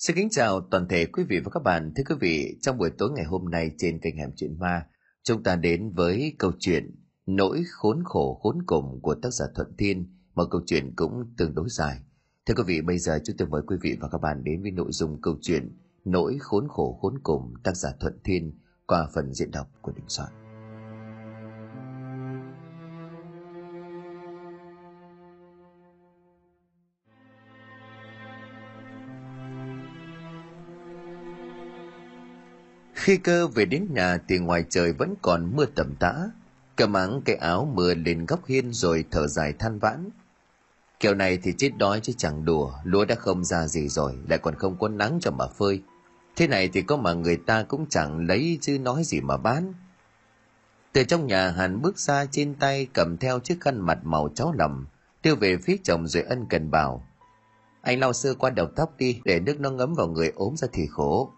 Xin kính chào toàn thể quý vị và các bạn. Thưa quý vị, trong buổi tối ngày hôm nay trên kênh Hẻm Chuyện Ma, chúng ta đến với câu chuyện Nỗi khốn khổ khốn cùng của tác giả Thuận Thiên, một câu chuyện cũng tương đối dài. Thưa quý vị, bây giờ chúng tôi mời quý vị và các bạn đến với nội dung câu chuyện Nỗi khốn khổ khốn cùng tác giả Thuận Thiên qua phần diễn đọc của Đình Soạn. Khi cơ về đến nhà thì ngoài trời vẫn còn mưa tầm tã. Cầm áng cái áo mưa lên góc hiên rồi thở dài than vãn. Kiểu này thì chết đói chứ chẳng đùa, lúa đã không ra gì rồi, lại còn không có nắng cho mà phơi. Thế này thì có mà người ta cũng chẳng lấy chứ nói gì mà bán. Từ trong nhà Hàn bước ra trên tay cầm theo chiếc khăn mặt màu cháo lầm, đưa về phía chồng rồi ân cần bảo. Anh lau sơ qua đầu tóc đi để nước nó ngấm vào người ốm ra thì khổ.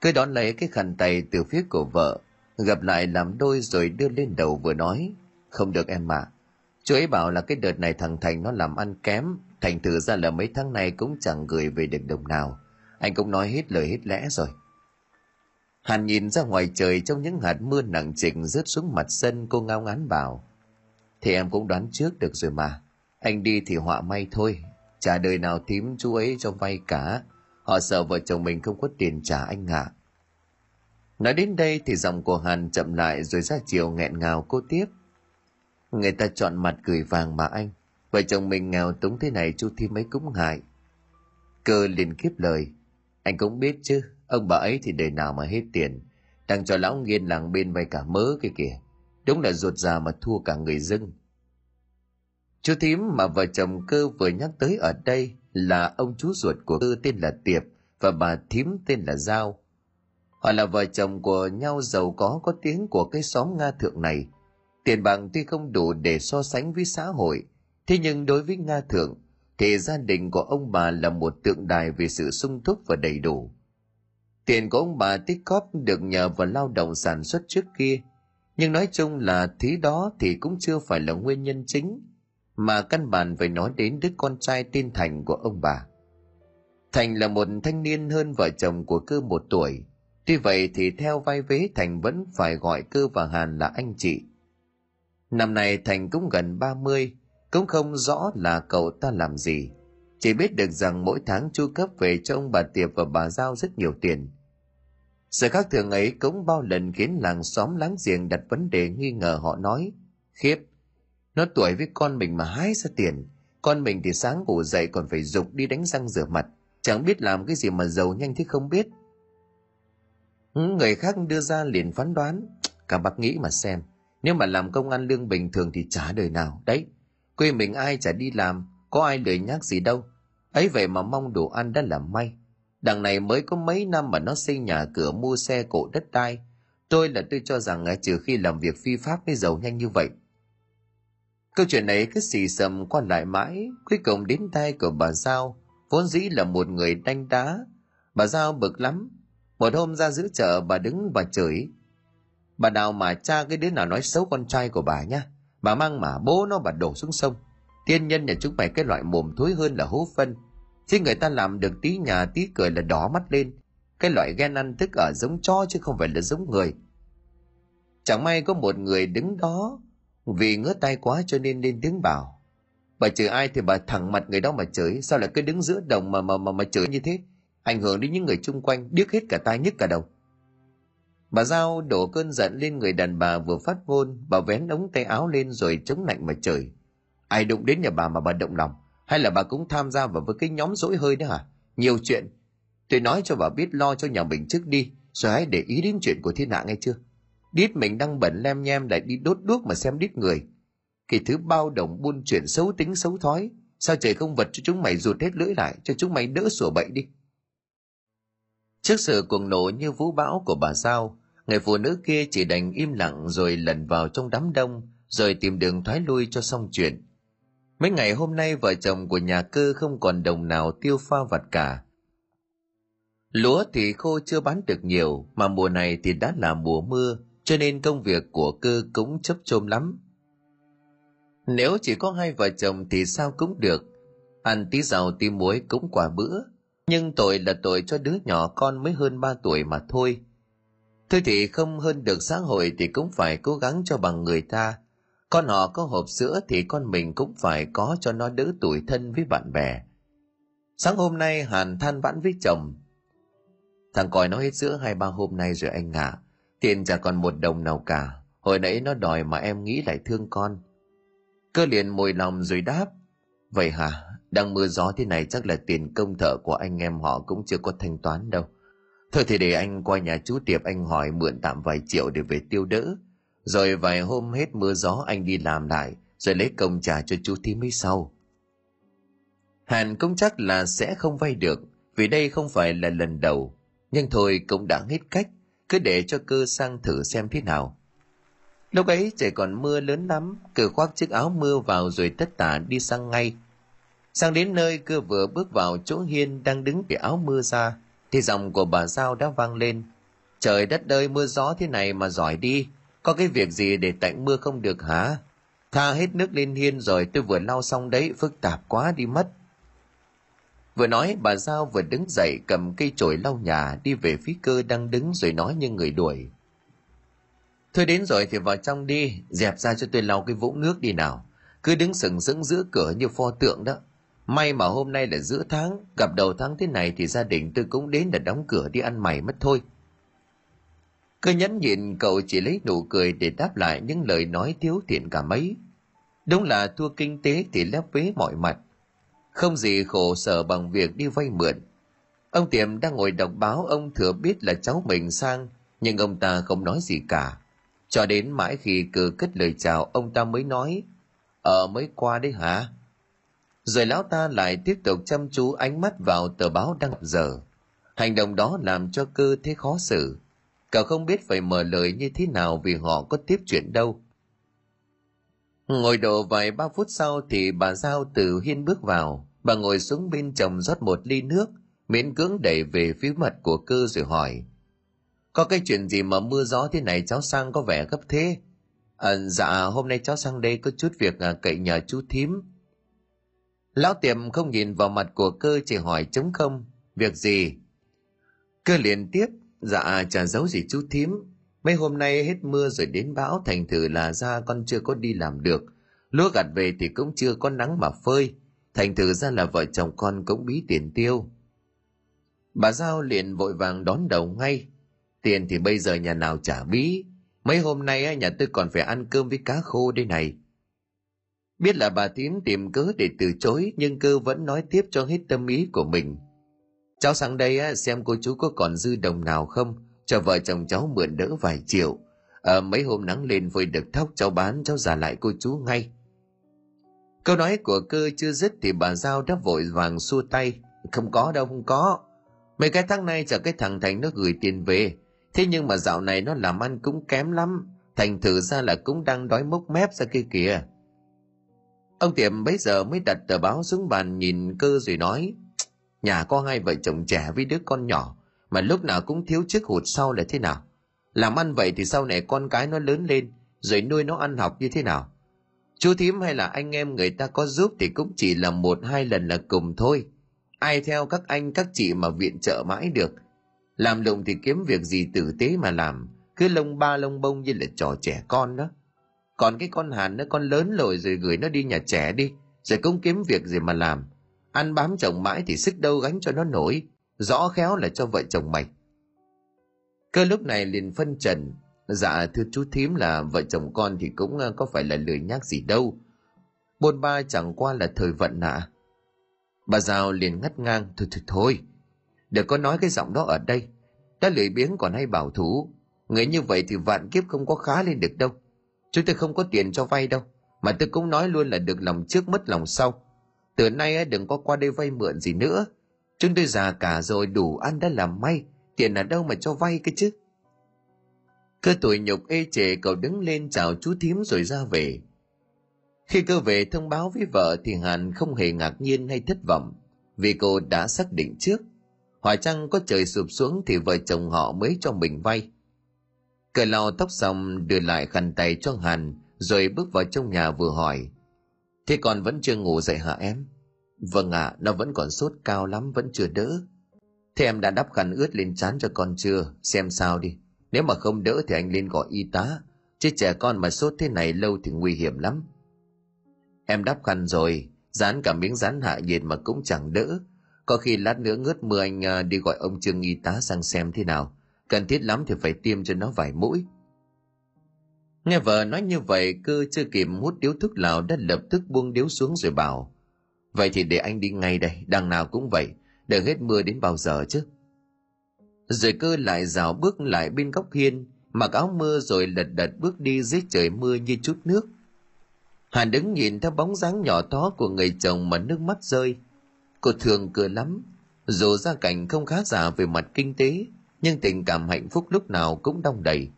Cứ đón lấy cái khăn tay từ phía của vợ, gặp lại làm đôi rồi đưa lên đầu vừa nói. Không được em mà. Chú ấy bảo là cái đợt này thằng Thành nó làm ăn kém, Thành thử ra là mấy tháng này cũng chẳng gửi về được đồng nào. Anh cũng nói hết lời hết lẽ rồi. Hàn nhìn ra ngoài trời trong những hạt mưa nặng trịch rớt xuống mặt sân cô ngao ngán bảo. Thì em cũng đoán trước được rồi mà. Anh đi thì họa may thôi. Chả đời nào thím chú ấy cho vay cả. Họ sợ vợ chồng mình không có tiền trả anh ạ. À. Nói đến đây thì giọng của Hàn chậm lại rồi ra chiều nghẹn ngào cô tiếp. Người ta chọn mặt gửi vàng mà anh. Vợ chồng mình nghèo túng thế này chú thi mấy cũng ngại. Cơ liền kiếp lời. Anh cũng biết chứ, ông bà ấy thì đời nào mà hết tiền. Đang cho lão nghiên làng bên vay cả mớ kia kìa. Đúng là ruột già mà thua cả người dưng. Chú thím mà vợ chồng cơ vừa nhắc tới ở đây là ông chú ruột của cơ tên là Tiệp và bà thím tên là Giao. Họ là vợ chồng của nhau giàu có có tiếng của cái xóm Nga Thượng này. Tiền bạc tuy không đủ để so sánh với xã hội, thế nhưng đối với Nga Thượng thì gia đình của ông bà là một tượng đài về sự sung túc và đầy đủ. Tiền của ông bà tích cóp được nhờ vào lao động sản xuất trước kia, nhưng nói chung là thứ đó thì cũng chưa phải là nguyên nhân chính, mà căn bản phải nói đến đứa con trai tên Thành của ông bà. Thành là một thanh niên hơn vợ chồng của cơ một tuổi, tuy vậy thì theo vai vế Thành vẫn phải gọi cơ và Hàn là anh chị. Năm nay Thành cũng gần 30, cũng không rõ là cậu ta làm gì. Chỉ biết được rằng mỗi tháng chu cấp về cho ông bà Tiệp và bà Giao rất nhiều tiền. Sự khác thường ấy cũng bao lần khiến làng xóm láng giềng đặt vấn đề nghi ngờ họ nói. Khiếp, nó tuổi với con mình mà hái ra tiền. Con mình thì sáng ngủ dậy còn phải dục đi đánh răng rửa mặt. Chẳng biết làm cái gì mà giàu nhanh thế không biết. Ừ, người khác đưa ra liền phán đoán. Cả bác nghĩ mà xem. Nếu mà làm công ăn lương bình thường thì trả đời nào. Đấy, quê mình ai chả đi làm, có ai lười nhác gì đâu. ấy vậy mà mong đồ ăn đã là may. Đằng này mới có mấy năm mà nó xây nhà cửa mua xe cổ đất đai. Tôi là tôi cho rằng à, trừ khi làm việc phi pháp mới giàu nhanh như vậy. Câu chuyện này cứ xì xầm qua lại mãi, cuối cùng đến tay của bà Giao, vốn dĩ là một người đanh đá. Bà Giao bực lắm. Một hôm ra giữa chợ bà đứng và chửi. Bà nào mà cha cái đứa nào nói xấu con trai của bà nhá. Bà mang mà bố nó bà đổ xuống sông. Tiên nhân nhà chúng mày cái loại mồm thối hơn là hố phân. Chứ người ta làm được tí nhà tí cười là đỏ mắt lên. Cái loại ghen ăn thức ở giống chó chứ không phải là giống người. Chẳng may có một người đứng đó vì ngứa tay quá cho nên lên tiếng bảo. Bà chửi ai thì bà thẳng mặt người đó mà chửi. Sao lại cứ đứng giữa đồng mà mà mà, mà chửi như thế? Ảnh hưởng đến những người chung quanh, điếc hết cả tai nhức cả đầu. Bà Giao đổ cơn giận lên người đàn bà vừa phát ngôn, bà vén ống tay áo lên rồi chống lạnh mà trời. Ai đụng đến nhà bà mà bà động lòng, hay là bà cũng tham gia vào với cái nhóm dỗi hơi đó hả? Nhiều chuyện. Tôi nói cho bà biết lo cho nhà mình trước đi, rồi hãy để ý đến chuyện của thiên hạ nghe chưa? Đít mình đang bẩn lem nhem lại đi đốt đuốc mà xem đít người. kỳ thứ bao đồng buôn chuyện xấu tính xấu thói, sao trời không vật cho chúng mày rụt hết lưỡi lại, cho chúng mày đỡ sủa bậy đi. Trước sự cuồng nộ như vũ bão của bà sao người phụ nữ kia chỉ đành im lặng rồi lẩn vào trong đám đông, rồi tìm đường thoái lui cho xong chuyện. Mấy ngày hôm nay vợ chồng của nhà cơ không còn đồng nào tiêu pha vặt cả. Lúa thì khô chưa bán được nhiều, mà mùa này thì đã là mùa mưa, cho nên công việc của cơ cũng chấp chôm lắm. Nếu chỉ có hai vợ chồng thì sao cũng được, ăn tí rau tí muối cũng quả bữa, Nhưng tội là tội cho đứa nhỏ con mới hơn ba tuổi mà thôi. Thôi thì không hơn được xã hội thì cũng phải cố gắng cho bằng người ta. Con họ có hộp sữa thì con mình cũng phải có cho nó đỡ tuổi thân với bạn bè. Sáng hôm nay Hàn than vãn với chồng. Thằng còi nó hết sữa hai ba hôm nay rồi anh ạ. À. Tiền chả còn một đồng nào cả. Hồi nãy nó đòi mà em nghĩ lại thương con. Cơ liền mùi lòng rồi đáp. Vậy hả? Đang mưa gió thế này chắc là tiền công thợ của anh em họ cũng chưa có thanh toán đâu. Thôi thì để anh qua nhà chú Tiệp anh hỏi mượn tạm vài triệu để về tiêu đỡ. Rồi vài hôm hết mưa gió anh đi làm lại, rồi lấy công trả cho chú thím mấy sau. Hàn cũng chắc là sẽ không vay được, vì đây không phải là lần đầu. Nhưng thôi cũng đã hết cách, cứ để cho cơ sang thử xem thế nào. Lúc ấy trời còn mưa lớn lắm, cử khoác chiếc áo mưa vào rồi tất tả đi sang ngay. Sang đến nơi cơ vừa bước vào chỗ hiên đang đứng để áo mưa ra, thì giọng của bà Giao đã vang lên. Trời đất ơi mưa gió thế này mà giỏi đi, có cái việc gì để tạnh mưa không được hả? Tha hết nước lên hiên rồi tôi vừa lau xong đấy, phức tạp quá đi mất. Vừa nói bà Giao vừa đứng dậy cầm cây chổi lau nhà đi về phía cơ đang đứng rồi nói như người đuổi. Thôi đến rồi thì vào trong đi, dẹp ra cho tôi lau cái vũng nước đi nào. Cứ đứng sừng sững giữa cửa như pho tượng đó. May mà hôm nay là giữa tháng, gặp đầu tháng thế này thì gia đình tôi cũng đến để đóng cửa đi ăn mày mất thôi. Cơ nhẫn nhịn cậu chỉ lấy nụ cười để đáp lại những lời nói thiếu thiện cả mấy. Đúng là thua kinh tế thì lép vế mọi mặt. Không gì khổ sở bằng việc đi vay mượn. Ông Tiệm đang ngồi đọc báo ông thừa biết là cháu mình sang, nhưng ông ta không nói gì cả. Cho đến mãi khi cử cất lời chào ông ta mới nói, Ờ mới qua đấy hả? Rồi lão ta lại tiếp tục chăm chú ánh mắt vào tờ báo đang giờ. Hành động đó làm cho cơ thế khó xử. Cậu không biết phải mở lời như thế nào vì họ có tiếp chuyện đâu. Ngồi độ vài ba phút sau thì bà Giao từ hiên bước vào. Bà ngồi xuống bên chồng rót một ly nước, miễn cưỡng đẩy về phía mặt của cơ rồi hỏi. Có cái chuyện gì mà mưa gió thế này cháu sang có vẻ gấp thế? À, dạ, hôm nay cháu sang đây có chút việc à, cậy nhờ chú thím. Lão tiệm không nhìn vào mặt của cơ chỉ hỏi chống không. Việc gì? Cơ liền tiếp, dạ chả giấu gì chú thím. Mấy hôm nay hết mưa rồi đến bão thành thử là ra con chưa có đi làm được. Lúa gặt về thì cũng chưa có nắng mà phơi. Thành thử ra là vợ chồng con cũng bí tiền tiêu. Bà Giao liền vội vàng đón đầu ngay. Tiền thì bây giờ nhà nào trả bí. Mấy hôm nay nhà tôi còn phải ăn cơm với cá khô đây này. Biết là bà thím tìm cớ để từ chối nhưng cơ vẫn nói tiếp cho hết tâm ý của mình. Cháu sang đây xem cô chú có còn dư đồng nào không cho vợ chồng cháu mượn đỡ vài triệu. À, mấy hôm nắng lên vội được thóc cháu bán cháu giả lại cô chú ngay. Câu nói của cơ chưa dứt thì bà Giao đã vội vàng xua tay. Không có đâu, không có. Mấy cái tháng nay chờ cái thằng Thành nó gửi tiền về. Thế nhưng mà dạo này nó làm ăn cũng kém lắm. Thành thử ra là cũng đang đói mốc mép ra kia kìa. Ông Tiệm bấy giờ mới đặt tờ báo xuống bàn nhìn cơ rồi nói Nhà có hai vợ chồng trẻ với đứa con nhỏ Mà lúc nào cũng thiếu trước hụt sau là thế nào Làm ăn vậy thì sau này con cái nó lớn lên Rồi nuôi nó ăn học như thế nào Chú thím hay là anh em người ta có giúp Thì cũng chỉ là một hai lần là cùng thôi. Ai theo các anh, các chị mà viện trợ mãi được. Làm lụng thì kiếm việc gì tử tế mà làm. Cứ lông ba lông bông như là trò trẻ con đó. Còn cái con hàn nó, con lớn rồi rồi gửi nó đi nhà trẻ đi, rồi cũng kiếm việc gì mà làm. Ăn bám chồng mãi thì sức đâu gánh cho nó nổi. Rõ khéo là cho vợ chồng mày. Cơ lúc này liền phân trần dạ thưa chú thím là vợ chồng con thì cũng ờ, có phải là lười nhác gì đâu bôn ba chẳng qua là thời vận ạ à. bà giao liền ngắt ngang, thôi thôi thôi đừng có nói cái giọng đó ở đây đã lười biếng còn hay bảo thủ người như vậy thì vạn kiếp không có khá lên được đâu Chúng tôi không có tiền cho vay đâu. Mà tôi cũng nói luôn là được lòng trước mất lòng sau. Từ nay ờ, đừng có qua đây vay mượn gì nữa. Chúng tôi già cả rồi, đủ ăn đã làm may. Tiền ở đâu mà cho vay cái chứ. Cơ tuổi nhục ê chề cậu đứng lên chào chú thím rồi ra về. Khi cơ về thông báo với vợ thì Hàn không hề ngạc nhiên hay thất vọng vì cô đã xác định trước. Hòa chăng có trời sụp xuống thì vợ chồng họ mới cho mình vay. cơ lau tóc xong đưa lại khăn tay cho Hàn rồi bước vào trong nhà vừa hỏi. Thế còn vẫn chưa ngủ dậy hả em? Vâng ạ, à, nó vẫn còn sốt cao lắm, vẫn chưa đỡ. Thế em đã đắp khăn ướt lên trán cho con chưa? Xem sao đi. Nếu mà không đỡ thì anh lên gọi y tá. Chứ trẻ con mà sốt thế này lâu thì nguy hiểm lắm. Em đắp khăn rồi, dán cả miếng dán hạ nhiệt mà cũng chẳng đỡ. Có khi lát nữa ngớt mưa anh à, đi gọi ông Trương y tá sang xem thế nào. Cần thiết lắm thì phải tiêm cho nó vài mũi. Nghe vợ nói như vậy, cơ chưa kịp hút điếu thuốc lào đã lập tức buông điếu xuống rồi bảo. Vậy thì để anh đi ngay đây, đằng nào cũng vậy, đợi hết mưa đến bao giờ chứ. Rồi cơ lại rào bước lại bên góc hiên, mặc áo mưa rồi lật đật bước đi dưới trời mưa như chút nước. Hàn đứng nhìn theo bóng dáng nhỏ tó của người chồng mà nước mắt rơi. Cô thường cười lắm, dù gia cảnh không khá giả về mặt kinh tế, nhưng tình cảm hạnh phúc lúc nào cũng đong đầy.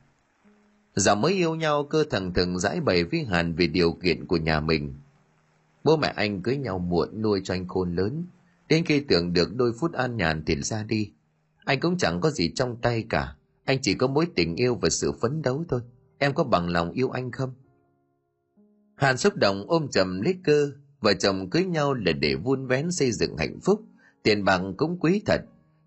Giờ mới yêu nhau cơ thằng thừng giải bày với Hàn về điều kiện của nhà mình. Bố mẹ anh cưới nhau muộn nuôi cho anh khôn lớn, đến khi tưởng được đôi phút an nhàn thì ra đi. Anh cũng chẳng có gì trong tay cả, anh chỉ có mối tình yêu và sự phấn đấu thôi. Em có bằng lòng yêu anh không? Hàn xúc động ôm chầm lấy cơ, vợ chồng cưới nhau là để vun vén xây dựng hạnh phúc, tiền bạc cũng quý thật,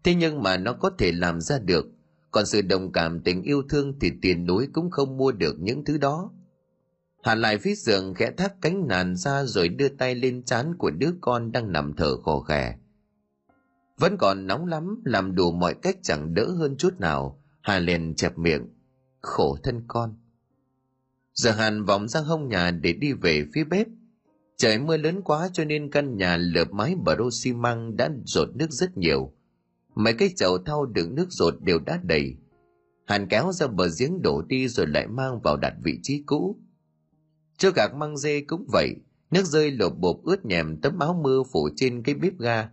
thế nhưng mà nó có thể làm ra được, còn sự đồng cảm tình yêu thương thì tiền núi cũng không mua được những thứ đó. Hàn lại phía giường khẽ thác cánh nàn ra rồi đưa tay lên trán của đứa con đang nằm thở khò khè. Vẫn còn nóng lắm, làm đủ mọi cách chẳng đỡ hơn chút nào. Hà liền chẹp miệng. Khổ thân con. Giờ Hàn vòng ra hông nhà để đi về phía bếp. Trời mưa lớn quá cho nên căn nhà lợp mái bờ rô xi măng đã rột nước rất nhiều. Mấy cái chậu thau đựng nước rột đều đã đầy. Hàn kéo ra bờ giếng đổ đi rồi lại mang vào đặt vị trí cũ. trước gạc măng dê cũng vậy, nước rơi lộp bộp ướt nhèm tấm áo mưa phủ trên cái bếp ga.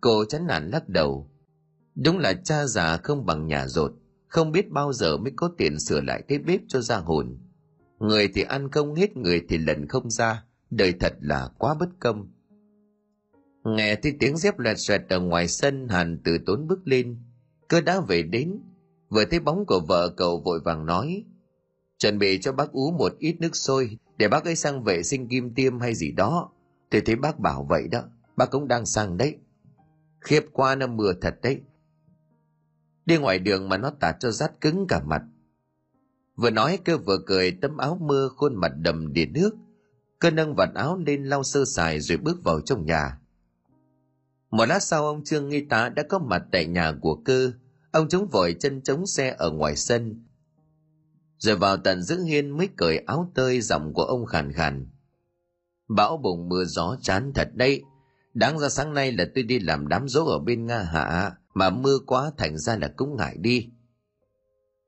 Cô chán nản lắc đầu. Đúng là cha già không bằng nhà rột, không biết bao giờ mới có tiền sửa lại cái bếp cho ra hồn. Người thì ăn không hết, người thì lần không ra, đời thật là quá bất công. Nghe thấy tiếng dép loẹt xoẹt ở ngoài sân Hàn từ tốn bước lên. Cơ đã về đến. Vừa thấy bóng của vợ cậu vội vàng nói. Chuẩn bị cho bác ú một ít nước sôi để bác ấy sang vệ sinh kim tiêm hay gì đó. Tôi thấy bác bảo vậy đó. Bác cũng đang sang đấy. Khiếp qua nó mưa thật đấy. Đi ngoài đường mà nó tạt cho rát cứng cả mặt. Vừa nói cơ vừa cười, tấm áo mưa khuôn mặt đầm đìa nước. Cơ nâng vạt áo lên lau sơ sài rồi bước vào trong nhà. Một lát sau, ông Trương Nghi Tá đã có mặt tại nhà của cơ. Ông chống vội chân chống xe ở ngoài sân. Rồi vào tận dưỡng hiên mới cởi áo tơi, giọng của ông khàn khàn. Bão bùng mưa gió chán thật đấy. Đáng ra sáng nay là tôi đi làm đám dỗ ở bên Nga Hạ, mà mưa quá thành ra là cũng ngại đi.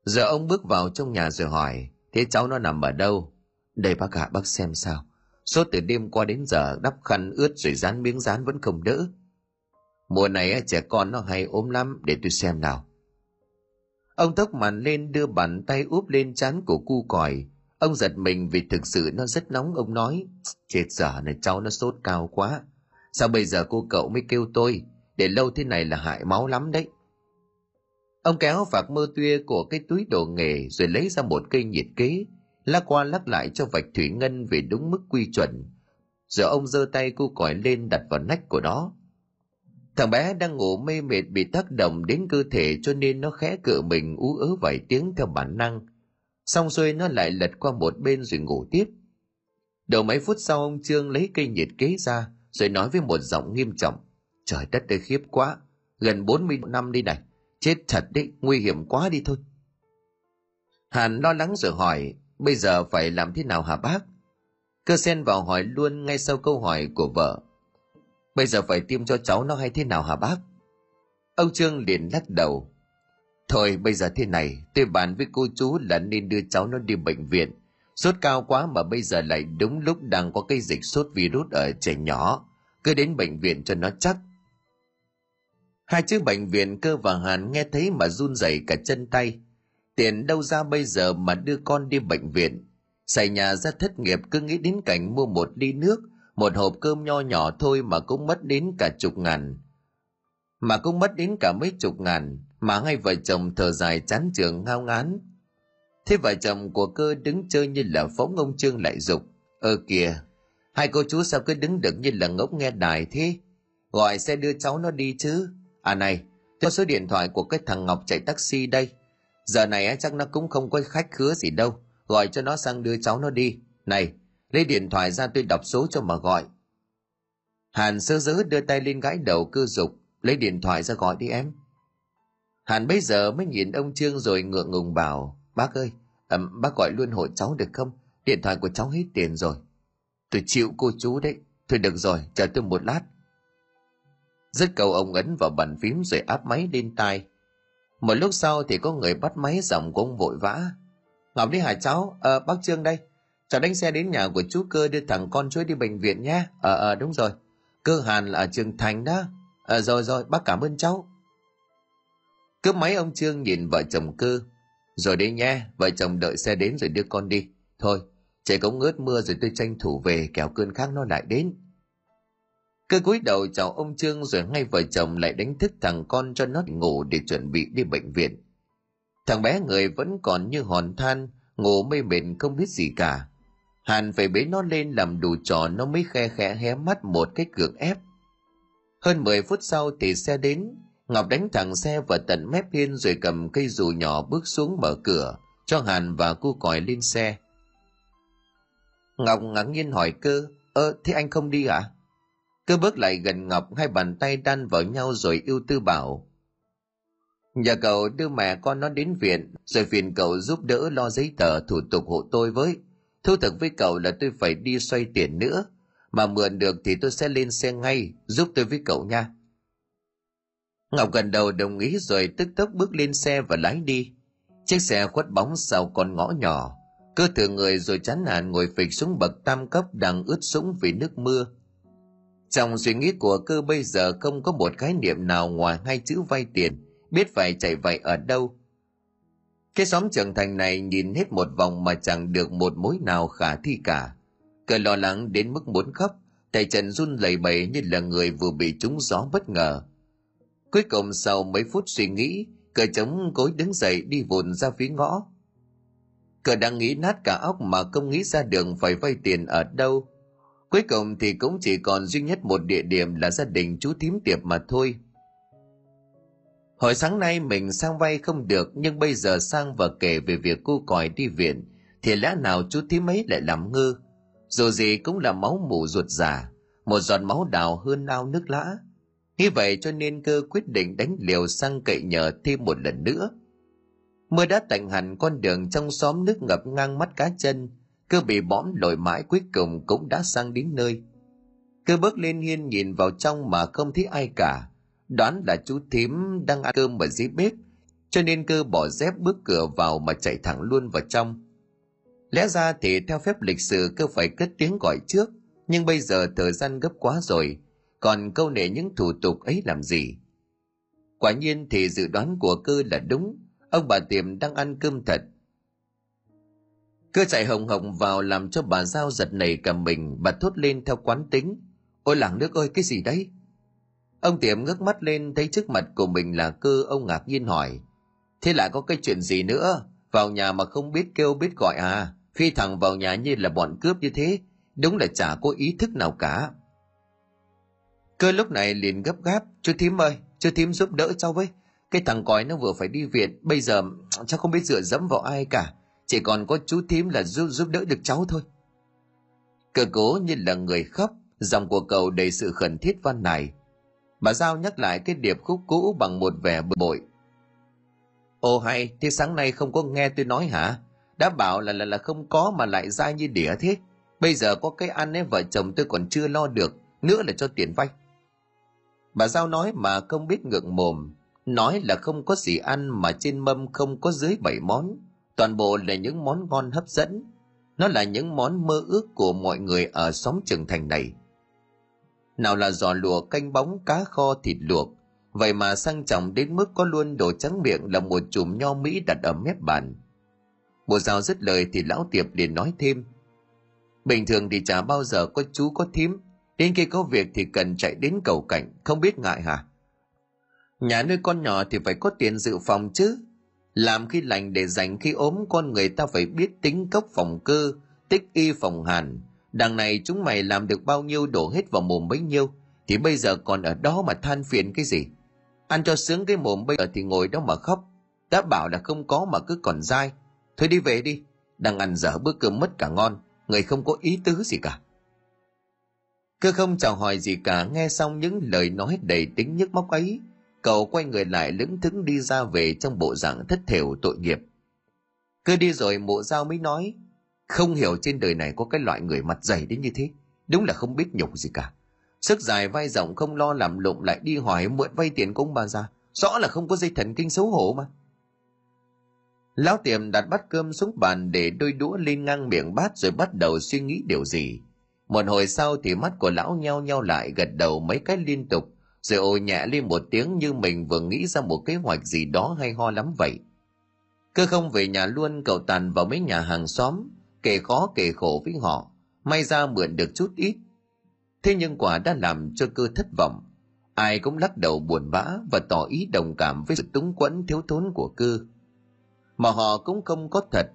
Giờ ông bước vào trong nhà rồi hỏi, thế cháu nó nằm ở đâu? Đây bác ạ, bác xem sao. Suốt từ đêm qua đến giờ đắp khăn ướt rồi dán miếng dán vẫn không đỡ. Mùa này trẻ con nó hay ốm lắm, để tôi xem nào. Ông tóc màn lên đưa bàn tay úp lên trán của cu còi. Ông giật mình vì thực sự nó rất nóng, ông nói, chết giờ này cháu nó sốt cao quá. Sao bây giờ cô cậu mới kêu tôi, để lâu thế này là hại máu lắm đấy. Ông kéo vạc mơ tuya của cái túi đồ nghề rồi lấy ra một cây nhiệt kế, lắc qua lắc lại cho vạch thủy ngân về đúng mức quy chuẩn. Rồi ông giơ tay cu còi lên đặt vào nách của nó. Thằng bé đang ngủ mê mệt bị tác động đến cơ thể cho nên nó khẽ cựa mình ú ớ vài tiếng theo bản năng. Xong xuôi nó lại lật qua một bên rồi ngủ tiếp. Đầu mấy phút sau ông Trương lấy cây nhiệt kế ra rồi nói với một giọng nghiêm trọng. Trời đất ơi khiếp quá, gần 40 năm đi này, chết thật đấy, nguy hiểm quá đi thôi. Hàn lo lắng rồi hỏi, bây giờ phải làm thế nào hả bác? Cơ sen vào hỏi luôn ngay sau câu hỏi của vợ. Bây giờ phải tiêm cho cháu nó hay thế nào hả bác? Ông Trương liền lắc đầu. Thôi bây giờ thế này, tôi bàn với cô chú là nên đưa cháu nó đi bệnh viện. Sốt cao quá mà bây giờ lại đúng lúc đang có cái dịch sốt virus ở trẻ nhỏ. Cứ đến bệnh viện cho nó chắc. Hai chữ bệnh viện cơ và Hàn nghe thấy mà run rẩy cả chân tay. Tiền đâu ra bây giờ mà đưa con đi bệnh viện. Xảy nhà ra thất nghiệp cứ nghĩ đến cảnh mua một ly nước, một hộp cơm nho nhỏ thôi mà cũng mất đến cả chục ngàn mà cũng mất đến cả mấy chục ngàn, mà hai vợ chồng thở dài chán trường ngao ngán thế vợ chồng của cơ đứng chơi như là phóng ông trương lại dục ơ kìa hai cô chú sao cứ đứng được như là ngốc nghe đài thế gọi xe đưa cháu nó đi chứ à này Có số điện thoại của cái thằng Ngọc chạy taxi đây. Giờ này chắc nó cũng không có khách khứa gì đâu. Gọi cho nó sang đưa cháu nó đi. Này, lấy điện thoại ra tôi đọc số cho mà gọi. Hàn sơ dớ đưa tay lên gãi đầu cư dục. Lấy điện thoại ra gọi đi em. Hàn bây giờ mới nhìn ông Trương rồi ngượng ngùng bảo. Bác ơi, à, bác gọi luôn hộ cháu được không? Điện thoại của cháu hết tiền rồi. Tôi chịu cô chú đấy. Thôi được rồi, chờ tôi một lát. Rất cầu ông ấn vào bàn phím rồi áp máy lên tai. Một lúc sau thì có người bắt máy giọng của ông vội vã. Ngọc đi hả cháu? à, bác Trương đây. Cháu đánh xe đến nhà của chú cơ đưa thằng con chuối đi bệnh viện nhé. Ờ, ờ, đúng rồi. Cơ Hàn là ở trường Thành đó. à, rồi rồi, bác cảm ơn cháu. Cướp máy ông Trương nhìn vợ chồng cơ. Rồi đi nha, vợ chồng đợi xe đến rồi đưa con đi. Thôi, trời cũng ngớt mưa rồi tôi tranh thủ về kẻo cơn khác nó lại đến. Cơ cúi đầu chào ông Trương rồi ngay vợ chồng lại đánh thức thằng con cho nó ngủ để chuẩn bị đi bệnh viện. Thằng bé người vẫn còn như hòn than, ngủ mê mệt không biết gì cả. Hàn phải bế nó lên làm đủ trò nó mới khe khẽ hé mắt một cái cược ép. Hơn 10 phút sau thì xe đến, Ngọc đánh thẳng xe vào tận mép hiên rồi cầm cây dù nhỏ bước xuống mở cửa, cho Hàn và cu còi lên xe. Ngọc ngạc nhiên hỏi cơ, ơ thế anh không đi à? Cơ bước lại gần Ngọc hai bàn tay đan vào nhau rồi yêu tư bảo. Nhà cậu đưa mẹ con nó đến viện, rồi phiền cậu giúp đỡ lo giấy tờ thủ tục hộ tôi với. Thu thực với cậu là tôi phải đi xoay tiền nữa, mà mượn được thì tôi sẽ lên xe ngay, giúp tôi với cậu nha. Ngọc gần đầu đồng ý rồi tức tốc bước lên xe và lái đi. Chiếc xe khuất bóng sau con ngõ nhỏ, cơ thừa người rồi chán nản ngồi phịch xuống bậc tam cấp đang ướt sũng vì nước mưa. Trong suy nghĩ của cơ bây giờ không có một khái niệm nào ngoài hai chữ vay tiền, biết phải chạy vậy ở đâu. Cái xóm trưởng thành này nhìn hết một vòng mà chẳng được một mối nào khả thi cả. Cơ lo lắng đến mức muốn khóc, tay chân run lẩy bẩy như là người vừa bị trúng gió bất ngờ. Cuối cùng sau mấy phút suy nghĩ, cờ chống cối đứng dậy đi vụn ra phía ngõ. Cờ đang nghĩ nát cả óc mà không nghĩ ra đường phải vay tiền ở đâu. Cuối cùng thì cũng chỉ còn duy nhất một địa điểm là gia đình chú thím tiệp mà thôi. Hồi sáng nay mình sang vay không được nhưng bây giờ sang và kể về việc cô còi đi viện thì lẽ nào chú thím ấy lại làm ngơ. Dù gì cũng là máu mủ ruột già, một giọt máu đào hơn ao nước lã. Như vậy cho nên cơ quyết định đánh liều sang cậy nhờ thêm một lần nữa. Mưa đã tạnh hẳn con đường trong xóm nước ngập ngang mắt cá chân, cơ bị bõm lội mãi cuối cùng cũng đã sang đến nơi. Cơ bước lên hiên nhìn vào trong mà không thấy ai cả, đoán là chú thím đang ăn cơm ở dưới bếp, cho nên cơ bỏ dép bước cửa vào mà chạy thẳng luôn vào trong. Lẽ ra thì theo phép lịch sử cơ phải cất tiếng gọi trước, nhưng bây giờ thời gian gấp quá rồi, còn câu nệ những thủ tục ấy làm gì? Quả nhiên thì dự đoán của cơ là đúng. Ông bà tiệm đang ăn cơm thật. Cơ chạy hồng hồng vào làm cho bà giao giật nảy cả mình. Bà thốt lên theo quán tính. Ôi làng nước ơi, cái gì đấy? Ông tiệm ngước mắt lên thấy trước mặt của mình là cơ. Ông ngạc nhiên hỏi. Thế lại có cái chuyện gì nữa? Vào nhà mà không biết kêu biết gọi à? Phi thẳng vào nhà như là bọn cướp như thế. Đúng là chả có ý thức nào cả. Cơ lúc này liền gấp gáp, chú thím ơi, chú thím giúp đỡ cháu với. Cái thằng còi nó vừa phải đi viện, bây giờ cháu không biết dựa dẫm vào ai cả. Chỉ còn có chú thím là giúp giúp đỡ được cháu thôi. Cơ cố như là người khóc, dòng của cậu đầy sự khẩn thiết văn này. Bà Giao nhắc lại cái điệp khúc cũ bằng một vẻ bực bội. Ồ hay, thế sáng nay không có nghe tôi nói hả? Đã bảo là là là không có mà lại ra như đĩa thế. Bây giờ có cái ăn ấy vợ chồng tôi còn chưa lo được, nữa là cho tiền vay. Bà Giao nói mà không biết ngượng mồm, nói là không có gì ăn mà trên mâm không có dưới bảy món, toàn bộ là những món ngon hấp dẫn. Nó là những món mơ ước của mọi người ở xóm trường thành này. Nào là giò lùa canh bóng cá kho thịt luộc, vậy mà sang trọng đến mức có luôn đồ trắng miệng là một chùm nho Mỹ đặt ở mép bàn. Bộ Giao dứt lời thì lão tiệp liền nói thêm. Bình thường thì chả bao giờ có chú có thím Đến khi có việc thì cần chạy đến cầu cảnh, không biết ngại hả? Nhà nuôi con nhỏ thì phải có tiền dự phòng chứ. Làm khi lành để dành khi ốm con người ta phải biết tính cốc phòng cơ, tích y phòng hàn. Đằng này chúng mày làm được bao nhiêu đổ hết vào mồm bấy nhiêu, thì bây giờ còn ở đó mà than phiền cái gì? ăn cho sướng cái mồm bây giờ thì ngồi đó mà khóc đã bảo là không có mà cứ còn dai thôi đi về đi đang ăn dở bữa cơm mất cả ngon người không có ý tứ gì cả cơ không chào hỏi gì cả nghe xong những lời nói đầy tính nhức móc ấy cậu quay người lại lững thững đi ra về trong bộ dạng thất thểu tội nghiệp. Cơ đi rồi mộ giao mới nói không hiểu trên đời này có cái loại người mặt dày đến như thế đúng là không biết nhục gì cả. Sức dài vai rộng không lo làm lụng lại đi hỏi mượn vay tiền của ông bà ra, rõ là không có dây thần kinh xấu hổ mà. Lão tiệm đặt bát cơm xuống bàn để đôi đũa lên ngang miệng bát rồi bắt đầu suy nghĩ điều gì một hồi sau thì mắt của lão nheo nheo lại, gật đầu mấy cái liên tục. Rồi ồ nhẹ lên một tiếng như mình vừa nghĩ ra một kế hoạch gì đó hay ho lắm vậy. Cơ không về nhà luôn, cậu tàn vào mấy nhà hàng xóm, kể khó kể khổ với họ. May ra mượn được chút ít. Thế nhưng quả đã làm cho cơ thất vọng. Ai cũng lắc đầu buồn bã và tỏ ý đồng cảm với sự túng quẫn thiếu thốn của cơ. Mà họ cũng không có thật.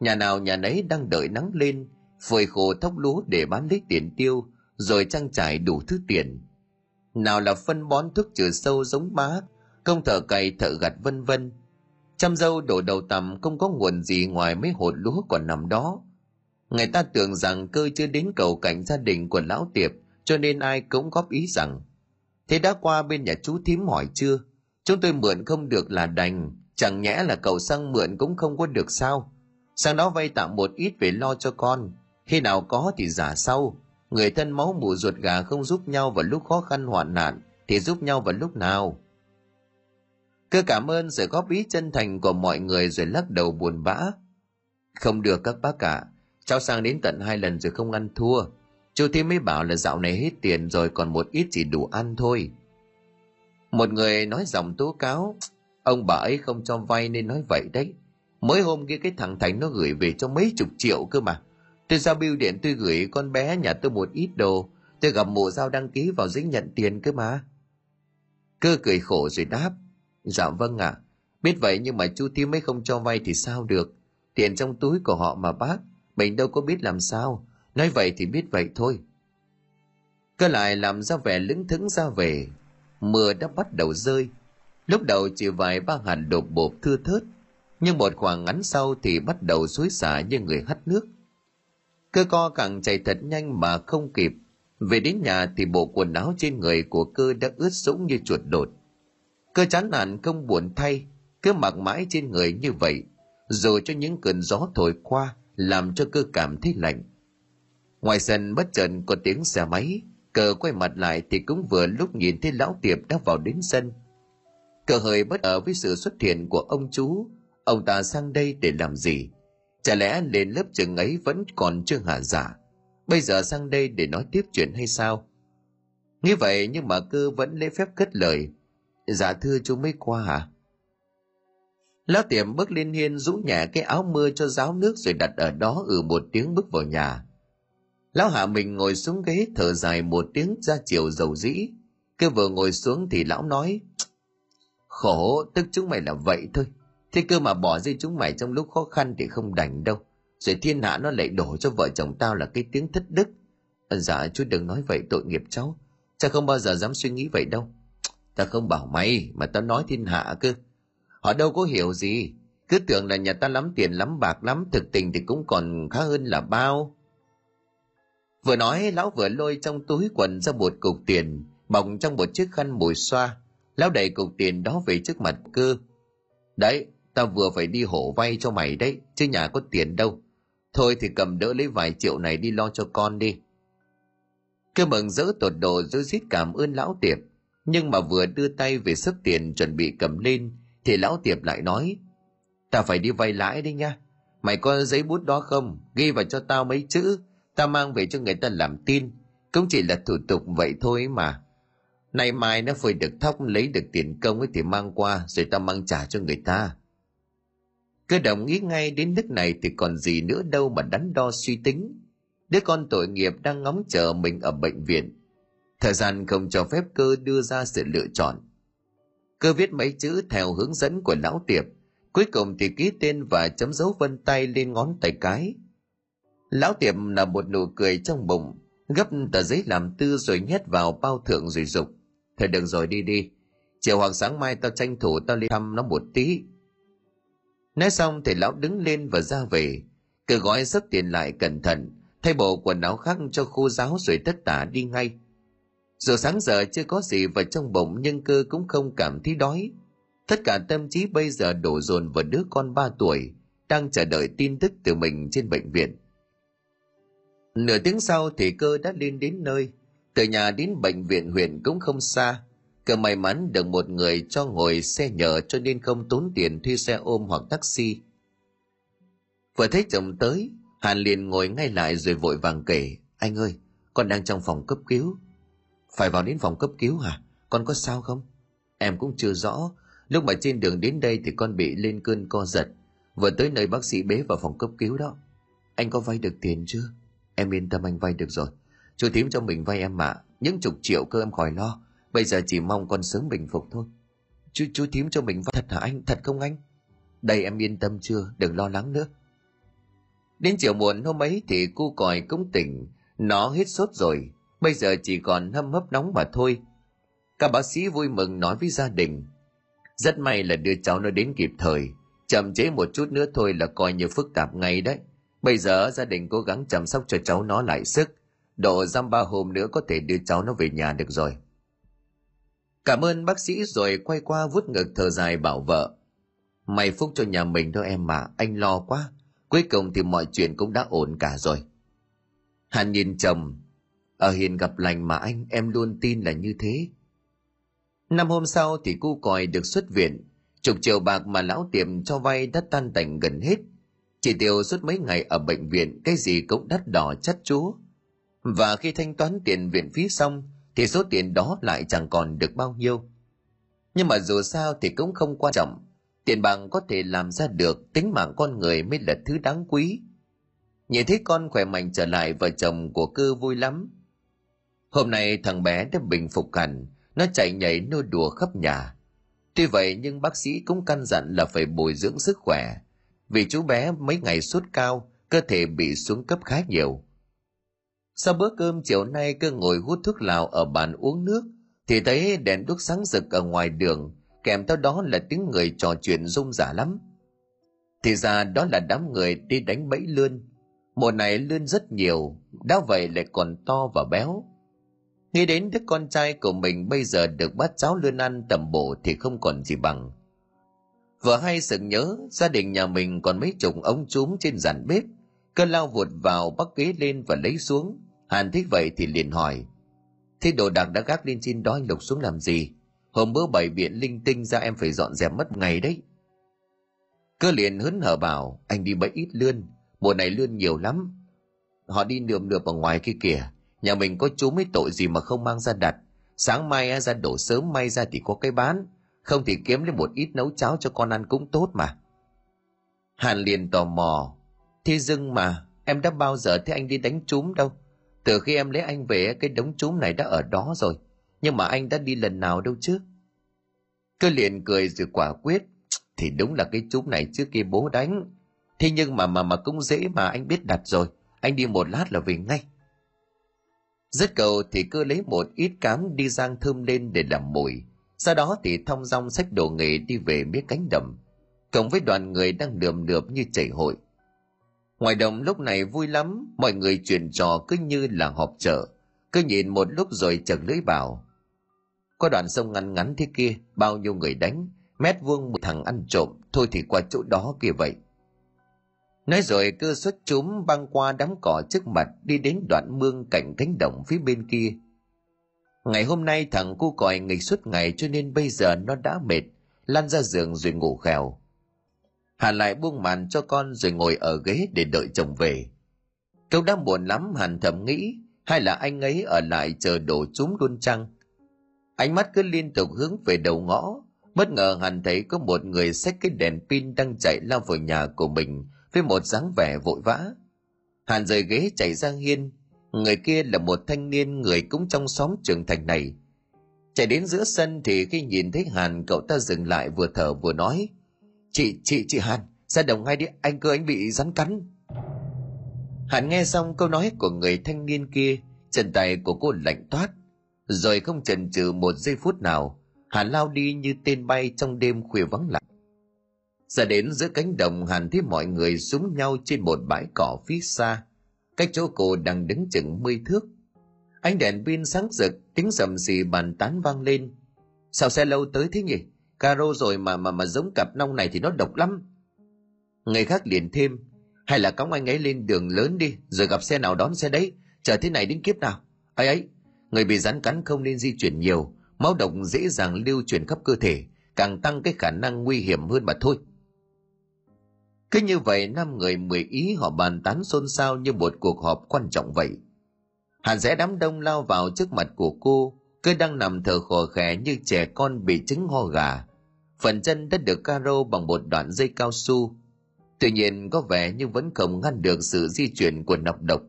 Nhà nào nhà nấy đang đợi nắng lên phơi khô thóc lúa để bán lấy tiền tiêu, rồi trang trải đủ thứ tiền. Nào là phân bón thuốc trừ sâu giống má công thợ cày thợ gặt vân vân. Chăm dâu đổ đầu tầm không có nguồn gì ngoài mấy hột lúa còn nằm đó. Người ta tưởng rằng cơ chưa đến cầu cảnh gia đình của lão tiệp, cho nên ai cũng góp ý rằng, thế đã qua bên nhà chú thím hỏi chưa? Chúng tôi mượn không được là đành, chẳng nhẽ là cậu sang mượn cũng không có được sao? Sang đó vay tạm một ít về lo cho con khi nào có thì giả sau. Người thân máu mủ ruột gà không giúp nhau vào lúc khó khăn hoạn nạn, thì giúp nhau vào lúc nào? Cứ cảm ơn sự góp ý chân thành của mọi người rồi lắc đầu buồn bã. Không được các bác cả cháu sang đến tận hai lần rồi không ăn thua. Chú thi mới bảo là dạo này hết tiền rồi còn một ít chỉ đủ ăn thôi. Một người nói giọng tố cáo, ông bà ấy không cho vay nên nói vậy đấy. Mới hôm kia cái thằng thành nó gửi về cho mấy chục triệu cơ mà tôi giao bưu điện tôi gửi con bé nhà tôi một ít đồ. Tôi gặp mụ giao đăng ký vào giấy nhận tiền cơ mà. Cơ cười khổ rồi đáp. Dạ vâng ạ. À. biết vậy nhưng mà chú tím mới không cho vay thì sao được? Tiền trong túi của họ mà bác, mình đâu có biết làm sao. Nói vậy thì biết vậy thôi. Cơ lại làm ra vẻ lững thững ra về. Mưa đã bắt đầu rơi. Lúc đầu chỉ vài ba hạt đột bột thưa thớt, nhưng một khoảng ngắn sau thì bắt đầu xối xả như người hắt nước cơ co càng chạy thật nhanh mà không kịp. Về đến nhà thì bộ quần áo trên người của cơ đã ướt sũng như chuột đột. Cơ chán nản không buồn thay, cứ mặc mãi trên người như vậy rồi cho những cơn gió thổi qua làm cho cơ cảm thấy lạnh. Ngoài sân bất chợt có tiếng xe máy cờ quay mặt lại thì cũng vừa lúc nhìn thấy lão tiệp đã vào đến sân. Cờ hơi bất ở với sự xuất hiện của ông chú. Ông ta sang đây để làm gì? Chả lẽ lên lớp trường ấy vẫn còn chưa hạ giả? Bây giờ sang đây để nói tiếp chuyện hay sao? Như vậy nhưng mà cơ vẫn lễ phép cất lời. Dạ thưa chú mới qua hả lão tiệm bước lên hiên rũ nhẹ cái áo mưa cho ráo nước rồi đặt ở đó ừ một tiếng bước vào nhà. Lão hạ mình ngồi xuống ghế thở dài một tiếng ra chiều dầu dĩ. Cứ vừa ngồi xuống thì lão nói, khổ, tức chúng mày là vậy thôi thế cơ mà bỏ rơi chúng mày trong lúc khó khăn thì không đành đâu. Rồi thiên hạ nó lại đổ cho vợ chồng tao là cái tiếng thất đức. Ờ, dạ chú đừng nói vậy, tội nghiệp cháu. Cha không bao giờ dám suy nghĩ vậy đâu. Ta không bảo mày, mà tao nói thiên hạ cơ. Họ đâu có hiểu gì. Cứ tưởng là nhà ta lắm tiền, lắm bạc, lắm thực tình thì cũng còn khá hơn là bao. Vừa nói, lão vừa lôi trong túi quần ra một cục tiền, bọc trong một chiếc khăn mùi xoa. Lão đẩy cục tiền đó về trước mặt cơ. Đấy tao vừa phải đi hổ vay cho mày đấy, chứ nhà có tiền đâu. Thôi thì cầm đỡ lấy vài triệu này đi lo cho con đi. Cơ mừng rỡ tột độ rối rít cảm ơn lão tiệp. Nhưng mà vừa đưa tay về sức tiền chuẩn bị cầm lên, thì lão tiệp lại nói, ta phải đi vay lãi đấy nha. Mày có giấy bút đó không? Ghi vào cho tao mấy chữ. Ta mang về cho người ta làm tin. Cũng chỉ là thủ tục vậy thôi mà. Nay mai nó phải được thóc, lấy được tiền công ấy thì mang qua, rồi ta mang trả cho người ta cơ đồng nghĩ ngay đến nước này thì còn gì nữa đâu mà đắn đo suy tính. Đứa con tội nghiệp đang ngóng chờ mình ở bệnh viện. Thời gian không cho phép cơ đưa ra sự lựa chọn. Cơ viết mấy chữ theo hướng dẫn của lão tiệp, cuối cùng thì ký tên và chấm dấu vân tay lên ngón tay cái. Lão tiệp là một nụ cười trong bụng, gấp tờ giấy làm tư rồi nhét vào bao thượng rồi dục. Thôi đừng rồi, đi đi. Chiều hoặc sáng mai tao tranh thủ tao đi thăm nó một tí nói xong thầy lão đứng lên và ra về. Cứ gói sắp tiền lại cẩn thận, thay bộ quần áo khác cho khô giáo rồi tất tả đi ngay. Dù sáng giờ chưa có gì vào trong bụng nhưng cơ cũng không cảm thấy đói. Tất cả tâm trí bây giờ đổ dồn vào đứa con ba tuổi, đang chờ đợi tin tức từ mình trên bệnh viện. Nửa tiếng sau thì cơ đã lên đến nơi. Từ nhà đến bệnh viện huyện cũng không xa cơ may mắn được một người cho ngồi xe nhờ cho nên không tốn tiền thuê xe ôm hoặc taxi. Vừa thấy chồng tới, hàn liền ngồi ngay lại rồi vội vàng kể, anh ơi, con đang trong phòng cấp cứu. Phải vào đến phòng cấp cứu hả? Con có sao không? Em cũng chưa rõ. Lúc mà trên đường đến đây thì con bị lên cơn co giật. Vừa tới nơi bác sĩ bế vào phòng cấp cứu đó. Anh có vay được tiền chưa? Em yên tâm, anh vay được rồi. Chú thím cho mình vay em mà những chục triệu cơ em khỏi lo bây giờ chỉ mong con sớm bình phục thôi. Chú chú thím cho mình thật hả anh? Thật không anh? Đây em yên tâm chưa? Đừng lo lắng nữa. Đến chiều muộn hôm ấy thì cu còi cũng tỉnh. Nó hết sốt rồi. Bây giờ chỉ còn hâm hấp nóng mà thôi. Các bác sĩ vui mừng nói với gia đình. Rất may là đưa cháu nó đến kịp thời. Chậm chế một chút nữa thôi là coi như phức tạp ngay đấy. Bây giờ gia đình cố gắng chăm sóc cho cháu nó lại sức. Độ dăm ba hôm nữa có thể đưa cháu nó về nhà được rồi cảm ơn bác sĩ rồi quay qua vuốt ngực thở dài bảo vợ. May phúc cho nhà mình thôi em mà, anh lo quá. Cuối cùng thì mọi chuyện cũng đã ổn cả rồi. Hàn nhìn chồng. Ở hiền gặp lành mà anh, em luôn tin là như thế. Năm hôm sau thì cu còi được xuất viện. Chục triệu bạc mà lão tiệm cho vay đã tan tành gần hết. Chỉ tiêu suốt mấy ngày ở bệnh viện, cái gì cũng đắt đỏ chắt chúa. Và khi thanh toán tiền viện phí xong thì số tiền đó lại chẳng còn được bao nhiêu. Nhưng mà dù sao thì cũng không quan trọng. Tiền bạc có thể làm ra được, tính mạng con người mới là thứ đáng quý. Nhìn thấy con khỏe mạnh trở lại, vợ chồng của cư vui lắm. Hôm nay thằng bé đã bình phục hẳn, nó chạy nhảy nô đùa khắp nhà. Tuy vậy nhưng bác sĩ cũng căn dặn là phải bồi dưỡng sức khỏe, vì chú bé mấy ngày sốt cao, cơ thể bị xuống cấp khá nhiều sau bữa cơm, chiều nay cứ ngồi hút thuốc lào ở bàn uống nước, thì thấy đèn đuốc sáng rực ở ngoài đường, kèm theo đó là tiếng người trò chuyện rung rả lắm. Thì ra đó là đám người đi đánh bẫy lươn. Mùa này lươn rất nhiều, đã vậy lại còn to và béo. Nghĩ đến đứa con trai của mình bây giờ được bát cháo lươn ăn tầm bổ thì không còn gì bằng. Vừa hay sự nhớ, gia đình nhà mình còn mấy chục ống chúm trên giàn bếp cơ lao vụt vào bắt ghế lên và lấy xuống hàn thích vậy thì liền hỏi, thế đồ đạc đã gác lên trên đó anh lục xuống làm gì? Hôm bữa bảy biện linh tinh ra em phải dọn dẹp mất ngày đấy. Cơ liền hớn hở bảo, anh đi bẫy ít lươn, mùa này lươn nhiều lắm. Họ đi nượm nượp ở ngoài kia kìa, nhà mình có chú mấy tội gì mà không mang ra đặt. Sáng mai ra đổ sớm, may ra thì có cái bán. Không thì kiếm lên một ít nấu cháo cho con ăn cũng tốt mà. Hàn liền tò mò, thế dưng mà, em đã bao giờ thấy anh đi đánh trúm đâu? Từ khi em lấy anh về, cái đống trúng này đã ở đó rồi nhưng mà anh đã đi lần nào đâu chứ cơ liền cười rồi quả quyết, thì đúng là cái trúng này trước kia bố đánh thế nhưng mà mà mà cũng dễ mà anh biết đặt rồi anh đi một lát là về ngay Dứt cầu thì cơ lấy một ít cám đi rang thơm lên để làm mùi. Sau đó thì thong dong sách đồ nghề đi về miếng cánh đầm. Cộng với đoàn người đang lườm lượp như chảy hội. Ngoài đồng lúc này vui lắm, mọi người chuyện trò cứ như là họp chợ. Cứ nhìn một lúc rồi chật lưỡi bảo. Có đoạn sông ngắn ngắn thế kia, bao nhiêu người đánh, mét vuông một thằng ăn trộm, thôi thì qua chỗ đó kia vậy. Nói rồi cứ xuất chúng băng qua đám cỏ trước mặt đi đến đoạn mương cạnh cánh đồng phía bên kia. Ngày hôm nay thằng cu còi nghịch suốt ngày cho nên bây giờ nó đã mệt, lăn ra giường rồi ngủ khèo. Hàn lại buông màn cho con rồi ngồi ở ghế để đợi chồng về. Câu đã buồn lắm Hàn thầm nghĩ, hay là anh ấy ở lại chờ đổ chúng luôn chăng? Ánh mắt cứ liên tục hướng về đầu ngõ, bất ngờ Hàn thấy có một người xách cái đèn pin đang chạy lao vào nhà của mình với một dáng vẻ vội vã. Hàn rời ghế chạy ra hiên, người kia là một thanh niên người cũng trong xóm trường thành này. Chạy đến giữa sân thì khi nhìn thấy Hàn cậu ta dừng lại vừa thở vừa nói Chị, chị, chị Hàn, ra đồng ngay đi, anh cơ anh bị rắn cắn. Hàn nghe xong câu nói của người thanh niên kia, chân tay của cô lạnh toát. Rồi không chần chừ một giây phút nào, Hàn lao đi như tên bay trong đêm khuya vắng lặng. Ra đến giữa cánh đồng Hàn thấy mọi người súng nhau trên một bãi cỏ phía xa. Cách chỗ cô đang đứng chừng mươi thước. Ánh đèn pin sáng rực, tiếng sầm xì bàn tán vang lên. Sao xe lâu tới thế nhỉ? Caro rồi mà mà mà giống cặp nong này thì nó độc lắm. Người khác liền thêm, hay là cõng anh ấy lên đường lớn đi, rồi gặp xe nào đón xe đấy, chờ thế này đến kiếp nào. ấy ấy, người bị rắn cắn không nên di chuyển nhiều, máu độc dễ dàng lưu truyền khắp cơ thể, càng tăng cái khả năng nguy hiểm hơn mà thôi. Cứ như vậy năm người mười ý họ bàn tán xôn xao như một cuộc họp quan trọng vậy. Hàn rẽ đám đông lao vào trước mặt của cô, cứ đang nằm thở khò khẽ như trẻ con bị chứng ho gà. Phần chân đã được caro bằng một đoạn dây cao su. Tuy nhiên có vẻ như vẫn không ngăn được sự di chuyển của nọc độc.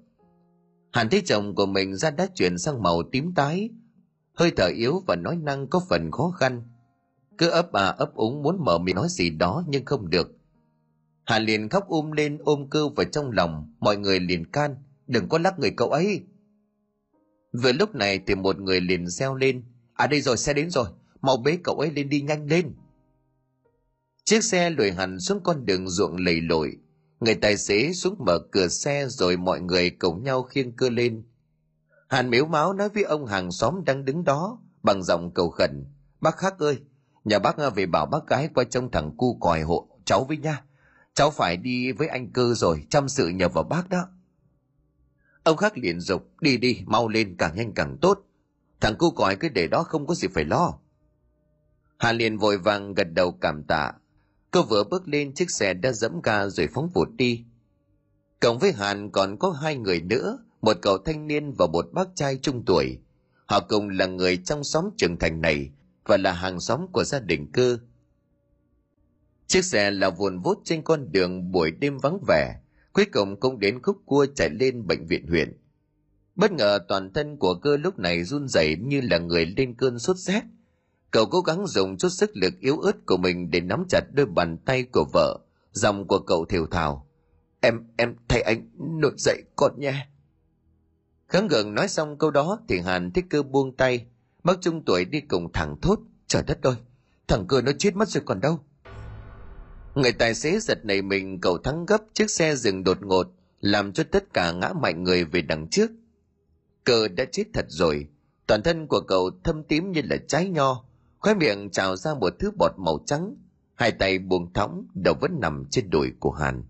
Hàn thấy chồng của mình ra đã chuyển sang màu tím tái, hơi thở yếu và nói năng có phần khó khăn. Cứ ấp à ấp úng muốn mở miệng nói gì đó nhưng không được. Hàn liền khóc um lên ôm cư vào trong lòng, mọi người liền can, đừng có lắc người cậu ấy. Vừa lúc này thì một người liền reo lên, à đây rồi xe đến rồi, mau bế cậu ấy lên đi nhanh lên. Chiếc xe lùi hẳn xuống con đường ruộng lầy lội, người tài xế xuống mở cửa xe rồi mọi người cùng nhau khiêng cưa lên. Hàn miếu máu nói với ông hàng xóm đang đứng đó bằng giọng cầu khẩn. Bác Khắc ơi, nhà bác à, về bảo bác gái qua trông thằng cu còi hộ cháu với nha. Cháu phải đi với anh cơ rồi, chăm sự nhờ vào bác đó. Ông Khắc liền dục, đi đi, mau lên càng nhanh càng tốt. Thằng cu còi cứ để đó không có gì phải lo. Hà liền vội vàng gật đầu cảm tạ. Cô vừa bước lên chiếc xe đã dẫm ga rồi phóng vụt đi. Cộng với Hàn còn có hai người nữa, một cậu thanh niên và một bác trai trung tuổi. Họ cùng là người trong xóm trưởng thành này và là hàng xóm của gia đình cơ. Chiếc xe là vùn vút trên con đường buổi đêm vắng vẻ, cuối cùng cũng đến khúc cua chạy lên bệnh viện huyện. Bất ngờ toàn thân của cơ lúc này run rẩy như là người lên cơn sốt rét. Cậu cố gắng dùng chút sức lực yếu ớt của mình để nắm chặt đôi bàn tay của vợ, dòng của cậu thều thào. Em, em thay anh nổi dậy con nha. Kháng gần nói xong câu đó thì Hàn thích cơ buông tay, bác trung tuổi đi cùng thẳng thốt. Trời đất ơi, thằng cơ nó chết mất rồi còn đâu. Người tài xế giật nảy mình cậu thắng gấp chiếc xe dừng đột ngột, làm cho tất cả ngã mạnh người về đằng trước. Cờ đã chết thật rồi, toàn thân của cậu thâm tím như là trái nho, khóe miệng trào ra một thứ bọt màu trắng, hai tay buông thõng, đầu vẫn nằm trên đùi của Hàn.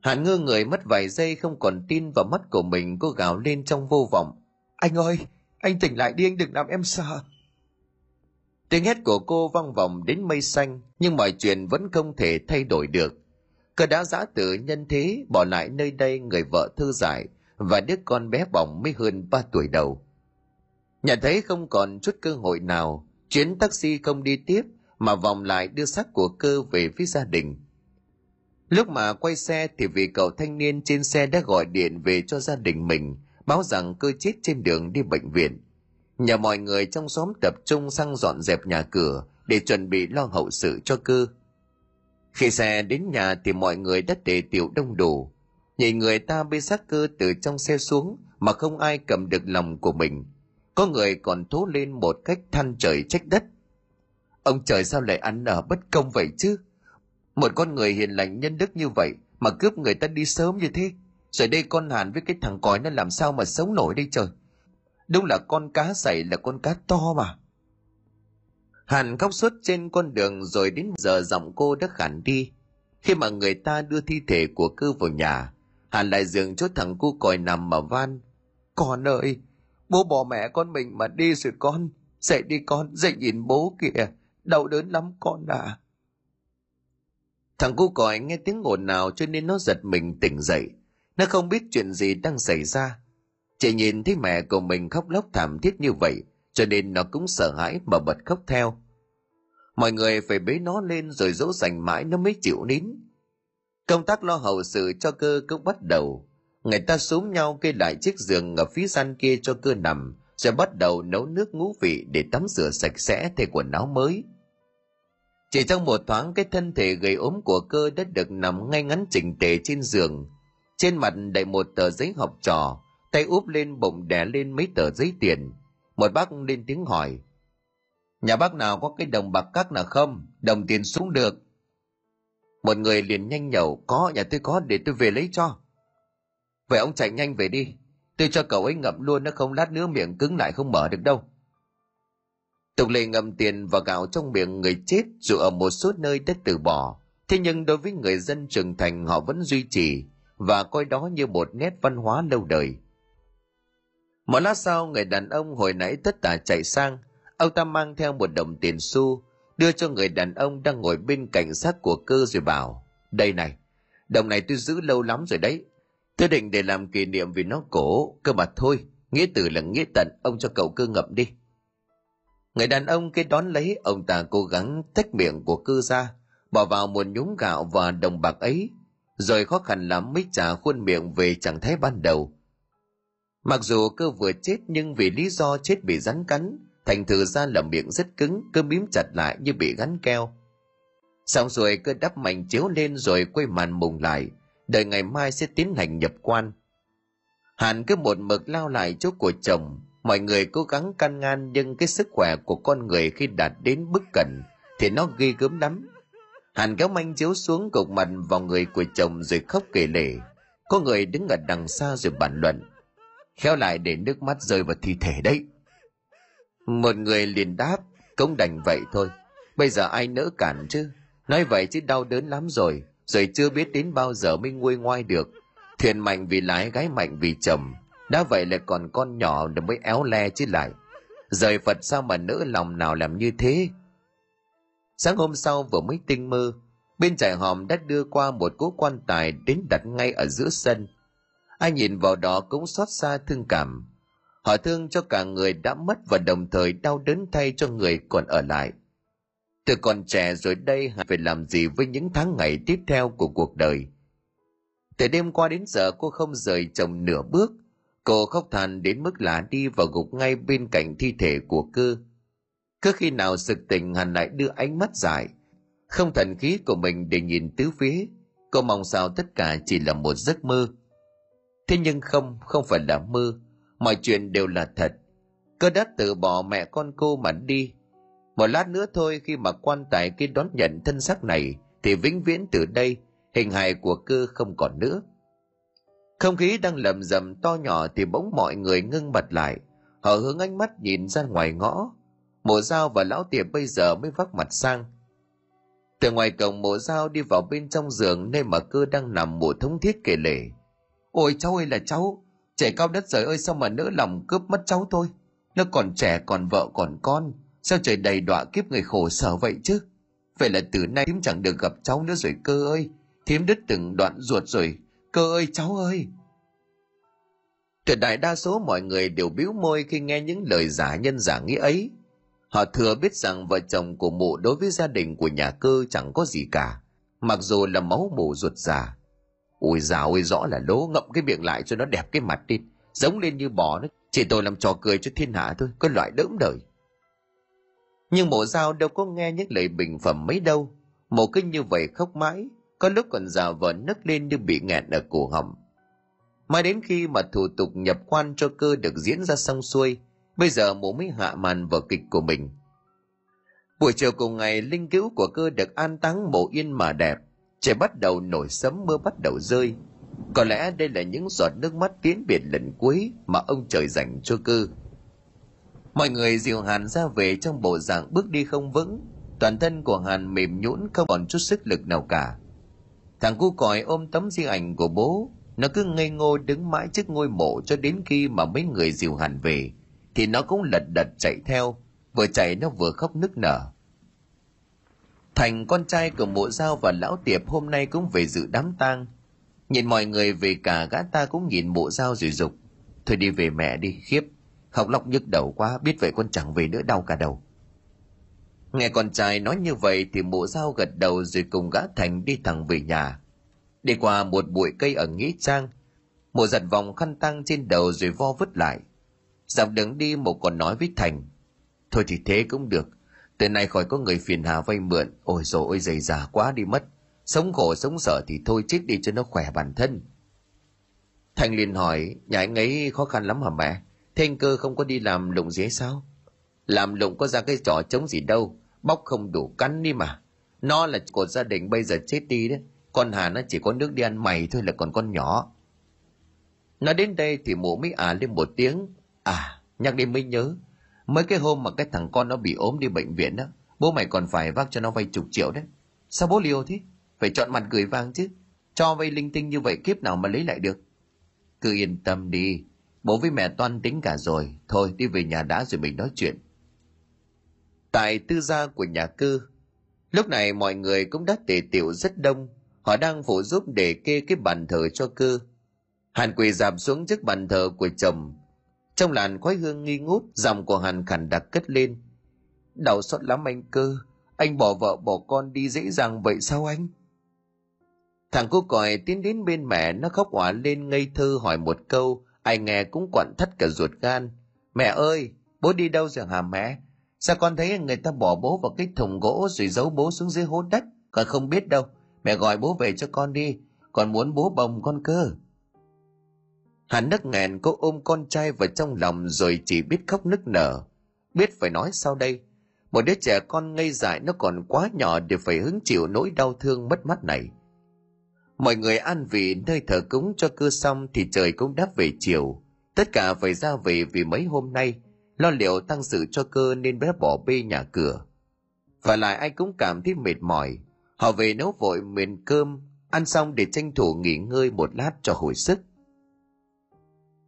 Hàn ngơ người mất vài giây không còn tin vào mắt của mình cô gào lên trong vô vọng. Anh ơi, anh tỉnh lại đi anh đừng làm em sợ. Tiếng hét của cô vang vọng đến mây xanh, nhưng mọi chuyện vẫn không thể thay đổi được. Cơ đã giã tử nhân thế, bỏ lại nơi đây người vợ thư giải và đứa con bé bỏng mới hơn ba tuổi đầu. Nhận thấy không còn chút cơ hội nào, chuyến taxi không đi tiếp mà vòng lại đưa xác của cơ về phía gia đình. Lúc mà quay xe thì vì cậu thanh niên trên xe đã gọi điện về cho gia đình mình, báo rằng cơ chết trên đường đi bệnh viện – Nhờ mọi người trong xóm tập trung sang dọn dẹp nhà cửa để chuẩn bị lo hậu sự cho cơ. Khi xe đến nhà thì mọi người đã tề tiểu đông đủ. Nhìn người ta bê xác cơ từ trong xe xuống mà không ai cầm được lòng của mình. Có người còn thố lên một cách than trời trách đất. Ông trời sao lại ăn ở bất công vậy chứ? Một con người hiền lành nhân đức như vậy mà cướp người ta đi sớm như thế. Rồi đây con Hàn với cái thằng còi nó làm sao mà sống nổi đây trời. Đúng là con cá sảy là con cá to mà. Hàn khóc suốt trên con đường rồi đến giờ giọng cô đã khản đi. Khi mà người ta đưa thi thể của cư vào nhà, Hàn lại giường cho thằng cu còi nằm mà van. Con ơi, bố bỏ mẹ con mình mà đi rồi con. Dậy đi con, dậy nhìn bố kìa, đau đớn lắm con à. Thằng cu còi nghe tiếng ồn nào cho nên nó giật mình tỉnh dậy. Nó không biết chuyện gì đang xảy ra. Chỉ nhìn thấy mẹ của mình khóc lóc thảm thiết như vậy, cho nên nó cũng sợ hãi mà bật khóc theo. Mọi người phải bế nó lên rồi dỗ dành mãi nó mới chịu nín. Công tác lo hậu sự cho cơ cũng bắt đầu. Người ta xúm nhau kê lại chiếc giường ở phía gian kia cho cơ nằm, rồi bắt đầu nấu nước ngũ vị để tắm rửa sạch sẽ thay quần áo mới. Chỉ trong một thoáng cái thân thể gầy ốm của cơ đã được nằm ngay ngắn chỉnh tề trên giường. Trên mặt đầy một tờ giấy học trò, tay úp lên bụng đè lên mấy tờ giấy tiền một bác lên tiếng hỏi Nhà bác nào có cái đồng bạc cắt nào không? Đồng tiền xuống được. Một người liền nhanh nhẩu, có, nhà tôi có, để tôi về lấy cho. Vậy ông chạy nhanh về đi, tôi cho cậu ấy ngậm luôn nó không lát nữa miệng cứng lại không mở được đâu. Tục lệ ngậm tiền và gạo trong miệng người chết dù ở một số nơi đã từ bỏ, thế nhưng đối với người dân trưởng thành họ vẫn duy trì và coi đó như một nét văn hóa lâu đời. Một lát sau, người đàn ông hồi nãy tất tả chạy sang, ông ta mang theo một đồng tiền xu, đưa cho người đàn ông đang ngồi bên cạnh xác của cơ rồi bảo, đây này, đồng này tôi giữ lâu lắm rồi đấy, tôi định để làm kỷ niệm vì nó cổ, cơ mà thôi, nghĩa tử là nghĩa tận, ông cho cậu cơ ngậm đi. Người đàn ông kia đón lấy, ông ta cố gắng tách miệng của cư ra, bỏ vào một nhúng gạo và đồng bạc ấy, rồi khó khăn lắm mới trả khuôn miệng về trạng thái ban đầu. Mặc dù cơ vừa chết nhưng vì lý do chết bị rắn cắn, thành thử ra là miệng rất cứng, cơ mím chặt lại như bị gắn keo. Xong rồi cơ đắp mảnh chiếu lên rồi quay màn mùng lại, đợi ngày mai sẽ tiến hành nhập quan. Hàn cứ một mực lao lại chỗ của chồng, mọi người cố gắng can ngăn nhưng cái sức khỏe của con người khi đạt đến bức cẩn thì nó ghi gớm lắm. Hàn kéo manh chiếu xuống cục mặt vào người của chồng rồi khóc kể lể. Có người đứng ở đằng xa rồi bàn luận. Khéo lại để nước mắt rơi vào thi thể đấy. Một người liền đáp, cũng đành vậy thôi. Bây giờ ai nỡ cản chứ? Nói vậy chứ đau đớn lắm rồi, rồi chưa biết đến bao giờ mới nguôi ngoai được. Thuyền mạnh vì lái, gái mạnh vì chồng. Đã vậy lại còn con nhỏ được mới éo le chứ lại. Rời Phật sao mà nỡ lòng nào làm như thế? Sáng hôm sau vừa mới tinh mơ, bên trại hòm đã đưa qua một cố quan tài đến đặt ngay ở giữa sân. Ai nhìn vào đó cũng xót xa thương cảm. Họ thương cho cả người đã mất và đồng thời đau đớn thay cho người còn ở lại. Từ còn trẻ rồi đây phải làm gì với những tháng ngày tiếp theo của cuộc đời. Từ đêm qua đến giờ cô không rời chồng nửa bước. Cô khóc than đến mức là đi và gục ngay bên cạnh thi thể của cơ. Cứ khi nào sực tỉnh hẳn lại đưa ánh mắt dài, không thần khí của mình để nhìn tứ phía. Cô mong sao tất cả chỉ là một giấc mơ. Thế nhưng không, không phải là mơ. Mọi chuyện đều là thật. Cơ đã từ bỏ mẹ con cô mà đi. Một lát nữa thôi khi mà quan tài kia đón nhận thân xác này, thì vĩnh viễn từ đây, hình hài của cơ không còn nữa. Không khí đang lầm rầm to nhỏ thì bỗng mọi người ngưng mặt lại. Họ hướng ánh mắt nhìn ra ngoài ngõ. Mộ dao và lão tiệp bây giờ mới vác mặt sang. Từ ngoài cổng, mộ dao đi vào bên trong giường nơi mà cơ đang nằm mộ thống thiết kể lể. Ôi cháu ơi là cháu, trẻ cao đất trời ơi, sao mà nỡ lòng cướp mất cháu tôi nó còn trẻ, còn vợ, còn con sao trời đầy đọa kiếp người khổ sở vậy chứ? Vậy là từ nay thím chẳng được gặp cháu nữa rồi cơ ơi. Thím đứt từng đoạn ruột rồi. Cơ ơi cháu ơi. Tuyệt đại đa số mọi người đều biếu môi khi nghe những lời giả nhân giả nghĩa ấy. Họ thừa biết rằng vợ chồng của mụ đối với gia đình của nhà cơ chẳng có gì cả, mặc dù là máu mủ ruột già. Ôi già ôi rõ là lố ngậm cái miệng lại cho nó đẹp cái mặt đi, giống lên như bò nó, chỉ tôi làm trò cười cho thiên hạ thôi, có loại đỡm đời. Nhưng mộ dao đâu có nghe những lời bình phẩm mấy đâu, mộ cứ như vậy khóc mãi, có lúc còn già vợ nấc lên như bị nghẹn ở cổ họng. Mai đến khi mà thủ tục nhập quan cho cơ được diễn ra xong xuôi, Bây giờ mộ mới hạ màn vở kịch của mình. Buổi chiều cùng ngày, linh cữu của cơ được an táng mộ yên mà đẹp. Trời bắt đầu nổi sấm mưa bắt đầu rơi. Có lẽ đây là những giọt nước mắt tiến biệt lần cuối mà ông trời dành cho cơ. Mọi người dìu Hàn ra về trong bộ dạng bước đi không vững. Toàn thân của Hàn mềm nhũn không còn chút sức lực nào cả. Thằng cu còi ôm tấm di ảnh của bố, nó cứ ngây ngô đứng mãi trước ngôi mộ cho đến khi mà mấy người dìu Hàn về. Thì nó cũng lật đật chạy theo. Vừa chạy nó vừa khóc nức nở. Thành con trai của mộ giao và lão tiệp hôm nay cũng về dự đám tang. Nhìn mọi người về cả gã ta cũng nhìn mộ giao rồi dục. Thôi đi về mẹ đi khiếp học lóc nhức đầu quá biết vậy con chẳng về nữa đau cả đầu nghe con trai nói như vậy thì mụ dao gật đầu rồi cùng gã thành đi thẳng về nhà đi qua một bụi cây ở nghĩa trang mụ giật vòng khăn tăng trên đầu rồi vo vứt lại Dọc đường đi một còn nói với Thành. Thôi thì thế cũng được. Từ nay khỏi có người phiền hà vay mượn. Ôi dồi ôi dày già quá đi mất. Sống khổ sống sợ thì thôi chết đi cho nó khỏe bản thân. Thành liền hỏi, nhà anh ấy khó khăn lắm hả mẹ? Thanh cơ không có đi làm lụng dế sao? làm lụng có ra cái trò chống gì đâu, bóc không đủ cắn đi mà. Nó là cột gia đình bây giờ chết đi đấy. Con hà nó chỉ có nước đi ăn mày thôi là còn con nhỏ. Nói đến đây thì mụ mới à lên một tiếng. À nhắc đến mới nhớ. Mấy cái hôm mà cái thằng con nó bị ốm đi bệnh viện đó, bố mày còn phải vác cho nó vay chục triệu đấy. Sao bố liều thế? Phải chọn mặt gửi vàng chứ. Cho vay linh tinh như vậy kiếp nào mà lấy lại được? Cứ yên tâm đi bố với mẹ toan tính cả rồi. Thôi, đi về nhà đã rồi mình nói chuyện. Tại tư gia của nhà cư, lúc này mọi người cũng đã tề tiểu rất đông. Họ đang phụ giúp để kê cái bàn thờ cho cư. Hàn quỳ dạp xuống trước bàn thờ của chồng. Trong làn khói hương nghi ngút dòng của hàn khẳng đặc cất lên. Đau xót lắm anh cơ anh bỏ vợ bỏ con đi dễ dàng vậy sao anh? Thằng cô còi tiến đến bên mẹ, nó khóc òa lên ngây thơ hỏi một câu ai nghe cũng quặn thắt cả ruột gan. Mẹ ơi, bố đi đâu rồi hả mẹ? Sao con thấy người ta bỏ bố vào cái thùng gỗ rồi giấu bố xuống dưới hố đất? Con không biết đâu. Mẹ gọi bố về cho con đi. Con muốn bố bồng con cơ. Hắn nấc nghẹn cô ôm con trai vào trong lòng rồi chỉ biết khóc nức nở. Biết phải nói sau đây, một đứa trẻ con ngây dại nó còn quá nhỏ để phải hứng chịu nỗi đau thương mất mát này mọi người an vị, nơi thờ cúng cho cư xong thì trời cũng đáp về chiều. Tất cả phải ra về vì mấy hôm nay, lo liệu tăng sự cho cơ nên bé bỏ bê nhà cửa. Và lại ai cũng cảm thấy mệt mỏi. Họ về nấu vội miền cơm, ăn xong để tranh thủ nghỉ ngơi một lát cho hồi sức.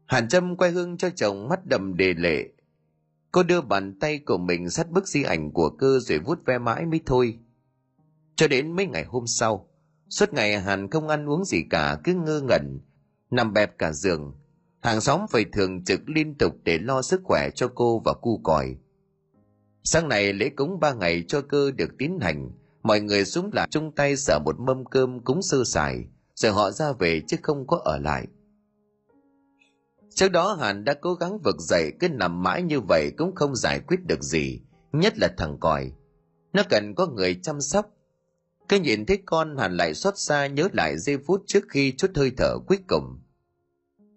Hàn trâm quay hương cho chồng mắt đầm đề lệ. Cô đưa bàn tay của mình sát bức di ảnh của cơ rồi vuốt ve mãi mới thôi. Cho đến mấy ngày hôm sau suốt ngày hàn không ăn uống gì cả, cứ ngơ ngẩn, nằm bẹp cả giường. Hàng xóm phải thường trực liên tục để lo sức khỏe cho cô và cu còi. Sáng nay lễ cúng ba ngày cho cơ được tiến hành, mọi người xuống lại chung tay sở một mâm cơm cúng sơ sài, rồi họ ra về chứ không có ở lại. Trước đó hàn đã cố gắng vực dậy, cứ nằm mãi như vậy cũng không giải quyết được gì, nhất là thằng còi. Nó cần có người chăm sóc cứ nhìn thấy con hàn lại xót xa nhớ lại giây phút trước khi chút hơi thở cuối cùng.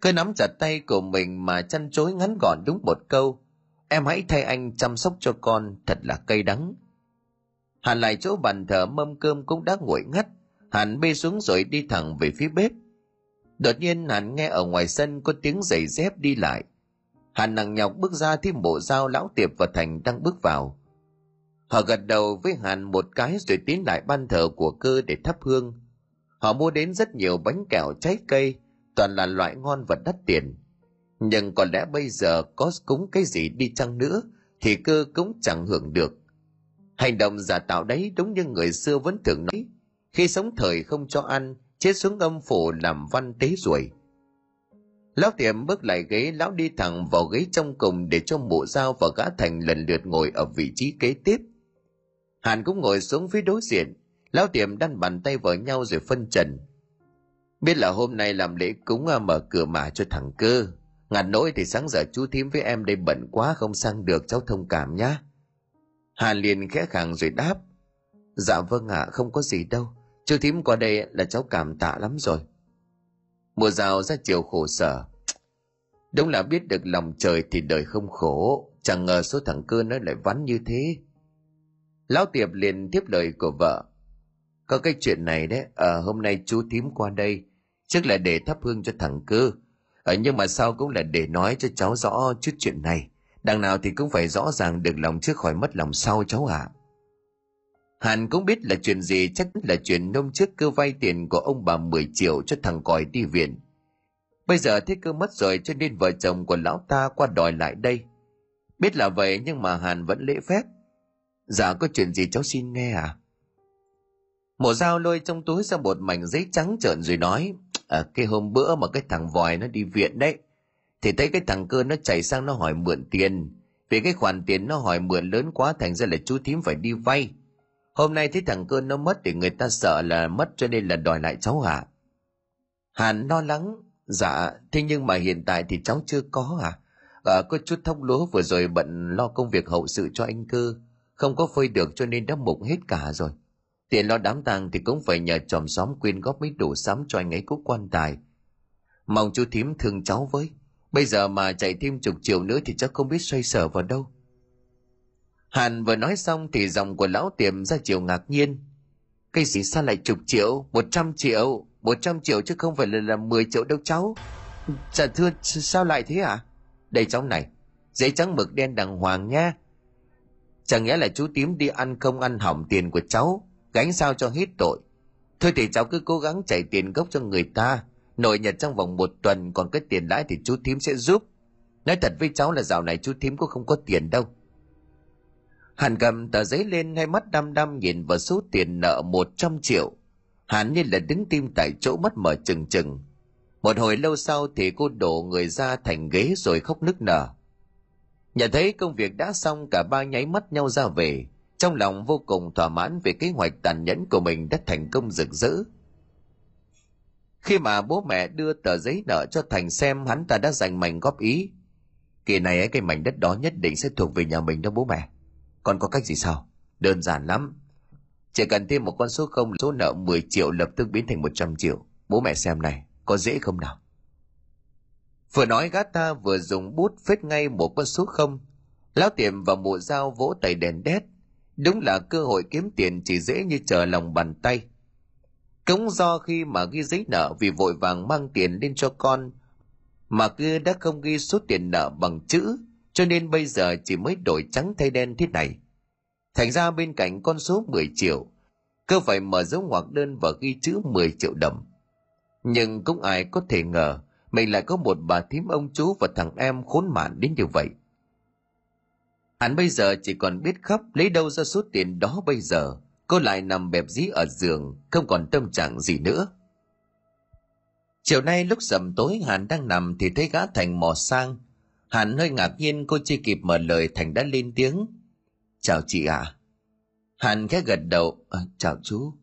Cứ nắm chặt tay của mình mà chăn chối ngắn gọn đúng một câu, em hãy thay anh chăm sóc cho con, thật là cay đắng. Hàn lại chỗ bàn thờ mâm cơm cũng đã nguội ngắt hàn bê xuống rồi đi thẳng về phía bếp. Đột nhiên hàn nghe ở ngoài sân có tiếng giày dép đi lại. Hàn nặng nhọc bước ra thì bộ dao lão tiệp và thành đang bước vào họ gật đầu với hàn một cái rồi tiến lại ban thờ của cơ để thắp hương. Họ mua đến rất nhiều bánh kẹo, trái cây, toàn là loại ngon và đắt tiền. Nhưng có lẽ bây giờ có cúng cái gì đi chăng nữa thì cơ cũng chẳng hưởng được. Hành động giả tạo đấy đúng như người xưa vẫn thường nói, khi sống thời không cho ăn, chết xuống âm phủ làm văn tế ruồi. Lão tiệm bước lại ghế, lão đi thẳng vào ghế trong cùng để cho mụ dao và gã thành lần lượt ngồi ở vị trí kế tiếp hàn cũng ngồi xuống phía đối diện. Lão tiệm đan bàn tay vào nhau rồi phân trần. Biết là hôm nay làm lễ cúng à, mở cửa mà cho thằng cơ. Ngặt nỗi thì sáng giờ chú thím với em đây bận quá không sang được cháu thông cảm nhá. Hàn liền khẽ khàng rồi đáp. Dạ vâng ạ à, không có gì đâu. Chú thím qua đây là cháu cảm tạ lắm rồi. Mùa rào ra chiều khổ sở. Đúng là biết được lòng trời thì đời không khổ. Chẳng ngờ số thằng cơ nó lại vắn như thế lão tiệp liền tiếp lời của vợ có cái chuyện này đấy à, hôm nay chú thím qua đây trước là để thắp hương cho thằng cơ à, nhưng mà sau cũng là để nói cho cháu rõ chút chuyện này đằng nào thì cũng phải rõ ràng được lòng trước khỏi mất lòng sau cháu ạ à. Hàn cũng biết là chuyện gì chắc là chuyện nông trước cơ vay tiền của ông bà 10 triệu cho thằng còi đi viện. Bây giờ thế cơ mất rồi cho nên vợ chồng của lão ta qua đòi lại đây. Biết là vậy nhưng mà Hàn vẫn lễ phép. Dạ có chuyện gì cháu xin nghe à? Mộ dao lôi trong túi ra một mảnh giấy trắng trợn rồi nói à, cái hôm bữa mà cái thằng vòi nó đi viện đấy thì thấy cái thằng cơ nó chạy sang nó hỏi mượn tiền. Vì cái khoản tiền nó hỏi mượn lớn quá thành ra là chú thím phải đi vay. Hôm nay thấy thằng cơ nó mất thì người ta sợ là mất cho nên là đòi lại cháu hả hàn lo lắng dạ thế nhưng mà hiện tại thì cháu chưa có à, à có chút thóc lúa vừa rồi bận lo công việc hậu sự cho anh cơ không có phơi được cho nên đã mục hết cả rồi tiền lo đám tang thì cũng phải nhờ chòm xóm quyên góp mấy đủ sắm cho anh ấy cúc quan tài mong chú thím thương cháu với bây giờ mà chạy thêm chục triệu nữa thì chắc không biết xoay sở vào đâu Hàn vừa nói xong thì dòng của lão tiệm ra chiều ngạc nhiên. Cái gì sao lại chục triệu, một trăm triệu, một trăm triệu chứ không phải là, là 10 triệu đâu cháu. Dạ thưa, sao lại thế ạ? À? Đây cháu này, giấy trắng mực đen đàng hoàng nha. Chẳng nhẽ là chú tím đi ăn không ăn hỏng tiền của cháu, gánh sao cho hết tội. Thôi thì cháu cứ cố gắng chạy tiền gốc cho người ta, nội nhật trong vòng một tuần còn cái tiền lãi thì chú thím sẽ giúp. Nói thật với cháu là dạo này chú thím cũng không có tiền đâu. Hàn cầm tờ giấy lên hai mắt đăm đăm nhìn vào số tiền nợ 100 triệu. Hàn như là đứng tim tại chỗ mắt mở trừng trừng. Một hồi lâu sau thì cô đổ người ra thành ghế rồi khóc nức nở. Nhận thấy công việc đã xong cả ba nháy mắt nhau ra về. Trong lòng vô cùng thỏa mãn về kế hoạch tàn nhẫn của mình đã thành công rực rỡ. Khi mà bố mẹ đưa tờ giấy nợ cho Thành xem hắn ta đã dành mảnh góp ý. Kỳ này ấy, cái mảnh đất đó nhất định sẽ thuộc về nhà mình đó bố mẹ. Còn có cách gì sao? Đơn giản lắm. Chỉ cần thêm một con số không số nợ 10 triệu lập tức biến thành 100 triệu. Bố mẹ xem này, có dễ không nào? Vừa nói gã ta vừa dùng bút phết ngay một con số không. Lão tiệm và mụ dao vỗ tay đèn đét. Đúng là cơ hội kiếm tiền chỉ dễ như chờ lòng bàn tay. Cũng do khi mà ghi giấy nợ vì vội vàng mang tiền lên cho con, mà kia đã không ghi số tiền nợ bằng chữ, cho nên bây giờ chỉ mới đổi trắng thay đen thế này. Thành ra bên cạnh con số 10 triệu, cơ phải mở dấu ngoặc đơn và ghi chữ 10 triệu đồng. Nhưng cũng ai có thể ngờ mình lại có một bà thím ông chú và thằng em khốn nạn đến như vậy. Hắn bây giờ chỉ còn biết khóc lấy đâu ra số tiền đó bây giờ, cô lại nằm bẹp dí ở giường, không còn tâm trạng gì nữa. Chiều nay lúc sầm tối Hàn đang nằm thì thấy gã Thành mò sang. Hàn hơi ngạc nhiên cô chưa kịp mở lời Thành đã lên tiếng. Chào chị ạ. À. Hàn khẽ gật đầu. À, chào chú.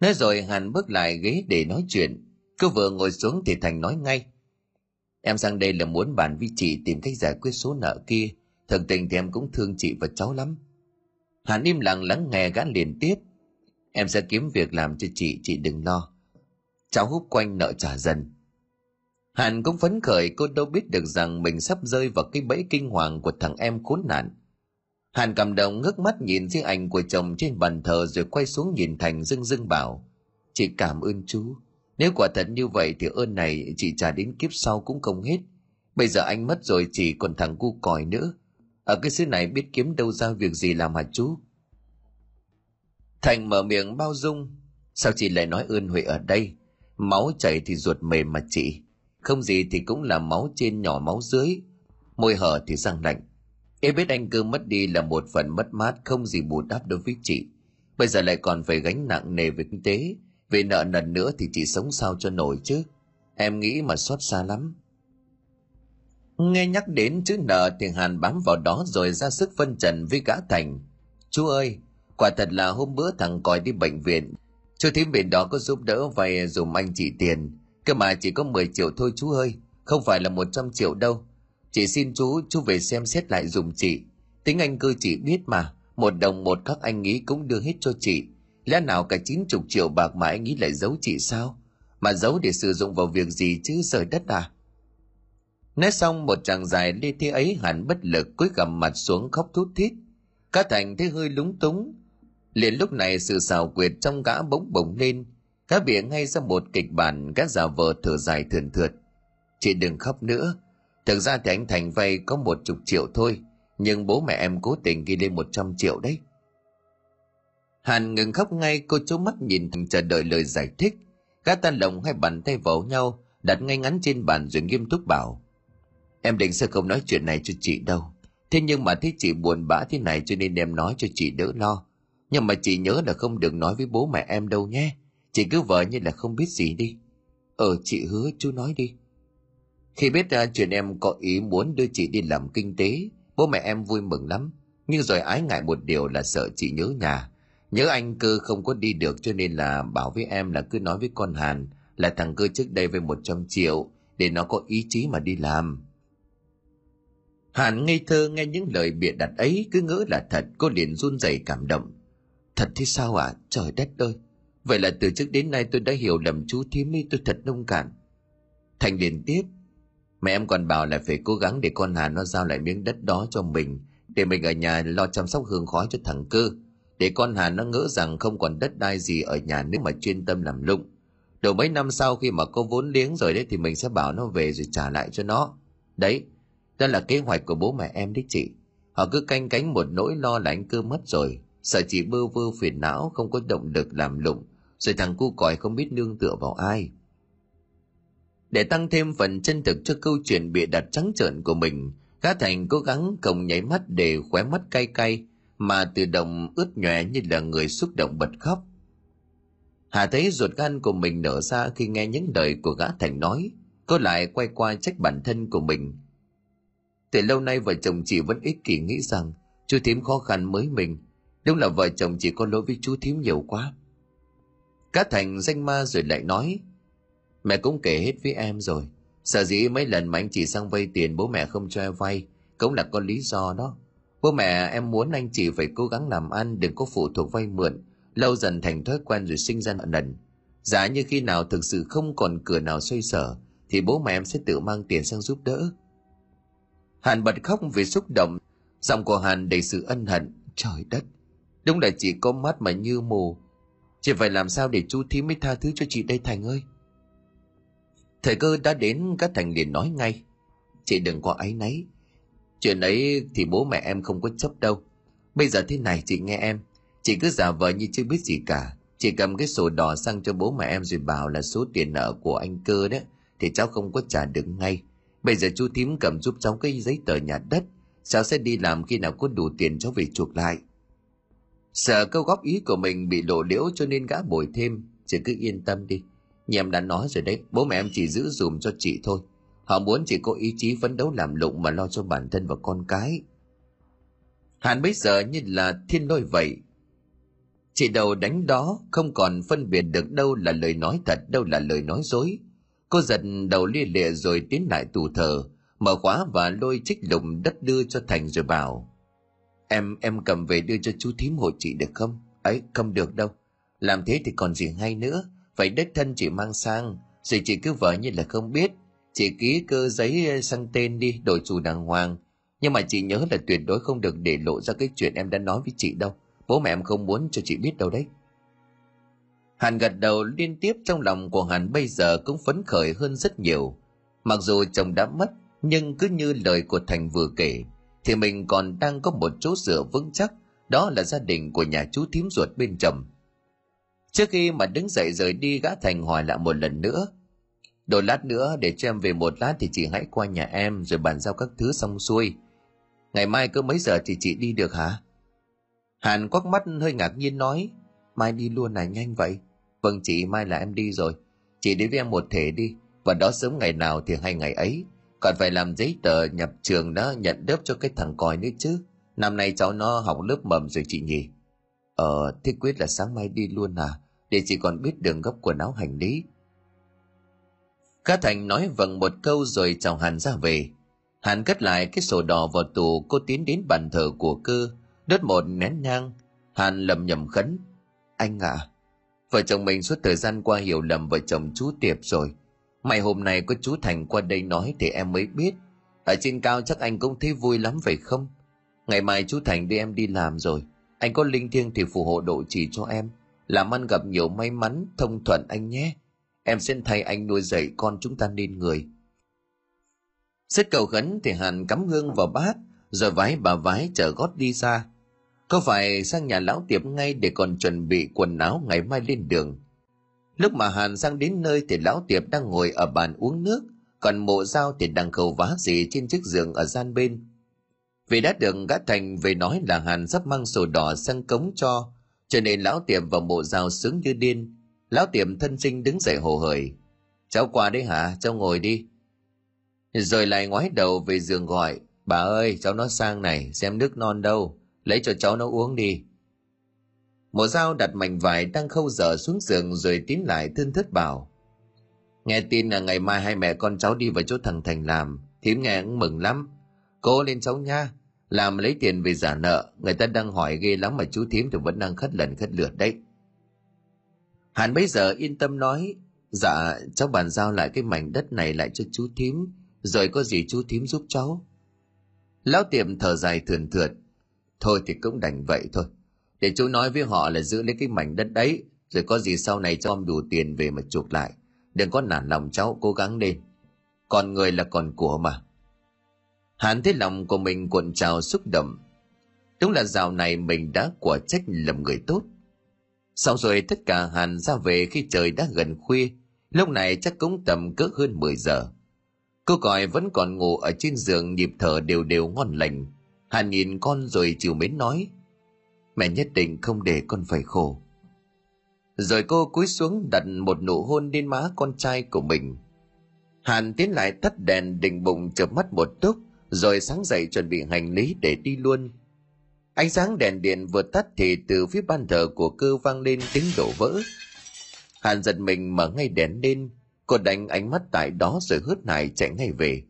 Nói rồi Hàn bước lại ghế để nói chuyện. Cô vừa ngồi xuống thì Thành nói ngay. Em sang đây là muốn bàn với chị tìm cách giải quyết số nợ kia. Thực tình thì em cũng thương chị và cháu lắm. Hàn im lặng lắng nghe gã liền tiếp. Em sẽ kiếm việc làm cho chị, chị đừng lo. Cháu hút quanh nợ trả dần. Hàn cũng phấn khởi cô đâu biết được rằng mình sắp rơi vào cái bẫy kinh hoàng của thằng em khốn nạn. Hàn cảm động ngước mắt nhìn chiếc ảnh của chồng trên bàn thờ rồi quay xuống nhìn Thành dưng dưng bảo. Chị cảm ơn chú. Nếu quả thật như vậy thì ơn này chị trả đến kiếp sau cũng không hết. Bây giờ anh mất rồi chỉ còn thằng cu còi nữa. Ở cái xứ này biết kiếm đâu ra việc gì làm hả chú? Thành mở miệng bao dung. Sao chị lại nói ơn Huệ ở đây? Máu chảy thì ruột mềm mà chị. Không gì thì cũng là máu trên nhỏ máu dưới. Môi hở thì răng lạnh. Em biết anh cơ mất đi là một phần mất mát, không gì bù đắp đối với chị. Bây giờ lại còn phải gánh nặng nề về kinh tế. Về nợ nần nữa thì chị sống sao cho nổi chứ. Em nghĩ mà xót xa lắm. Nghe nhắc đến chữ nợ thì Hàn bám vào đó rồi ra sức phân trần với gã Thành. Chú ơi, quả thật là hôm bữa thằng còi đi bệnh viện. Chú thím bên đó có giúp đỡ vay dùm anh chị tiền. Cơ mà chỉ có 10 triệu thôi chú ơi, không phải là 100 triệu đâu. Chị xin chú, chú về xem xét lại dùm chị. Tính anh cư chị biết mà, một đồng một các anh nghĩ cũng đưa hết cho chị. Lẽ nào cả 90 triệu bạc mà anh nghĩ lại giấu chị sao? Mà giấu để sử dụng vào việc gì chứ rời đất à? Nói xong, một chàng dài lê thế ấy hẳn bất lực cúi gằm mặt xuống khóc thút thít. Cá thành thấy hơi lúng túng. Liền lúc này sự xào quyệt trong gã bỗng bỗng lên. Cá bịa ngay ra một kịch bản gã giả vờ thở dài thườn thượt. Chị đừng khóc nữa. Thực ra thì anh Thành vay có một chục triệu thôi. Nhưng bố mẹ em cố tình ghi lên một trăm triệu đấy. Hàn ngừng khóc ngay cô chú mắt nhìn thằng chờ đợi lời giải thích. Gã ta lồng hai bàn tay vào nhau đặt ngay ngắn trên bàn rồi nghiêm túc bảo Em định sẽ không nói chuyện này cho chị đâu. Thế nhưng mà thấy chị buồn bã thế này cho nên em nói cho chị đỡ lo. Nhưng mà chị nhớ là không được nói với bố mẹ em đâu nhé. Chị cứ vợ như là không biết gì đi. Ờ chị hứa chú nói đi. Khi biết ra chuyện em có ý muốn đưa chị đi làm kinh tế, bố mẹ em vui mừng lắm. Nhưng rồi ái ngại một điều là sợ chị nhớ nhà. Nhớ anh cơ không có đi được cho nên là bảo với em là cứ nói với con Hàn là thằng cơ trước đây với 100 triệu để nó có ý chí mà đi làm. Hàn ngây thơ nghe những lời bịa đặt ấy cứ ngỡ là thật, cô liền run rẩy cảm động. Thật thế sao ạ? À? Trời đất ơi! Vậy là từ trước đến nay tôi đã hiểu lầm chú thím ấy tôi thật nông cạn. Thành liền tiếp. Mẹ em còn bảo là phải cố gắng để con Hàn nó giao lại miếng đất đó cho mình để mình ở nhà lo chăm sóc hương khói cho thằng cơ để con hà nó ngỡ rằng không còn đất đai gì ở nhà nếu mà chuyên tâm làm lụng. Đầu mấy năm sau khi mà có vốn liếng rồi đấy thì mình sẽ bảo nó về rồi trả lại cho nó. Đấy đó là kế hoạch của bố mẹ em đấy chị. Họ cứ canh cánh một nỗi lo là anh cơ mất rồi. Sợ chị bơ vơ phiền não không có động lực làm lụng. Rồi thằng cu còi không biết nương tựa vào ai. Để tăng thêm phần chân thực cho câu chuyện bịa đặt trắng trợn của mình Gã Thành cố gắng còng nháy mắt để khóe mắt cay cay, mà tự động ướt nhòe như là người xúc động bật khóc. Hà thấy ruột gan của mình nở ra khi nghe những lời của gã Thành nói, cô lại quay qua trách bản thân của mình. Từ lâu nay vợ chồng chị vẫn ích kỷ nghĩ rằng chú thím khó khăn mới mình, đúng là vợ chồng chị có lỗi với chú thím nhiều quá. Gã Thành danh ma rồi lại nói, mẹ cũng kể hết với em rồi, sợ dĩ mấy lần mà anh chị sang vay tiền bố mẹ không cho em vay, cũng là có lý do đó. Bố mẹ em muốn anh chị phải cố gắng làm ăn, đừng có phụ thuộc vay mượn, lâu dần thành thói quen rồi sinh ra nợ nần. Giả như khi nào thực sự không còn cửa nào xoay sở, thì bố mẹ em sẽ tự mang tiền sang giúp đỡ. Hàn bật khóc vì xúc động, giọng của Hàn đầy sự ân hận. Trời đất, đúng là chị có mắt mà như mù. Chị phải làm sao để chú thím mới tha thứ cho chị đây Thành ơi? Thời cơ đã đến các thành liền nói ngay. Chị đừng có áy náy. Chuyện ấy thì bố mẹ em không có chấp đâu. Bây giờ thế này chị nghe em. Chị cứ giả vờ như chưa biết gì cả. Chị cầm cái sổ đỏ sang cho bố mẹ em rồi bảo là số tiền nợ của anh cơ đó. Thì cháu không có trả được ngay. Bây giờ chú thím cầm giúp cháu cái giấy tờ nhà đất. Cháu sẽ đi làm khi nào có đủ tiền cháu về chuộc lại. Sợ câu góp ý của mình bị lộ liễu cho nên gã bồi thêm. Chị cứ yên tâm đi nhà em đã nói rồi đấy, bố mẹ em chỉ giữ dùm cho chị thôi. Họ muốn chỉ có ý chí phấn đấu làm lụng mà lo cho bản thân và con cái. Hàn bây giờ như là thiên lôi vậy. Chị đầu đánh đó không còn phân biệt được đâu là lời nói thật, đâu là lời nói dối. Cô giật đầu lia lịa rồi tiến lại tù thờ, mở khóa và lôi trích lùng đất đưa cho Thành rồi bảo. Em, em cầm về đưa cho chú thím hộ chị được không? Ấy, không được đâu. Làm thế thì còn gì hay nữa Vậy đất thân chị mang sang, rồi chị cứ vợ như là không biết. Chị ký cơ giấy ờ, sang tên đi, đổi chủ đàng hoàng. Nhưng mà chị nhớ là tuyệt đối không được để lộ ra cái chuyện em đã nói với chị đâu. Bố mẹ em không muốn cho chị biết đâu đấy. Hàn gật đầu liên tiếp trong lòng của Hàn bây giờ cũng phấn khởi hơn rất nhiều. Mặc dù chồng đã mất, nhưng cứ như lời của Thành vừa kể, thì mình còn đang có một chỗ dựa vững chắc, đó là gia đình của nhà chú thím ruột bên chồng. Trước khi mà đứng dậy rời đi gã Thành hỏi lại một lần nữa. Đồ lát nữa để cho em về một lát thì chị hãy qua nhà em rồi bàn giao các thứ xong xuôi. Ngày mai cứ mấy giờ thì chị đi được hả? Hàn quắc mắt hơi ngạc nhiên nói. Mai đi luôn này nhanh vậy. Vâng chị mai là em đi rồi. Chị đi với em một thể đi. Và đó sớm ngày nào thì hay ngày ấy. Còn phải làm giấy tờ nhập trường đó nhận lớp cho cái thằng còi nữa chứ. Năm nay cháu nó học lớp mầm rồi chị nhỉ? Ờ, thế quyết là sáng mai đi luôn à? để chị còn biết đường gấp quần áo hành lý. Cá Thành nói vâng một câu rồi chào Hàn ra về. Hàn cất lại cái sổ đỏ vào tủ cô tiến đến bàn thờ của cơ, đốt một nén nhang. Hàn lầm nhầm khấn. Anh ạ, à, vợ chồng mình suốt thời gian qua hiểu lầm vợ chồng chú Tiệp rồi. Mày hôm nay có chú Thành qua đây nói thì em mới biết. Ở trên cao chắc anh cũng thấy vui lắm phải không? Ngày mai chú Thành đưa em đi làm rồi. Anh có linh thiêng thì phù hộ độ trì cho em làm ăn gặp nhiều may mắn thông thuận anh nhé em xin thay anh nuôi dạy con chúng ta nên người. Xét cầu khấn thì hàn cắm hương vào bát, rồi vái bà vái chở gót đi xa có phải sang nhà lão tiệp ngay để còn chuẩn bị quần áo ngày mai lên đường? Lúc mà hàn sang đến nơi thì lão tiệp đang ngồi ở bàn uống nước, còn mộ dao thì đang khẩu vá gì trên chiếc giường ở gian bên. Vì đã được gã thành về nói là hàn sắp mang sổ đỏ sang cống cho cho nên lão tiệp và mộ dao sướng như điên lão tiệm thân sinh đứng dậy hồ hởi. Cháu qua đấy hả? Cháu ngồi đi. Rồi lại ngoái đầu về giường gọi, bà ơi, cháu nó sang này, xem nước non đâu, lấy cho cháu nó uống đi. Mộ dao đặt mảnh vải đang khâu dở xuống giường rồi tiến lại thân thất bảo, nghe tin là ngày mai hai mẹ con cháu đi vào chỗ thằng thành làm, thím nghe cũng mừng lắm. Cố lên cháu nha làm lấy tiền về giả nợ, người ta đang hỏi ghê lắm mà chú thím thì vẫn đang khất lần khất lượt đấy hàn bây giờ yên tâm nói dạ cháu bàn giao lại cái mảnh đất này lại cho chú thím rồi có gì chú thím giúp cháu lão tiệm thở dài thườn thượt Thôi thì cũng đành vậy thôi. Để chú nói với họ là giữ lấy cái mảnh đất đấy, rồi có gì sau này cho ông đủ tiền về mà chuộc lại. Đừng có nản lòng cháu, cố gắng lên. Còn người là còn của mà. Hắn thấy lòng của mình cuộn trào xúc động. Đúng là dạo này mình đã quả trách lầm người tốt. Sau rồi tất cả Hàn ra về khi trời đã gần khuya, lúc này chắc cũng tầm cỡ hơn 10 giờ. Cô còi vẫn còn ngủ ở trên giường nhịp thở đều đều ngon lành. Hàn nhìn con rồi chiều mến nói, mẹ nhất định không để con phải khổ. Rồi cô cúi xuống đặt một nụ hôn lên má con trai của mình. Hàn tiến lại tắt đèn định bụng chợp mắt một túc, rồi sáng dậy chuẩn bị hành lý để đi luôn. Ánh sáng đèn điện vừa tắt thì từ phía ban thờ của cơ vang lên tiếng đổ vỡ. Hàn giật mình mở ngay đèn lên, cô đánh ánh mắt tại đó rồi hớt hải chạy ngay về.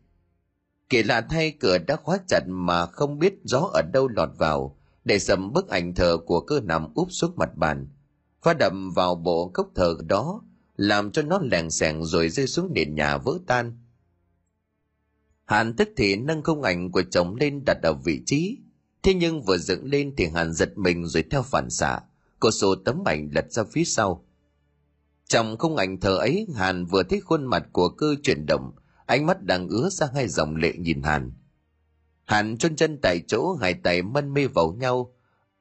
Kỳ lạ thay cửa đã khóa chặt mà không biết gió ở đâu lọt vào, để sầm bức ảnh thờ của cơ nằm úp xuống mặt bàn. Phá đậm vào bộ cốc thờ đó, làm cho nó lèng xèng rồi rơi xuống nền nhà vỡ tan. Hàn tức thì nâng không ảnh của chồng lên đặt ở vị trí, Thế nhưng vừa dựng lên thì Hàn giật mình rồi theo phản xạ, cô sổ tấm ảnh lật ra phía sau. Trong khung ảnh thờ ấy, Hàn vừa thấy khuôn mặt của cơ chuyển động, ánh mắt đang ứa ra hai dòng lệ nhìn Hàn. Hàn chôn chân tại chỗ, hai tay mân mê vào nhau,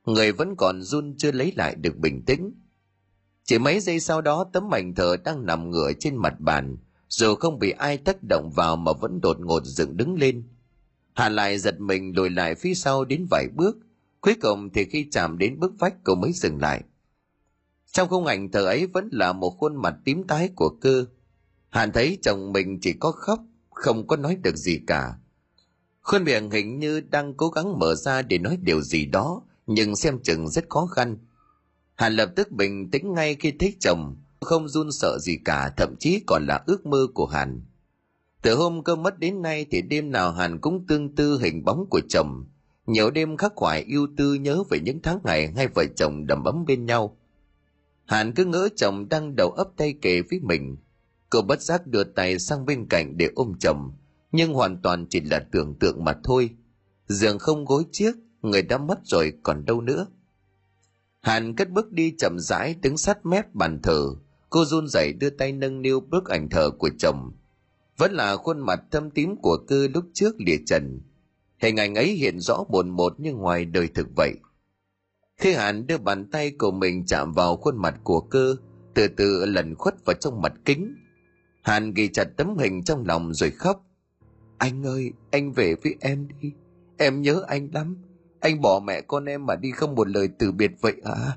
người vẫn còn run chưa lấy lại được bình tĩnh. Chỉ mấy giây sau đó tấm ảnh thờ đang nằm ngửa trên mặt bàn, dù không bị ai tác động vào mà vẫn đột ngột dựng đứng lên – Hà lại giật mình lùi lại phía sau đến vài bước. Cuối cùng thì khi chạm đến bức vách cậu mới dừng lại. Trong khung ảnh thờ ấy vẫn là một khuôn mặt tím tái của cơ. Hàn thấy chồng mình chỉ có khóc, không có nói được gì cả. Khuôn miệng hình như đang cố gắng mở ra để nói điều gì đó, nhưng xem chừng rất khó khăn. Hàn lập tức bình tĩnh ngay khi thấy chồng, không run sợ gì cả, thậm chí còn là ước mơ của Hàn. Từ hôm cơ mất đến nay thì đêm nào Hàn cũng tương tư hình bóng của chồng. Nhiều đêm khắc khoải yêu tư nhớ về những tháng ngày hai vợ chồng đầm ấm bên nhau. Hàn cứ ngỡ chồng đang đầu ấp tay kề với mình. Cô bất giác đưa tay sang bên cạnh để ôm chồng, nhưng hoàn toàn chỉ là tưởng tượng mà thôi. Giường không gối chiếc, người đã mất rồi còn đâu nữa. Hàn cất bước đi chậm rãi đứng sát mép bàn thờ. Cô run rẩy đưa tay nâng niu bức ảnh thờ của chồng, vẫn là khuôn mặt thâm tím của cư lúc trước lìa trần. Hình ảnh ấy hiện rõ bồn một như ngoài đời thực vậy. Khi hàn đưa bàn tay của mình chạm vào khuôn mặt của cơ, từ từ lần khuất vào trong mặt kính. Hàn ghi chặt tấm hình trong lòng rồi khóc. Anh ơi, anh về với em đi. Em nhớ anh lắm. Anh bỏ mẹ con em mà đi không một lời từ biệt vậy à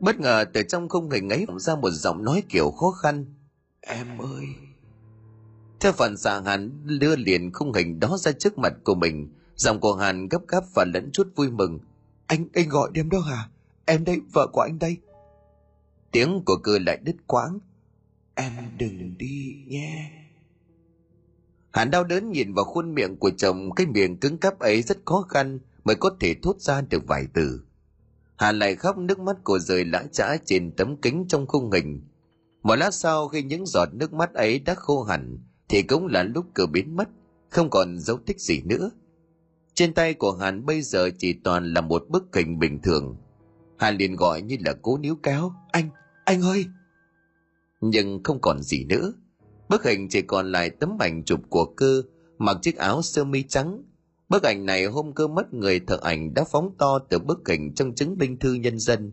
bất ngờ từ trong không hình ấy ra một giọng nói kiểu khó khăn. Em ơi theo phản xạ Hàn đưa liền khung hình đó ra trước mặt của mình. Giọng của Hàn gấp gáp và lẫn chút vui mừng. Anh, anh gọi đêm đó hả? Em đây, vợ của anh đây. Tiếng của cười lại đứt quãng. Em đừng đi nhé. Hàn đau đớn nhìn vào khuôn miệng của chồng, cái miệng cứng cáp ấy rất khó khăn mới có thể thốt ra được vài từ. Hàn lại khóc nước mắt của rơi lã chã trên tấm kính trong khung hình. Một lát sau khi những giọt nước mắt ấy đã khô hẳn, thì cũng là lúc cửa biến mất, không còn dấu tích gì nữa. Trên tay của hàn bây giờ chỉ toàn là một bức hình bình thường. Hàn liền gọi như là cố níu kéo, anh anh ơi! Nhưng không còn gì nữa. Bức hình chỉ còn lại tấm ảnh chụp của cơ, mặc chiếc áo sơ mi trắng. Bức ảnh này hôm cơ mất người thợ ảnh đã phóng to từ bức hình trong chứng minh thư nhân dân.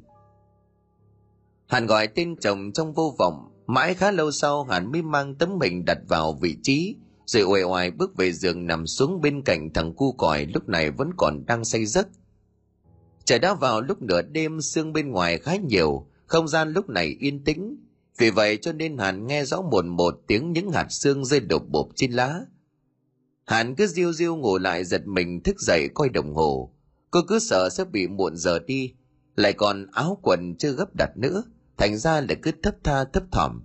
Hàn gọi tên chồng trong vô vọng. Mãi khá lâu sau Hàn mới mang tấm mình đặt vào vị trí, rồi uể oải bước về giường nằm xuống bên cạnh thằng cu còi lúc này vẫn còn đang say giấc. Trời đã vào lúc nửa đêm sương bên ngoài khá nhiều, không gian lúc này yên tĩnh. Vì vậy cho nên Hàn nghe rõ một một tiếng những hạt sương rơi đột bộp trên lá. Hàn cứ diêu diêu ngủ lại giật mình thức dậy coi đồng hồ. Cô cứ sợ sẽ bị muộn giờ đi, lại còn áo quần chưa gấp đặt nữa thành ra lại cứ thấp tha, thấp thỏm.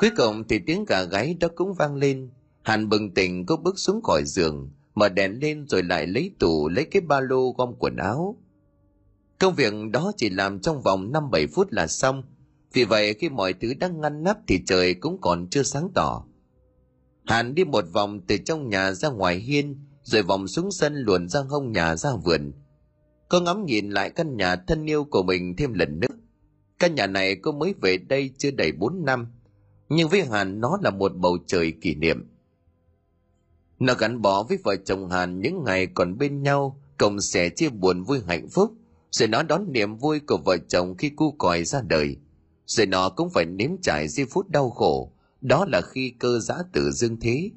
Cuối cùng thì tiếng gà gáy đó cũng vang lên. Hàn bừng tỉnh cô bước xuống khỏi giường, mở đèn lên rồi lại lấy tủ, lấy cái ba lô gom quần áo. Công việc đó chỉ làm trong vòng năm bảy phút là xong. Vì vậy khi mọi thứ đang ngăn nắp thì trời cũng còn chưa sáng tỏ. Hàn đi một vòng từ trong nhà ra ngoài hiên, rồi vòng xuống sân luồn ra hông nhà ra vườn. Cô ngắm nhìn lại căn nhà thân yêu của mình thêm lần nữa. Căn nhà này cô mới về đây chưa đầy 4 năm, nhưng với Hàn nó là một bầu trời kỷ niệm. Nó gắn bó với vợ chồng Hàn những ngày còn bên nhau, cùng sẻ chia buồn vui hạnh phúc, rồi nó đón niềm vui của vợ chồng khi cu còi ra đời. Rồi nó cũng phải nếm trải giây phút đau khổ, đó là khi cơ giã tử dương thế.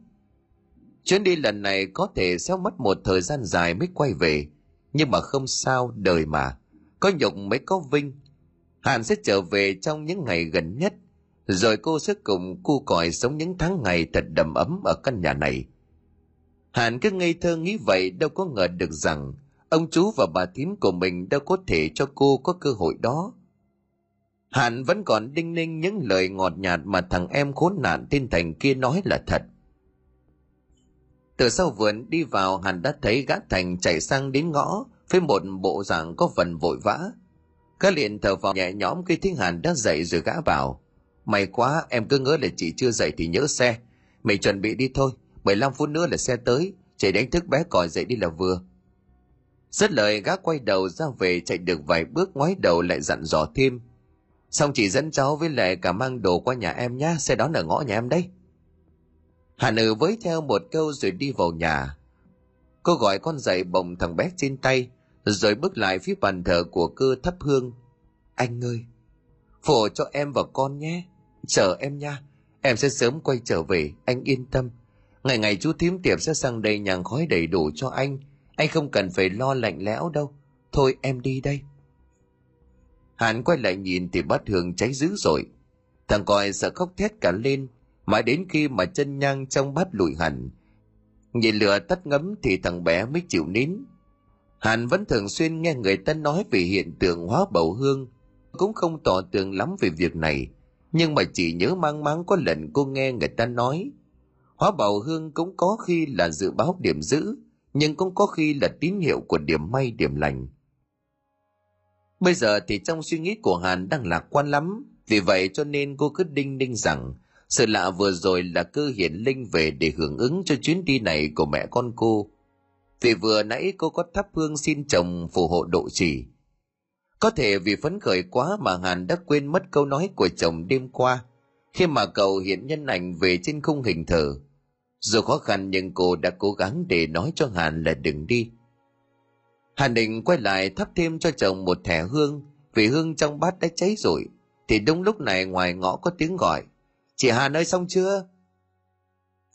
Chuyến đi lần này có thể sẽ mất một thời gian dài mới quay về, nhưng mà không sao, đời mà. Có nhục mới có vinh. Hàn sẽ trở về trong những ngày gần nhất, rồi cô sẽ cùng cu còi sống những tháng ngày thật đầm ấm ở căn nhà này. Hàn cứ ngây thơ nghĩ vậy đâu có ngờ được rằng ông chú và bà thím của mình đâu có thể cho cô có cơ hội đó. Hàn vẫn còn đinh ninh những lời ngọt nhạt mà thằng em khốn nạn tên Thành kia nói là thật. Từ sau vườn đi vào hắn đã thấy gã Thành chạy sang đến ngõ với một bộ dạng có phần vội vã. Gã liền thở vào nhẹ nhõm khi thấy hắn đã dậy rồi gã bảo. May quá em cứ ngỡ là chị chưa dậy thì nhớ xe. Mày chuẩn bị đi thôi, 15 phút nữa là xe tới, chạy đánh thức bé còi dậy đi là vừa. Rất lời gã quay đầu ra về chạy được vài bước ngoái đầu lại dặn dò thêm. Xong chị dẫn cháu với lại cả mang đồ qua nhà em nhá, xe đón ở ngõ nhà em đấy. Hà Nữ với theo một câu rồi đi vào nhà. Cô gọi con dậy bồng thằng bé trên tay, rồi bước lại phía bàn thờ của cơ thắp hương. Anh ơi, phổ cho em và con nhé, chờ em nha, em sẽ sớm quay trở về, anh yên tâm. Ngày ngày chú thím tiệp sẽ sang đây nhàng khói đầy đủ cho anh, anh không cần phải lo lạnh lẽo đâu. Thôi em đi đây. Hắn quay lại nhìn thì bát hương cháy dữ rồi. Thằng còi sợ khóc thét cả lên, mãi đến khi mà chân nhang trong bát lụi hẳn. Nhìn lửa tắt ngấm thì thằng bé mới chịu nín. Hàn vẫn thường xuyên nghe người ta nói về hiện tượng hóa bầu hương, cũng không tỏ tường lắm về việc này, nhưng mà chỉ nhớ mang máng có lần cô nghe người ta nói. Hóa bầu hương cũng có khi là dự báo điểm dữ, nhưng cũng có khi là tín hiệu của điểm may điểm lành. Bây giờ thì trong suy nghĩ của Hàn đang lạc quan lắm, vì vậy cho nên cô cứ đinh đinh rằng sự lạ vừa rồi là cơ hiển linh về để hưởng ứng cho chuyến đi này của mẹ con cô. Vì vừa nãy cô có thắp hương xin chồng phù hộ độ trì. Có thể vì phấn khởi quá mà Hàn đã quên mất câu nói của chồng đêm qua, khi mà cậu hiện nhân ảnh về trên khung hình thờ. Dù khó khăn nhưng cô đã cố gắng để nói cho Hàn là đừng đi. Hàn định quay lại thắp thêm cho chồng một thẻ hương, vì hương trong bát đã cháy rồi. Thì đúng lúc này ngoài ngõ có tiếng gọi. Chị Hà nơi xong chưa?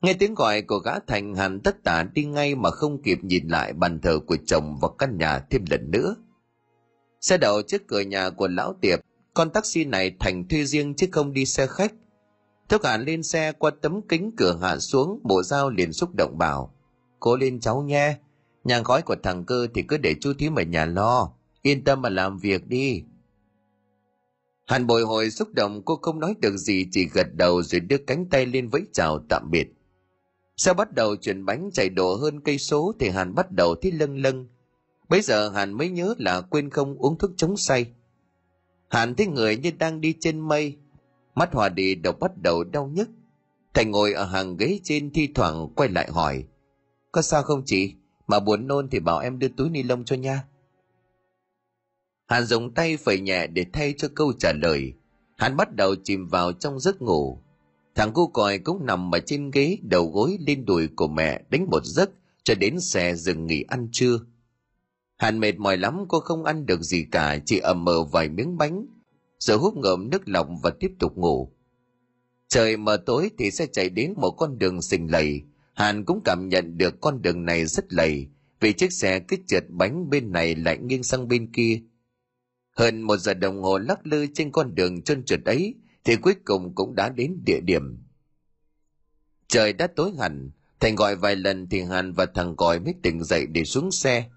Nghe tiếng gọi của gã Thành Hàn tất tả đi ngay mà không kịp nhìn lại bàn thờ của chồng và căn nhà thêm lần nữa. Xe đậu trước cửa nhà của lão tiệp, con taxi này Thành thuê riêng chứ không đi xe khách. Thúc Hàn lên xe qua tấm kính cửa hạ xuống, bộ dao liền xúc động bảo. Cố lên cháu nhé, nhà khói của thằng cơ thì cứ để chú thím ở nhà lo, yên tâm mà làm việc đi. Hàn bồi hồi xúc động, cô không nói được gì, chỉ gật đầu rồi đưa cánh tay lên vẫy chào tạm biệt. Sau bắt đầu chuyển bánh chạy độ hơn cây số thì Hàn bắt đầu thấy lâng lâng. Bây giờ Hàn mới nhớ là quên không uống thuốc chống say. Hàn thấy người như đang đi trên mây. Mắt hòa đi đầu bắt đầu đau nhức. Thành ngồi ở hàng ghế trên thi thoảng quay lại hỏi. Có sao không chị? Mà buồn nôn thì bảo em đưa túi ni lông cho nha. Hàn dùng tay phẩy nhẹ để thay cho câu trả lời. Hắn bắt đầu chìm vào trong giấc ngủ. Thằng cu còi cũng nằm ở trên ghế đầu gối lên đùi của mẹ đánh một giấc cho đến xe dừng nghỉ ăn trưa. Hàn mệt mỏi lắm, cô không ăn được gì cả, chỉ ẩm mờ vài miếng bánh rồi hút ngợm nước lọc và tiếp tục ngủ. Trời mờ tối thì sẽ chạy đến một con đường xình lầy. Hàn cũng cảm nhận được con đường này rất lầy, vì chiếc xe cứ trượt bánh bên này lại nghiêng sang bên kia hơn một giờ đồng hồ lắc lư trên con đường trơn trượt ấy thì cuối cùng cũng đã đến địa điểm. Trời đã tối hẳn, Thành gọi vài lần thì Hàn và thằng còi mới tỉnh dậy để xuống xe.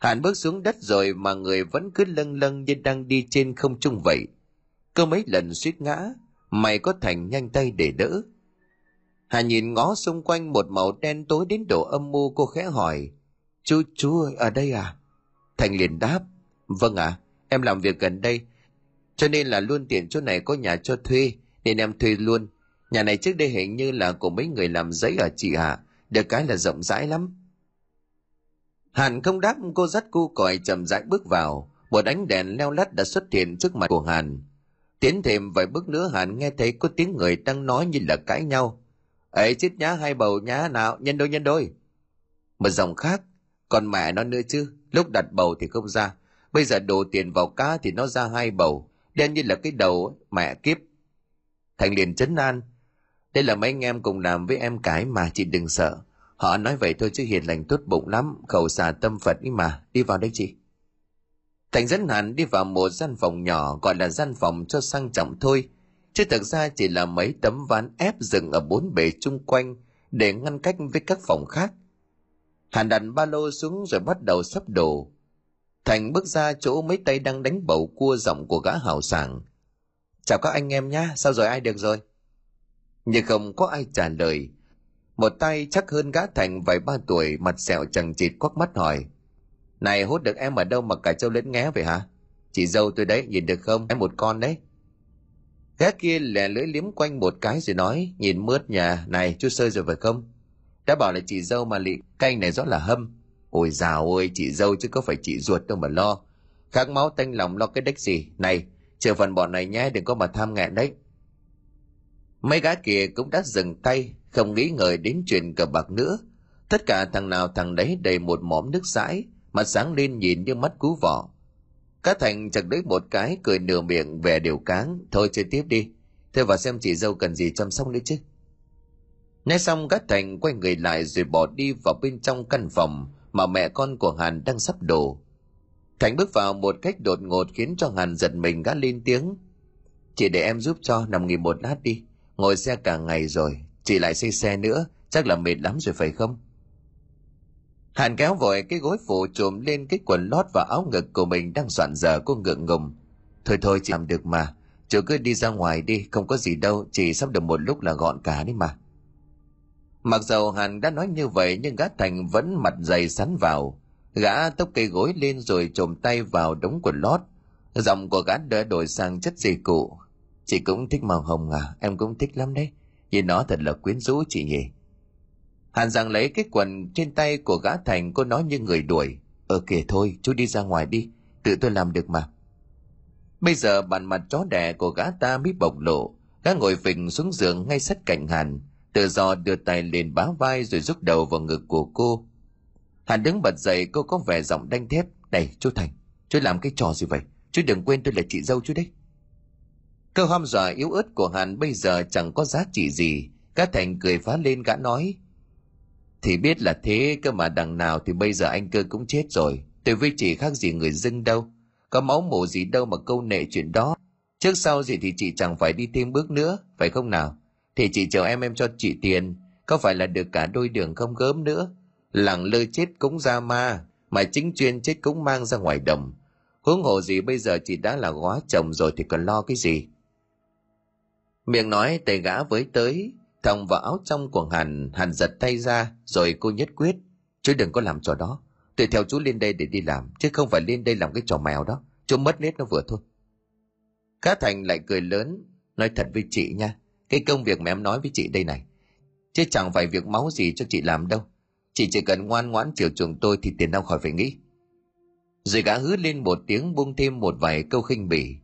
Hàn bước xuống đất rồi mà người vẫn cứ lâng lâng như đang đi trên không trung vậy. Cơ mấy lần suýt ngã, mày có Thành nhanh tay để đỡ. Hàn nhìn ngó xung quanh một màu đen tối đến độ âm mưu cô khẽ hỏi. Chú, chú ơi, ở đây à? Thành liền đáp. Vâng ạ, à, Em làm việc gần đây, cho nên là luôn tiện chỗ này có nhà cho thuê, nên em thuê luôn. Nhà này trước đây hình như là của mấy người làm giấy ở chị Hạ, được cái là rộng rãi lắm. Hàn không đáp cô dắt cu còi chậm rãi bước vào, một ánh đèn leo lắt đã xuất hiện trước mặt của Hàn. Tiến thêm vài bước nữa Hàn nghe thấy có tiếng người đang nói như là cãi nhau. ấy chết nhá hai bầu nhá nào, nhân đôi nhân đôi. Một dòng khác, còn mẹ nó nữa chứ, lúc đặt bầu thì không ra, bây giờ đổ tiền vào cá thì nó ra hai bầu, đen như là cái đầu mẹ kiếp. Thành liền chấn an, đây là mấy anh em cùng làm với em cái mà chị đừng sợ. Họ nói vậy thôi chứ hiền lành tốt bụng lắm, khẩu xà tâm Phật ý mà, đi vào đây chị. Thành dẫn hẳn đi vào một gian phòng nhỏ gọi là gian phòng cho sang trọng thôi, chứ thực ra chỉ là mấy tấm ván ép dựng ở bốn bề chung quanh để ngăn cách với các phòng khác. Hàn đặt ba lô xuống rồi bắt đầu sắp đồ. Thành bước ra chỗ mấy tay đang đánh bầu cua giọng của gã hào sảng. Chào các anh em nhá, sao rồi ai được rồi? Nhưng không có ai trả lời. Một tay chắc hơn gã Thành vài ba tuổi, mặt sẹo chẳng chịt quắc mắt hỏi. Này hút được em ở đâu mà cả châu lẫn nghé vậy hả? Chị dâu tôi đấy, nhìn được không? Em một con đấy. Gã kia lẻ lưỡi liếm quanh một cái rồi nói, nhìn mướt nhà, này chú sơi rồi phải không? Đã bảo là chị dâu mà lị, canh này rõ là hâm. Ôi dào ơi, chị dâu chứ có phải chị ruột đâu mà lo. khác máu tanh lòng lo cái đếch gì. Này, chờ phần bọn này nhé, đừng có mà tham nghẹn đấy. Mấy gã kia cũng đã dừng tay, không nghĩ ngợi đến chuyện cờ bạc nữa. Tất cả thằng nào thằng đấy đầy một mỏm nước sãi, mặt sáng lên nhìn như mắt cú vỏ. Cá Thành chặt đấy một cái, cười nửa miệng về điều cáng. Thôi chơi tiếp đi, thôi vào xem chị dâu cần gì chăm sóc nữa chứ. Nghe xong Cá Thành quay người lại rồi bỏ đi vào bên trong căn phòng mà mẹ con của Hàn đang sắp đổ. Khánh bước vào một cách đột ngột khiến cho Hàn giật mình gã lên tiếng. Chị để em giúp cho nằm nghỉ một lát đi. Ngồi xe cả ngày rồi, chị lại xây xe nữa, chắc là mệt lắm rồi phải không? Hàn kéo vội cái gối phủ trùm lên cái quần lót và áo ngực của mình đang soạn dở cô ngượng ngùng. Thôi thôi chị làm được mà, chú cứ đi ra ngoài đi, không có gì đâu, chị sắp được một lúc là gọn cả đấy mà. Mặc dầu Hàn đã nói như vậy nhưng gã Thành vẫn mặt dày sắn vào. Gã tốc cây gối lên rồi trồm tay vào đống quần lót. Giọng của gã đã đổi sang chất gì cụ. Chị cũng thích màu hồng à, em cũng thích lắm đấy. Nhìn nó thật là quyến rũ chị nhỉ. Hàn Giang lấy cái quần trên tay của gã Thành cô nói như người đuổi. Ờ kìa thôi, chú đi ra ngoài đi, tự tôi làm được mà. Bây giờ bàn mặt chó đẻ của gã ta mới bộc lộ, gã ngồi phình xuống giường ngay sát cạnh Hàn, tự do đưa tay lên bá vai rồi rút đầu vào ngực của cô. Hàn đứng bật dậy cô có vẻ giọng đanh thép. Này chú Thành, chú làm cái trò gì vậy? Chú đừng quên tôi là chị dâu chú đấy. Câu hăm dọa yếu ớt của Hàn bây giờ chẳng có giá trị gì. Cá Thành cười phá lên gã nói. Thì biết là thế cơ mà đằng nào thì bây giờ anh cơ cũng chết rồi. Tôi với chị khác gì người dưng đâu. Có máu mổ gì đâu mà câu nệ chuyện đó. Trước sau gì thì chị chẳng phải đi thêm bước nữa, phải không nào? Thì chị chờ em em cho chị tiền, có phải là được cả đôi đường không gớm nữa. Lẳng lơ chết cũng ra ma, mà chính chuyên chết cũng mang ra ngoài đồng. Huống hồ gì bây giờ chị đã là góa chồng rồi thì còn lo cái gì? Miệng nói tay gã với tới, thòng vào áo trong của Hàn, Hàn giật tay ra, rồi cô nhất quyết. Chú đừng có làm trò đó. Tôi theo chú lên đây để đi làm, chứ không phải lên đây làm cái trò mèo đó. Chú mất nết nó vừa thôi. Cá Thành lại cười lớn, nói thật với chị nha. Cái công việc mà em nói với chị đây này, chứ chẳng phải việc máu gì cho chị làm đâu. Chị chỉ cần ngoan ngoãn chiều chuộng tôi thì tiền đâu khỏi phải nghĩ. Rồi gã hứa lên một tiếng buông thêm một vài câu khinh bỉ.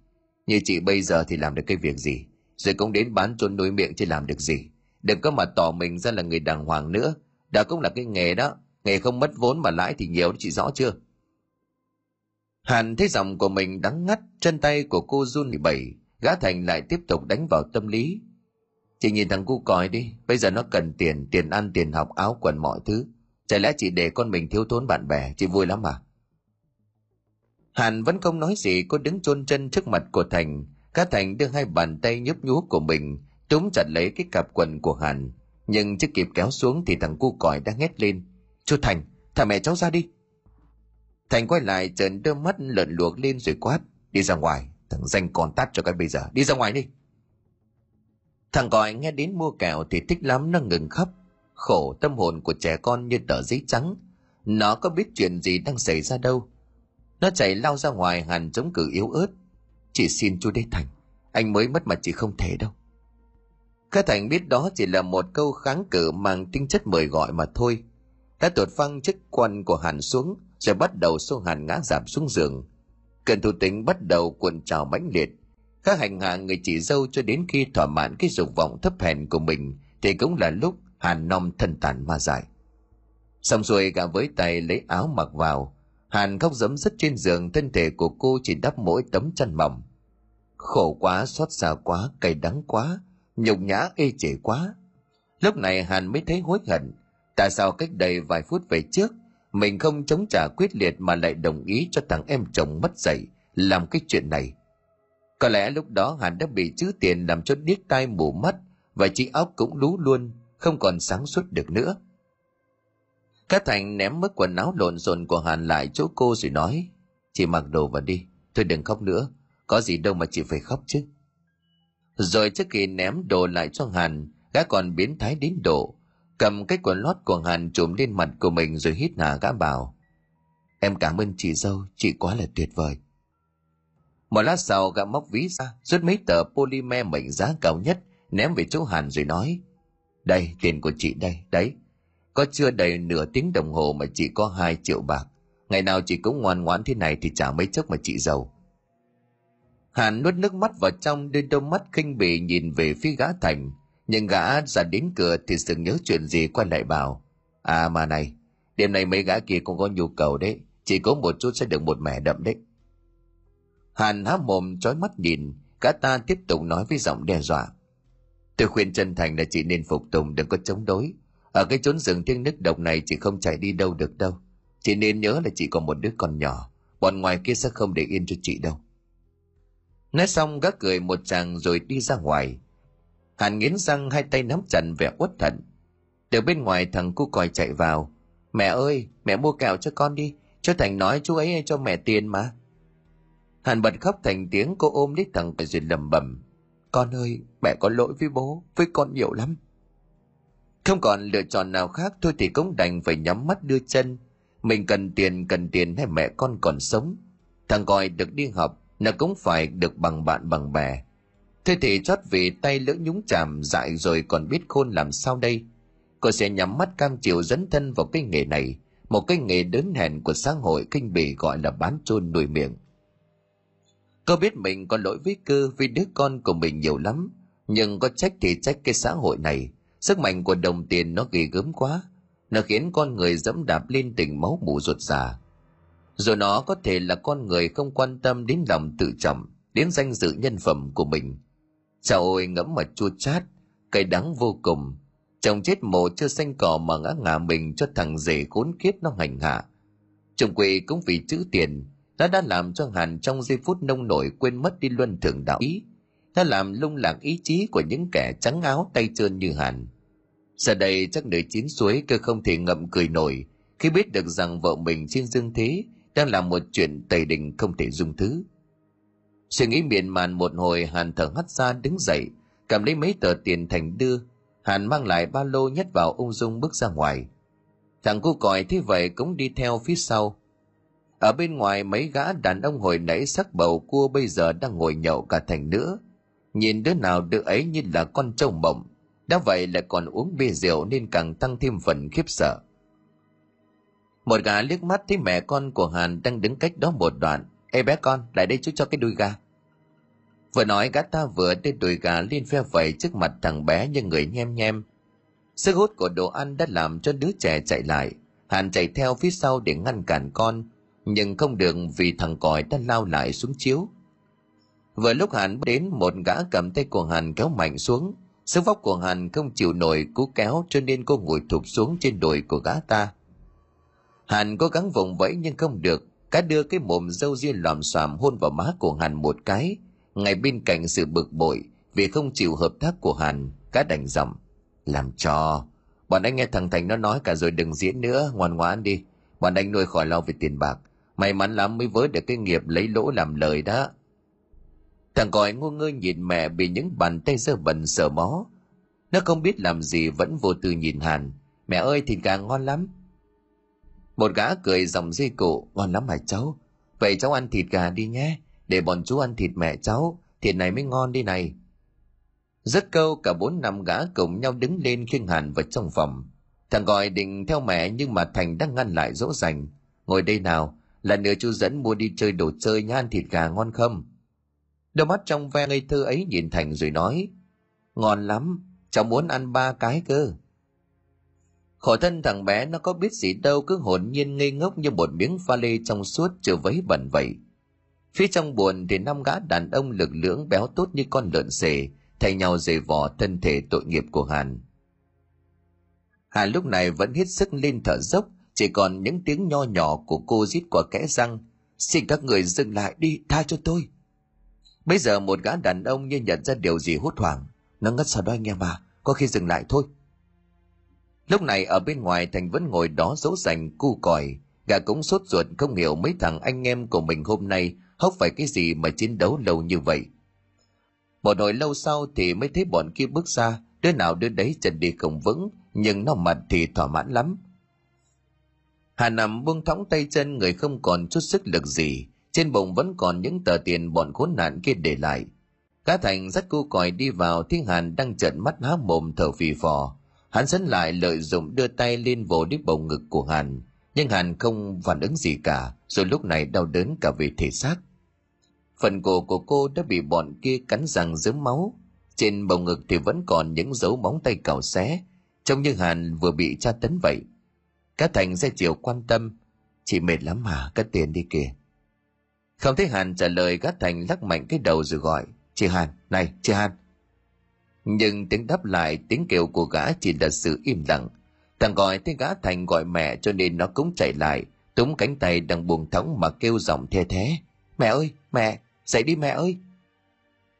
Như chị bây giờ thì làm được cái việc gì? rồi cũng đến bán trốn đối miệng chứ làm được gì đừng có mà tỏ mình ra là người đàng hoàng nữa đã cũng là cái nghề đó nghề không mất vốn mà lãi thì nhiều chị rõ chưa hàn thấy giọng của mình đắng ngắt chân tay của cô run bẩy gã thành lại tiếp tục đánh vào tâm lý chị nhìn thằng cu còi đi bây giờ nó cần tiền tiền ăn tiền học áo quần mọi thứ chả lẽ chị để con mình thiếu thốn bạn bè chị vui lắm à hàn vẫn không nói gì cô đứng chôn chân trước mặt của thành Cá Thành đưa hai bàn tay nhấp nhúa của mình túm chặt lấy cái cặp quần của Hàn. Nhưng chưa kịp kéo xuống thì thằng cu còi đã hét lên. Chú Thành, thả mẹ cháu ra đi. Thành quay lại trợn đưa mắt lợn luộc lên rồi quát. Đi ra ngoài, thằng danh còn tắt cho cái bây giờ. Đi ra ngoài đi. Thằng còi nghe đến mua kẹo thì thích lắm nó ngừng khóc. Khổ tâm hồn của trẻ con như tờ giấy trắng. Nó có biết chuyện gì đang xảy ra đâu. Nó chạy lao ra ngoài hàn chống cử yếu ớt Chị xin chú Đế Thành, anh mới mất mà chị không thể đâu. Khá Thành biết đó chỉ là một câu kháng cự mang tính chất mời gọi mà thôi. đã tuột phăng chiếc quần của hàn xuống rồi bắt đầu xô hàn ngã giảm xuống giường cơn thủ tính bắt đầu cuộn trào mãnh liệt các hành hạ người chị dâu cho đến khi thỏa mãn cái dục vọng thấp hèn của mình, thì cũng là lúc hàn nom thân tàn ma dại. Xong rồi gã với tay lấy áo mặc vào, hàn khóc dấm rất trên giường, thân thể của cô chỉ đắp mỗi tấm chăn mỏng. Khổ quá, xót xa quá, cay đắng quá, nhục nhã, ê chề quá. Lúc này hàn mới thấy hối hận, tại sao cách đây vài phút về trước, mình không chống trả quyết liệt mà lại đồng ý cho thằng em chồng mất dạy làm cái chuyện này có lẽ lúc đó hàn đã bị chữ tiền làm cho điếc tai mù mắt, và trí óc cũng lú luôn, không còn sáng suốt được nữa. Cá Thành ném mất quần áo lộn xộn của Hàn lại chỗ cô rồi nói, Chị mặc đồ vào đi, Thôi đừng khóc nữa, Có gì đâu mà chị phải khóc chứ. Rồi trước khi ném đồ lại cho Hàn, Gã còn biến thái đến độ, Cầm cái quần lót của Hàn trùm lên mặt của mình rồi hít hà gã bảo, Em cảm ơn chị dâu, Chị quá là tuyệt vời. Một lát sau gã móc ví ra Rút mấy tờ polymer mệnh giá cao nhất Ném về chỗ Hàn rồi nói Đây tiền của chị đây Đấy có chưa đầy nửa tiếng đồng hồ mà chị có hai triệu bạc. Ngày nào chị cũng ngoan ngoãn thế này thì chả mấy chốc mà chị giàu. Hàn nuốt nước mắt vào trong đưa đôi mắt khinh bỉ nhìn về phía gã thành. Nhưng gã ra đến cửa thì sự nhớ chuyện gì quay lại bảo. À mà này, đêm nay mấy gã kia cũng có nhu cầu đấy. Chỉ có một chút sẽ được một mẻ đậm đấy. Hàn há mồm trói mắt nhìn, cả ta tiếp tục nói với giọng đe dọa. Tôi khuyên chân thành là chị nên phục tùng đừng có chống đối. Ở cái chốn rừng thiêng nước độc này chị không chạy đi đâu được đâu. Chị nên nhớ là chị còn một đứa con nhỏ. Bọn ngoài kia sẽ không để yên cho chị đâu. Nói xong gác cười một chàng rồi đi ra ngoài. Hàn nghiến răng hai tay nắm chặt vẻ uất thận. Từ bên ngoài thằng cu còi chạy vào. Mẹ ơi mẹ mua kẹo cho con đi. Cho thành nói chú ấy cho mẹ tiền mà hàn bật khóc thành tiếng cô ôm lấy thằng rồi lầm bầm con ơi mẹ có lỗi với bố với con nhiều lắm không còn lựa chọn nào khác thôi thì cũng đành phải nhắm mắt đưa chân. Mình cần tiền, cần tiền hay mẹ con còn sống. Thằng gọi được đi học, nó cũng phải được bằng bạn bằng bè. Thế thì chót vì tay lỡ nhúng chàm dại rồi còn biết khôn làm sao đây. Cô sẽ nhắm mắt cam chịu dấn thân vào cái nghề này, một cái nghề đớn hèn của xã hội kinh bỉ gọi là bán chôn đuổi miệng. Cô biết mình có lỗi với cơ vì đứa con của mình nhiều lắm, nhưng có trách thì trách cái xã hội này – Sức mạnh của đồng tiền nó ghê gớm quá. Nó khiến con người dẫm đạp lên tình máu mù ruột già. Rồi nó có thể là con người không quan tâm đến lòng tự trọng, đến danh dự nhân phẩm của mình. Chào ôi ngẫm mà chua chát, cay đắng vô cùng. Chồng chết mồ chưa xanh cỏ mà ngã ngả mình cho thằng rể khốn kiếp nó hành hạ. Chồng quỳ cũng vì chữ tiền, nó đã làm cho Hàn trong giây phút nông nổi quên mất đi luân thường đạo ý. Nó làm lung lạc ý chí của những kẻ trắng áo tay trơn như hàn. Giờ đây, chắc đời chín suối cơ không thể ngậm cười nổi khi biết được rằng vợ mình trên dương thế đang làm một chuyện tày đình không thể dung thứ. Suy nghĩ miền màn một hồi, hàn thở hắt ra đứng dậy, cầm lấy mấy tờ tiền thành đưa. Hàn mang lại ba lô nhét vào ung dung bước ra ngoài. Thằng cu còi thế vậy cũng đi theo phía sau ở bên ngoài, mấy gã đàn ông hồi nãy sắc bầu cua bây giờ đang ngồi nhậu cả thành nữa nhìn đứa nào đứa ấy như là con trâu mộng. Đã vậy lại còn uống bia rượu nên càng tăng thêm phần khiếp sợ. Một gã liếc mắt thấy mẹ con của hàn đang đứng cách đó một đoạn. Ê bé con, lại đây chú cho cái đuôi gà. Vừa nói, gã ta vừa đưa đùi gà lên phe vẩy trước mặt thằng bé như người nhem nhem. Sức hút của đồ ăn đã làm cho đứa trẻ chạy lại. Hàn chạy theo phía sau để ngăn cản con nhưng không được vì thằng còi đã lao lại xuống chiếu Vừa lúc Hàn đến một gã cầm tay của Hàn kéo mạnh xuống. Sức vóc của Hàn không chịu nổi cú kéo cho nên cô ngồi thụp xuống trên đồi của gã ta. Hàn cố gắng vùng vẫy nhưng không được. Cá đưa cái mồm dâu ria lòm xoàm hôn vào má của Hàn một cái. Ngay bên cạnh sự bực bội vì không chịu hợp tác của Hàn, cá đành giọng. Làm cho. Bọn anh nghe thằng Thành nó nói cả rồi đừng diễn nữa, ngoan ngoãn đi. Bọn anh nuôi khỏi lo về tiền bạc. May mắn lắm mới với được cái nghiệp lấy lỗ làm lời đó. Thằng còi ngu ngơ nhìn mẹ bị những bàn tay dơ bẩn sờ mó. Nó không biết làm gì vẫn vô tư nhìn Hàn. Mẹ ơi thịt gà ngon lắm. Một gã cười dòng dây cụ. Ngon lắm hả cháu? Vậy cháu ăn thịt gà đi nhé. Để bọn chú ăn thịt mẹ cháu. Thịt này mới ngon đi này. Rất câu cả bốn năm gã cùng nhau đứng lên khiêng Hàn vào trong phòng. Thằng gọi định theo mẹ nhưng mà Thành đang ngăn lại dỗ dành. Ngồi đây nào, là nữa chú dẫn mua đi chơi đồ chơi nhan thịt gà ngon không? Đôi mắt trong ve ngây thơ ấy nhìn Thành rồi nói. Ngon lắm, cháu muốn ăn ba cái cơ. Khổ thân thằng bé nó có biết gì đâu cứ hồn nhiên ngây ngốc như một miếng pha lê trong suốt chưa vấy bẩn vậy. Phía trong buồn thì năm gã đàn ông lực lưỡng béo tốt như con lợn xề thay nhau dày vò thân thể tội nghiệp của Hàn. Hàn lúc này vẫn hết sức lên thở dốc, chỉ còn những tiếng nho nhỏ của cô rít qua kẽ răng. Xin các người dừng lại đi, tha cho tôi. Bây giờ một gã đàn ông như nhận ra điều gì hốt hoảng. Nó ngất sao đó anh em à, có khi dừng lại thôi. Lúc này ở bên ngoài Thành vẫn ngồi đó dỗ dành cu còi. Gà cũng sốt ruột không hiểu mấy thằng anh em của mình hôm nay hốc phải cái gì mà chiến đấu lâu như vậy. Một hồi lâu sau thì mới thấy bọn kia bước ra, đứa nào đứa đấy chân đi không vững, nhưng nó mặt thì thỏa mãn lắm. Hà nằm buông thõng tay chân người không còn chút sức lực gì, trên bụng vẫn còn những tờ tiền bọn khốn nạn kia để lại. Cá Thành dắt cu còi đi vào thiên Hàn đang trợn mắt há mồm thở phì phò. Hắn dẫn lại lợi dụng đưa tay lên vồ đít bầu ngực của Hàn, nhưng Hàn không phản ứng gì cả, rồi lúc này đau đớn cả về thể xác. Phần cổ của cô đã bị bọn kia cắn răng dớm máu, trên bầu ngực thì vẫn còn những dấu móng tay cào xé, trông như Hàn vừa bị tra tấn vậy. Cá Thành sẽ chiều quan tâm, chị mệt lắm mà, cất tiền đi kìa. Không thấy Hàn trả lời Cá Thành lắc mạnh cái đầu rồi gọi, chị Hàn, này, chị Hàn. Nhưng tiếng đáp lại tiếng kêu của gã chỉ là sự im lặng. Thằng gọi thấy gã Thành gọi mẹ cho nên nó cũng chạy lại, túm cánh tay đang buồn thõng mà kêu giọng thê thế. Mẹ ơi, mẹ, dậy đi mẹ ơi.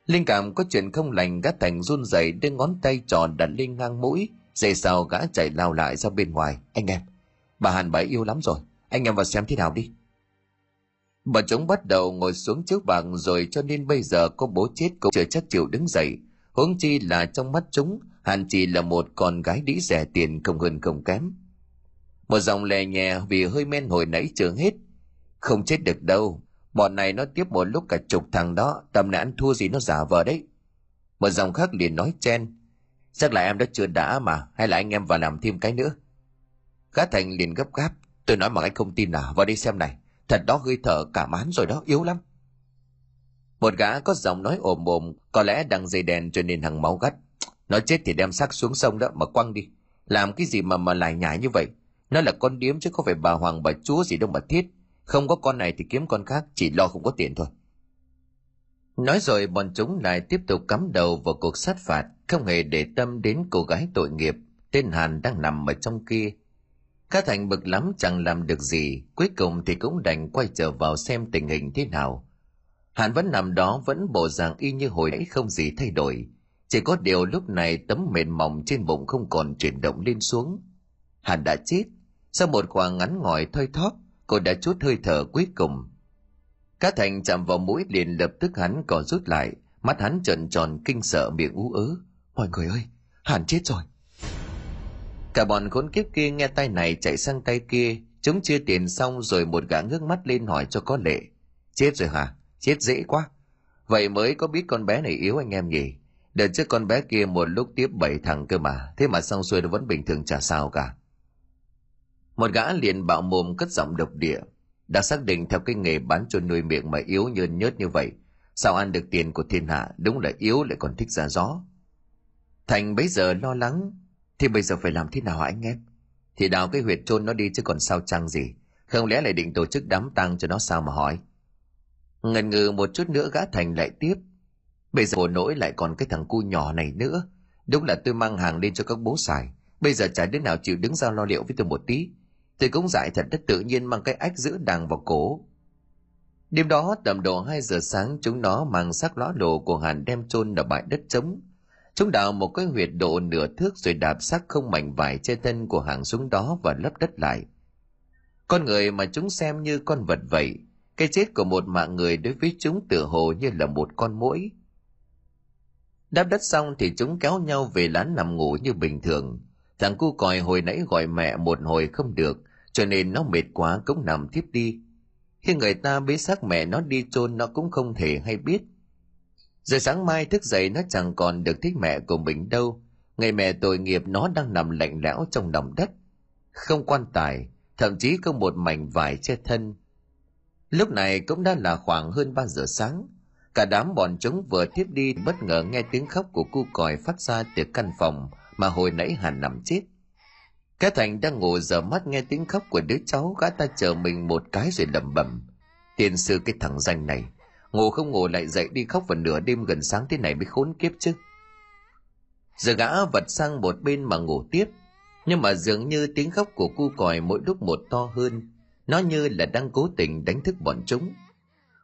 Linh cảm có chuyện không lành gã Thành run rẩy đưa ngón tay tròn đặt lên ngang mũi, dây sau gã chạy lao lại ra bên ngoài. Anh em, bà Hàn bà yêu lắm rồi, anh em vào xem thế nào đi. Bà chúng bắt đầu ngồi xuống trước bàn rồi cho nên bây giờ có bố chết cũng chưa chắc chịu đứng dậy. Huống chi là trong mắt chúng, Hàn chỉ là một con gái đĩ rẻ tiền không hơn không kém. Một dòng lè nhẹ vì hơi men hồi nãy chưa hết. Không chết được đâu, bọn này nó tiếp một lúc cả chục thằng đó, tầm này ăn thua gì nó giả vờ đấy. Một dòng khác liền nói chen, chắc là em đã chưa đã mà, hay là anh em vào làm thêm cái nữa. Gã Thành liền gấp gáp, tôi nói mà anh không tin à, vào đi xem này, thật đó hơi thở cả mán rồi đó, yếu lắm. Một gã có giọng nói ồm ồm, có lẽ đang dây đèn cho nên hằng máu gắt. Nó chết thì đem xác xuống sông đó mà quăng đi. Làm cái gì mà mà lại nhải như vậy? Nó là con điếm chứ không phải bà hoàng bà chúa gì đâu mà thiết. Không có con này thì kiếm con khác, chỉ lo không có tiền thôi. Nói rồi bọn chúng lại tiếp tục cắm đầu vào cuộc sát phạt, không hề để tâm đến cô gái tội nghiệp, tên Hàn đang nằm ở trong kia. Cá Thành bực lắm chẳng làm được gì, cuối cùng thì cũng đành quay trở vào xem tình hình thế nào. Hạn vẫn nằm đó vẫn bộ dạng y như hồi nãy không gì thay đổi. Chỉ có điều lúc này tấm mền mỏng trên bụng không còn chuyển động lên xuống. Hạn đã chết. Sau một khoảng ngắn ngòi thoi thóp, cô đã chút hơi thở cuối cùng. Cá Thành chạm vào mũi liền lập tức hắn còn rút lại, mắt hắn trợn tròn kinh sợ miệng ú ớ. Mọi người ơi, Hàn chết rồi. Cả bọn khốn kiếp kia nghe tay này chạy sang tay kia, chúng chia tiền xong rồi một gã ngước mắt lên hỏi cho có lệ. Chết rồi hả? Chết dễ quá. Vậy mới có biết con bé này yếu anh em nhỉ? Đợt trước con bé kia một lúc tiếp bảy thằng cơ mà, thế mà xong xuôi nó vẫn bình thường chả sao cả. Một gã liền bạo mồm cất giọng độc địa. Đã xác định theo cái nghề bán cho nuôi miệng mà yếu nhơn nhớt như vậy. Sao ăn được tiền của thiên hạ, đúng là yếu lại còn thích ra gió. Thành bấy giờ lo lắng, thì bây giờ phải làm thế nào hả anh em? Thì đào cái huyệt chôn nó đi chứ còn sao chăng gì. Không lẽ lại định tổ chức đám tang cho nó sao mà hỏi? Ngần ngừ một chút nữa gã Thành lại tiếp. Bây giờ nỗi lại còn cái thằng cu nhỏ này nữa. Đúng là tôi mang hàng lên cho các bố xài. Bây giờ chả đứa nào chịu đứng ra lo liệu với tôi một tí. Tôi cũng dại thật đất tự nhiên mang cái ách giữ đàng vào cổ. Đêm đó tầm độ 2 giờ sáng chúng nó mang xác lõa đồ của Hàn đem chôn ở bãi đất trống. Chúng đào một cái huyệt độ nửa thước rồi đạp xác không mảnh vải trên thân của hàng xuống đó và lấp đất lại. Con người mà chúng xem như con vật vậy, cái chết của một mạng người đối với chúng tựa hồ như là một con muỗi. Đáp đất xong thì chúng kéo nhau về lán nằm ngủ như bình thường. Thằng cu còi hồi nãy gọi mẹ một hồi không được, cho nên nó mệt quá cũng nằm tiếp đi. Khi người ta bế xác mẹ nó đi chôn nó cũng không thể hay biết. Rồi sáng mai thức dậy nó chẳng còn được thích mẹ của mình đâu. Ngày mẹ tội nghiệp nó đang nằm lạnh lẽo trong lòng đất – không quan tài, thậm chí không một mảnh vải che thân. Lúc này cũng đã là khoảng hơn 3 giờ sáng. Cả đám bọn chúng vừa tiếp đi bất ngờ nghe tiếng khóc của cu còi phát ra từ căn phòng mà hồi nãy hàn nằm chết. Cái thành đang ngủ giờ mắt nghe tiếng khóc của đứa cháu gã ta chờ mình một cái rồi lẩm bẩm. Tiền sư cái thằng danh này ngủ không ngủ lại dậy đi khóc vào nửa đêm gần sáng thế này mới khốn kiếp chứ. Giờ gã vật sang một bên mà ngủ tiếp, nhưng mà dường như tiếng khóc của cu còi mỗi lúc một to hơn. Nó như là đang cố tình đánh thức bọn chúng.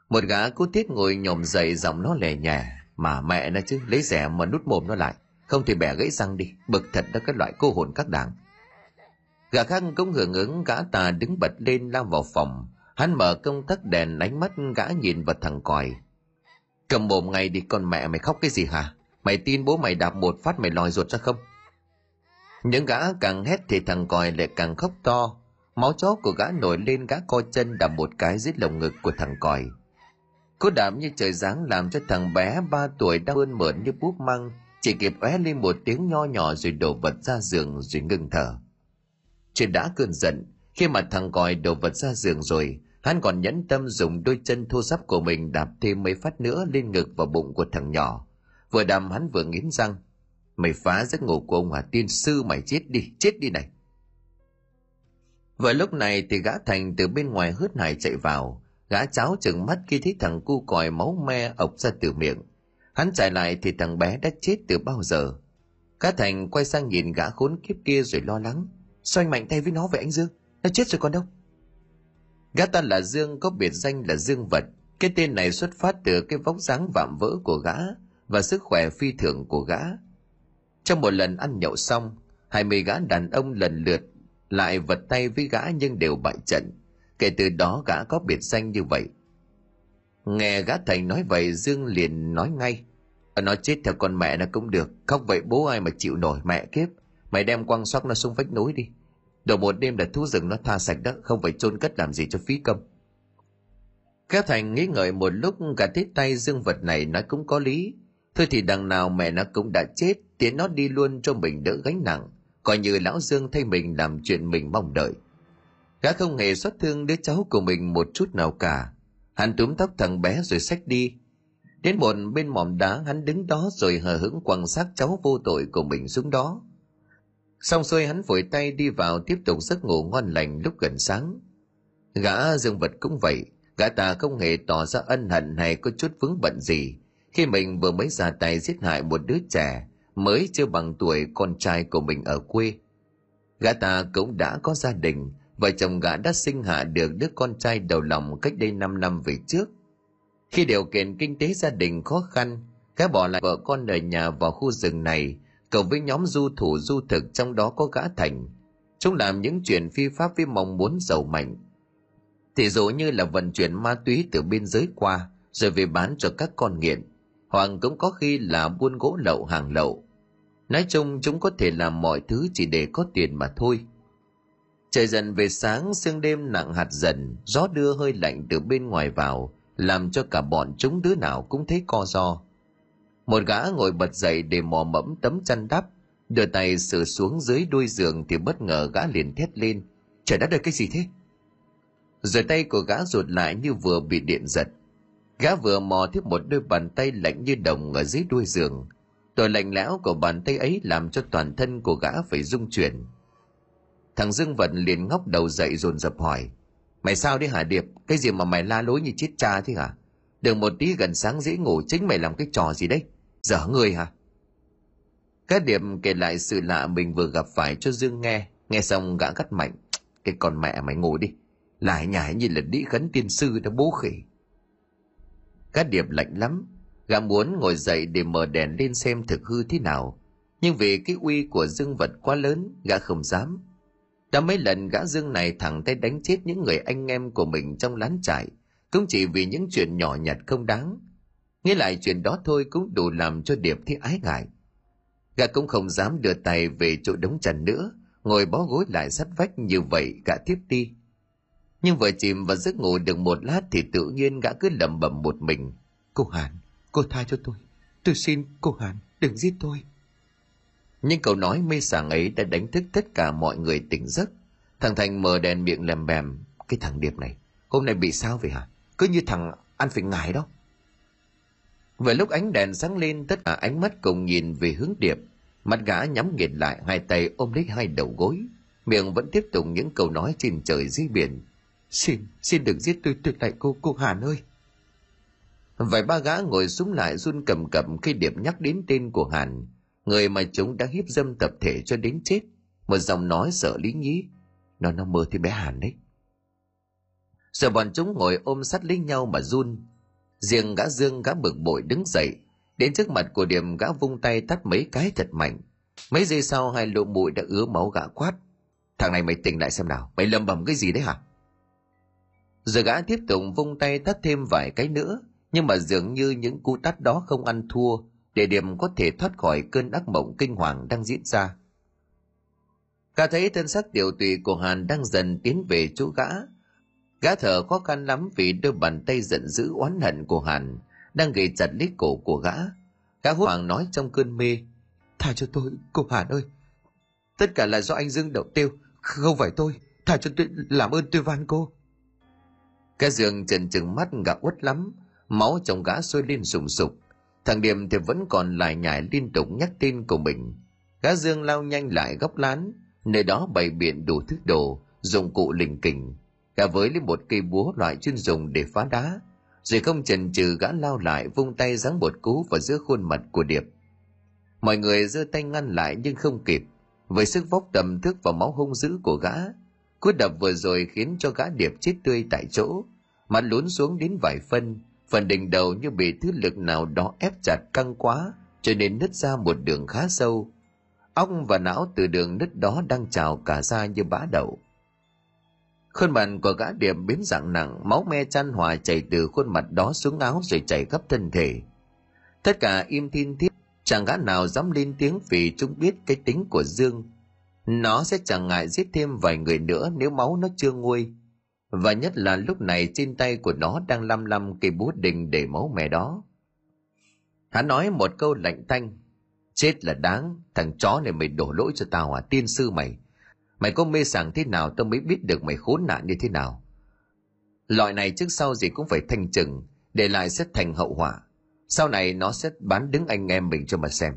Một gã cố tiết ngồi nhòm dậy giọng nó lè nhè, mà mẹ nó chứ, lấy rẻ mà nút mồm nó lại, không thì bẻ gãy răng đi, bực thật đó cái loại cô hồn các đảng. Gã khác cũng hưởng ứng, gã tà đứng bật lên lao vào phòng hắn mở công tắc đèn ánh mắt gã nhìn vào thằng còi. Cầm mồm ngay đi, con mẹ mày khóc cái gì hả? Mày tin bố mày đạp một phát mày lòi ruột ra không? Những gã càng hét thì thằng còi lại càng khóc to. Máu chó của gã nổi lên, gã co chân đạp một cái dưới lồng ngực của thằng còi. Cú đạp như trời giáng làm cho thằng bé ba tuổi đang ươn mượn như búp măng. Chỉ kịp óe lên một tiếng nho nhỏ rồi đổ vật ra giường rồi ngừng thở. Chuyện đã cơn giận, khi mà thằng còi đổ vật ra giường rồi hắn còn nhẫn tâm dùng đôi chân thô sắp của mình đạp thêm mấy phát nữa lên ngực và bụng của thằng nhỏ. Vừa đạp hắn vừa nghiến răng. Mày phá giấc ngủ của ông hòa tiên, sư mày chết đi chết đi này. Vừa lúc này thì gã thành từ bên ngoài hớt hải chạy vào. Gã cháo chừng mắt khi thấy thằng cu còi máu me ộc ra từ miệng. Hắn chạy lại thì thằng bé đã chết từ bao giờ. Gã thành quay sang nhìn gã khốn kiếp kia rồi lo lắng. Xoay mạnh tay với nó vậy anh dương. Nó chết rồi còn đâu gã ta là dương, có biệt danh là dương vật. Cái tên này xuất phát từ cái vóc dáng vạm vỡ của gã và sức khỏe phi thường của gã. Trong một lần ăn nhậu xong, hai mươi gã đàn ông lần lượt lại vật tay với gã nhưng đều bại trận. Kể từ đó gã có biệt danh như vậy. Nghe gã thành nói vậy, dương liền nói ngay ờ, nó chết theo con mẹ nó cũng được. Khóc vậy bố ai mà chịu nổi, mẹ kiếp. Mày đem quăng xoắc nó xuống vách núi đi đầu một đêm là thú rừng nó tha sạch đó không phải chôn cất làm gì cho phí công Kéo Thành nghĩ ngợi một lúc cả thấy tay dương vật này nói cũng có lý. Thôi thì đằng nào mẹ nó cũng đã chết, tiến nó đi luôn cho mình đỡ gánh nặng. Coi như lão Dương thay mình làm chuyện mình mong đợi. Gã không hề xót thương đứa cháu của mình một chút nào cả. Hắn túm tóc thằng bé rồi xách đi. Đến một bên mỏm đá hắn đứng đó rồi hờ hững quan sát cháu vô tội của mình xuống đó. Xong xuôi hắn vội tay đi vào tiếp tục giấc ngủ ngon lành lúc gần sáng. Gã dương vật cũng vậy, gã ta không hề tỏ ra ân hận hay có chút vướng bận gì khi mình vừa mới ra tay giết hại một đứa trẻ mới chưa bằng tuổi con trai của mình ở quê. Gã ta cũng đã có gia đình, vợ chồng gã đã sinh hạ được đứa con trai đầu lòng cách đây 5 năm về trước. Khi điều kiện kinh tế gia đình khó khăn, gã bỏ lại vợ con ở nhà vào khu rừng này, cộng với nhóm du thủ du thực trong đó có gã thành. Chúng làm những chuyện phi pháp với mong muốn giàu mạnh. Thì dụ như là vận chuyển ma túy từ biên giới qua, rồi về bán cho các con nghiện, hoặc cũng có khi là buôn gỗ lậu hàng lậu. Nói chung chúng có thể làm mọi thứ chỉ để có tiền mà thôi. Trời dần về sáng, sương đêm nặng hạt dần, gió đưa hơi lạnh từ bên ngoài vào, làm cho cả bọn chúng đứa nào cũng thấy co do. Một gã ngồi bật dậy để mò mẫm tấm chăn đắp, đưa tay sửa xuống dưới đuôi giường thì bất ngờ gã liền thét lên. Trời đất ơi cái gì thế? Rồi tay của gã rụt lại như vừa bị điện giật. Gã vừa mò tiếp một đôi bàn tay lạnh như đồng ở dưới đuôi giường. Tội lạnh lẽo của bàn tay ấy làm cho toàn thân của gã phải rung chuyển. Thằng Dương Vận liền ngóc đầu dậy dồn dập hỏi. Mày sao đi hả Điệp? Cái gì mà mày la lối như chết cha thế hả? Đừng một tí gần sáng dễ ngủ chính mày làm cái trò gì đấy? Dở người hả? Các Điệp kể lại sự lạ mình vừa gặp phải cho Dương nghe. Nghe xong gã cắt mạnh. Cái con mẹ mày ngồi đi. Lại nhảy như là đĩ khấn tiên sư đã bố khỉ. Các Điệp lạnh lắm. Gã muốn ngồi dậy để mở đèn lên xem thực hư thế nào. Nhưng vì cái uy của Dương vật quá lớn, gã không dám đã mấy lần gã dương này thẳng tay đánh chết những người anh em của mình trong lán trại, cũng chỉ vì những chuyện nhỏ nhặt không đáng. Nghĩ lại chuyện đó thôi cũng đủ làm cho Điệp thấy ái ngại. Gã cũng không dám đưa tay về chỗ đống trần nữa, ngồi bó gối lại sát vách như vậy gã tiếp đi. Nhưng vừa chìm vào giấc ngủ được một lát thì tự nhiên gã cứ lẩm bẩm một mình. Cô Hàn, cô tha cho tôi. Tôi xin cô Hàn, đừng giết tôi. Nhưng câu nói mê sảng ấy đã đánh thức tất cả mọi người tỉnh giấc. Thằng Thành mở đèn miệng lèm bèm. Cái thằng Điệp này, hôm nay bị sao vậy hả? Cứ như thằng ăn phải ngải đó. Vừa lúc ánh đèn sáng lên, tất cả ánh mắt cùng nhìn về hướng Điệp. Mặt gã nhắm nghiệt lại, hai tay ôm lấy hai đầu gối. Miệng vẫn tiếp tục những câu nói trên trời dưới biển. Xin, xin đừng giết tôi, tuyệt lại cô, cô Hàn ơi. Vài ba gã ngồi xuống lại run cầm cập khi Điệp nhắc đến tên của Hàn, người mà chúng đã hiếp dâm tập thể cho đến chết. Một giọng nói sợ lý nhí. Nó nó mơ thì bé Hàn đấy. Giờ bọn chúng ngồi ôm sát lấy nhau mà run. Riêng gã Dương gã bực bội đứng dậy, đến trước mặt của Điểm gã vung tay tắt mấy cái thật mạnh. Mấy giây sau hai lỗ mũi đã ứa máu gã quát. Thằng này mày tỉnh lại xem nào, mày lầm bầm cái gì đấy hả? Rồi gã tiếp tục vung tay tắt thêm vài cái nữa, nhưng mà dường như những cú tắt đó không ăn thua để điểm có thể thoát khỏi cơn ác mộng kinh hoàng đang diễn ra. Cả thấy thân xác tiểu tụy của Hàn đang dần tiến về chỗ gã. Gã thở khó khăn lắm vì đôi bàn tay giận dữ oán hận của Hàn đang gầy chặt lấy cổ của gã. Gã hốt hoảng nói trong cơn mê. thả cho tôi, cô Hàn ơi. Tất cả là do anh Dương đậu tiêu, không phải tôi. thả cho tôi, làm ơn tôi van cô. Cái giường trần trừng mắt gã uất lắm, máu trong gã sôi lên sùng sục thằng điềm thì vẫn còn lại nhải liên tục nhắc tên của mình gã dương lao nhanh lại góc lán nơi đó bày biện đủ thức đồ dụng cụ lình kình gã với lấy một cây búa loại chuyên dùng để phá đá, rồi không chần chừ gã lao lại vung tay giáng một cú vào giữa khuôn mặt của điệp. Mọi người giơ tay ngăn lại nhưng không kịp. Với sức vóc tầm thức và máu hung dữ của gã, cú đập vừa rồi khiến cho gã điệp chết tươi tại chỗ, mặt lún xuống đến vài phân, phần đỉnh đầu như bị thứ lực nào đó ép chặt căng quá, cho nên nứt ra một đường khá sâu. Óc và não từ đường nứt đó đang trào cả ra như bã đậu khuôn mặt của gã điểm biến dạng nặng, máu me chăn hòa chảy từ khuôn mặt đó xuống áo rồi chảy khắp thân thể. Tất cả im thiên thiết, chẳng gã nào dám lên tiếng vì chúng biết cái tính của dương. Nó sẽ chẳng ngại giết thêm vài người nữa nếu máu nó chưa nguôi. Và nhất là lúc này trên tay của nó đang lăm lăm cây búa đình để máu mè đó. Hắn nói một câu lạnh tanh chết là đáng, thằng chó này mày đổ lỗi cho tao à tiên sư mày mày có mê sảng thế nào tao mới biết được mày khốn nạn như thế nào. Loại này trước sau gì cũng phải thanh trừng, để lại sẽ thành hậu họa. Sau này nó sẽ bán đứng anh em mình cho mà xem.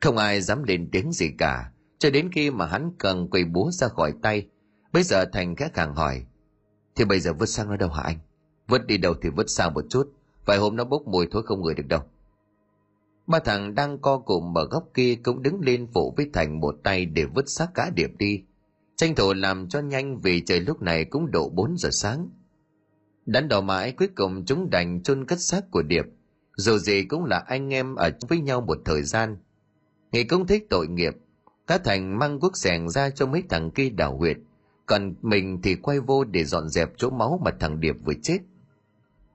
Không ai dám lên tiếng gì cả, cho đến khi mà hắn cần quầy búa ra khỏi tay, bây giờ thành khẽ càng hỏi, thì bây giờ vứt sang nó đâu hả anh? Vứt đi đâu thì vứt sang một chút, vài hôm nó bốc mùi thối không ngửi được đâu ba thằng đang co cụm ở góc kia cũng đứng lên phụ với thành một tay để vứt xác cá điệp đi. Tranh thủ làm cho nhanh vì trời lúc này cũng độ 4 giờ sáng. Đắn đỏ mãi cuối cùng chúng đành chôn cất xác của điệp. Dù gì cũng là anh em ở với nhau một thời gian. Nghị cũng thích tội nghiệp. Cá thành mang quốc sẻng ra cho mấy thằng kia đảo huyệt. Còn mình thì quay vô để dọn dẹp chỗ máu mà thằng Điệp vừa chết.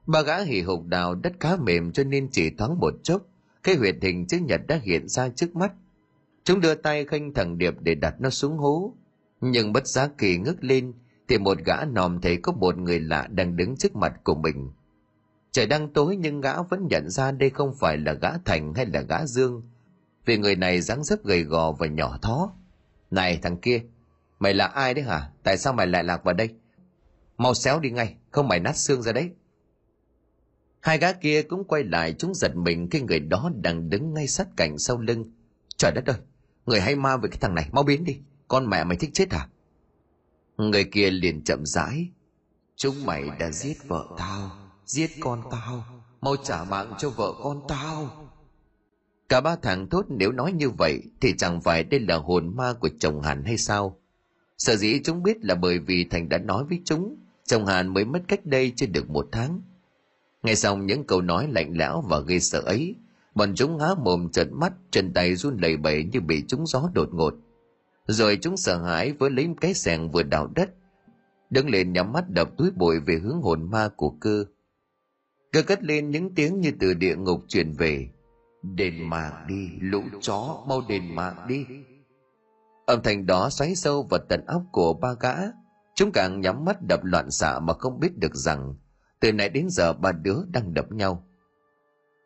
Ba gã hì hục đào đất khá mềm cho nên chỉ thoáng một chốc, cái huyệt hình chữ nhật đã hiện ra trước mắt. Chúng đưa tay khênh thằng Điệp để đặt nó xuống hố. Nhưng bất giác kỳ ngước lên, thì một gã nòm thấy có một người lạ đang đứng trước mặt của mình. Trời đang tối nhưng gã vẫn nhận ra đây không phải là gã Thành hay là gã Dương, vì người này dáng dấp gầy gò và nhỏ thó. Này thằng kia, Mày là ai đấy hả? Tại sao mày lại lạc vào đây? Mau xéo đi ngay, không mày nát xương ra đấy. Hai gã kia cũng quay lại chúng giật mình khi người đó đang đứng ngay sát cạnh sau lưng. Trời đất ơi, người hay ma với cái thằng này, mau biến đi. Con mẹ mày thích chết à? Người kia liền chậm rãi. Chúng mày đã giết vợ tao, giết con tao, mau trả mạng cho vợ con tao. Cả ba thằng thốt nếu nói như vậy thì chẳng phải đây là hồn ma của chồng Hàn hay sao? Sở dĩ chúng biết là bởi vì Thành đã nói với chúng, chồng Hàn mới mất cách đây chưa được một tháng. Nghe xong những câu nói lạnh lẽo và gây sợ ấy, bọn chúng há mồm trợn mắt, chân tay run lẩy bẩy như bị trúng gió đột ngột. Rồi chúng sợ hãi với lấy cái sàng vừa đào đất, đứng lên nhắm mắt đập túi bụi về hướng hồn ma của cơ. Cơ cất lên những tiếng như từ địa ngục truyền về. Đền mạng đi, lũ chó, mau đền mạng đi. Âm thanh đó xoáy sâu vào tận óc của ba gã. Chúng càng nhắm mắt đập loạn xạ mà không biết được rằng từ nãy đến giờ ba đứa đang đập nhau.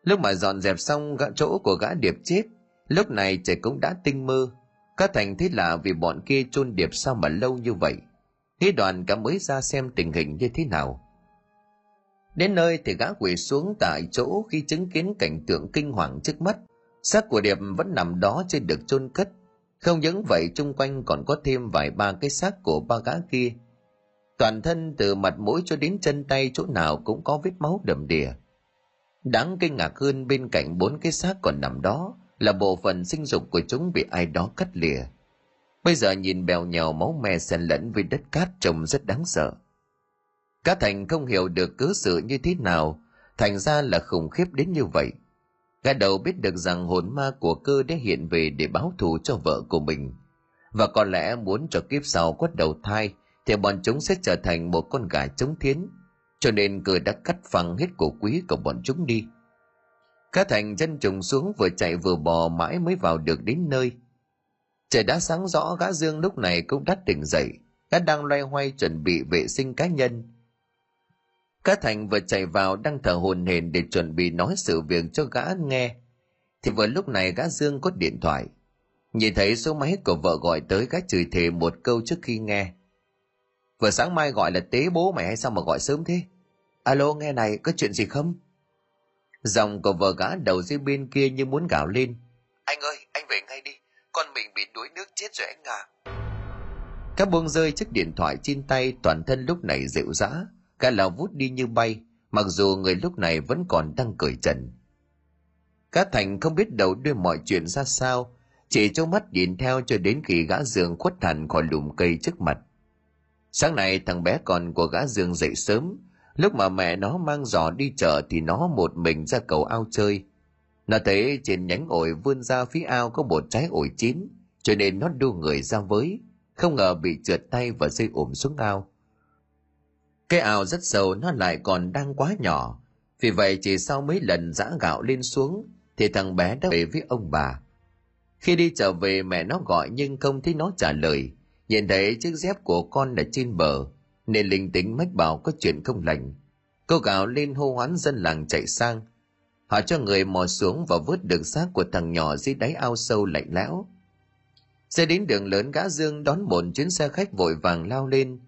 Lúc mà dọn dẹp xong gã chỗ của gã điệp chết, lúc này trời cũng đã tinh mơ. Cá Thành thấy lạ vì bọn kia chôn điệp sao mà lâu như vậy. Nghĩ đoàn cả mới ra xem tình hình như thế nào. Đến nơi thì gã quỳ xuống tại chỗ khi chứng kiến cảnh tượng kinh hoàng trước mắt. Xác của Điệp vẫn nằm đó trên được chôn cất. Không những vậy chung quanh còn có thêm vài ba cái xác của ba gã kia. Toàn thân từ mặt mũi cho đến chân tay chỗ nào cũng có vết máu đầm đìa. Đáng kinh ngạc hơn bên cạnh bốn cái xác còn nằm đó là bộ phận sinh dục của chúng bị ai đó cắt lìa. Bây giờ nhìn bèo nhèo máu me xen lẫn với đất cát trông rất đáng sợ. Cá Thành không hiểu được cớ sự như thế nào, thành ra là khủng khiếp đến như vậy. Gã đầu biết được rằng hồn ma của cơ đã hiện về để báo thù cho vợ của mình. Và có lẽ muốn cho kiếp sau quất đầu thai thì bọn chúng sẽ trở thành một con gà chống thiến. Cho nên cười đã cắt phăng hết cổ quý của bọn chúng đi. Cá Thành chân trùng xuống vừa chạy vừa bò mãi mới vào được đến nơi. Trời đã sáng rõ gã Dương lúc này cũng đã tỉnh dậy. Gã đang loay hoay chuẩn bị vệ sinh cá nhân Cá Thành vừa chạy vào đang thở hồn hển để chuẩn bị nói sự việc cho gã nghe. Thì vừa lúc này gã Dương có điện thoại. Nhìn thấy số máy của vợ gọi tới gã chửi thề một câu trước khi nghe. Vừa sáng mai gọi là tế bố mày hay sao mà gọi sớm thế? Alo nghe này có chuyện gì không? Dòng của vợ gã đầu dưới bên kia như muốn gào lên. Anh ơi anh về ngay đi con mình bị đuối nước chết rồi anh à. Các buông rơi chiếc điện thoại trên tay toàn thân lúc này dịu dã Cả lào vút đi như bay, mặc dù người lúc này vẫn còn đang cười trần. Cá Thành không biết đầu đuôi mọi chuyện ra sao, chỉ trong mắt nhìn theo cho đến khi gã giường khuất hẳn khỏi lùm cây trước mặt. Sáng nay thằng bé con của gã giường dậy sớm, lúc mà mẹ nó mang giỏ đi chợ thì nó một mình ra cầu ao chơi. Nó thấy trên nhánh ổi vươn ra phía ao có một trái ổi chín, cho nên nó đu người ra với, không ngờ bị trượt tay và rơi ổm xuống ao. Cái ao rất sâu nó lại còn đang quá nhỏ. Vì vậy chỉ sau mấy lần giã gạo lên xuống thì thằng bé đã về với ông bà. Khi đi trở về mẹ nó gọi nhưng không thấy nó trả lời. Nhìn thấy chiếc dép của con ở trên bờ nên linh tính mách bảo có chuyện không lành. Cô gào lên hô hoán dân làng chạy sang. Họ cho người mò xuống và vớt được xác của thằng nhỏ dưới đáy ao sâu lạnh lẽo. Xe đến đường lớn gã dương đón một chuyến xe khách vội vàng lao lên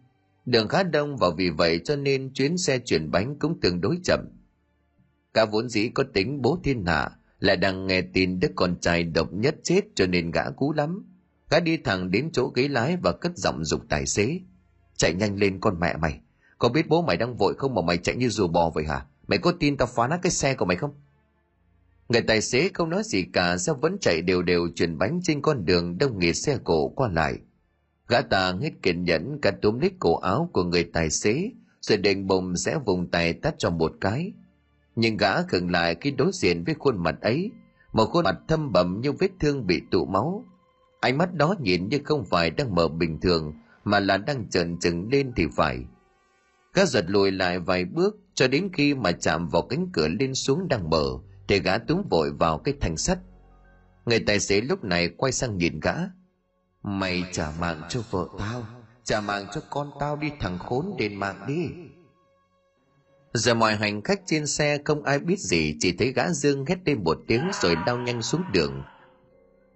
Đường khá đông và vì vậy cho nên chuyến xe chuyển bánh cũng tương đối chậm. Cả vốn dĩ có tính bố thiên hạ, lại đang nghe tin đứa con trai độc nhất chết cho nên gã cú lắm. Gã đi thẳng đến chỗ ghế lái và cất giọng dục tài xế. Chạy nhanh lên con mẹ mày. Có biết bố mày đang vội không mà mày chạy như rùa bò vậy hả? Mày có tin tao phá nát cái xe của mày không? Người tài xế không nói gì cả sao vẫn chạy đều đều chuyển bánh trên con đường đông nghịt xe cổ qua lại – Gã ta hết kiên nhẫn cả túm lít cổ áo của người tài xế, rồi định bồng sẽ vùng tay tắt cho một cái. Nhưng gã khựng lại khi đối diện với khuôn mặt ấy, một khuôn mặt thâm bầm như vết thương bị tụ máu. Ánh mắt đó nhìn như không phải đang mở bình thường, mà là đang trần trừng lên thì phải. Gã giật lùi lại vài bước cho đến khi mà chạm vào cánh cửa lên xuống đang mở, thì gã túm vội vào cái thanh sắt. Người tài xế lúc này quay sang nhìn gã, Mày trả mạng cho vợ tao Trả mạng cho con tao đi thằng khốn đền mạng đi Giờ mọi hành khách trên xe không ai biết gì Chỉ thấy gã Dương hét lên một tiếng rồi lao nhanh xuống đường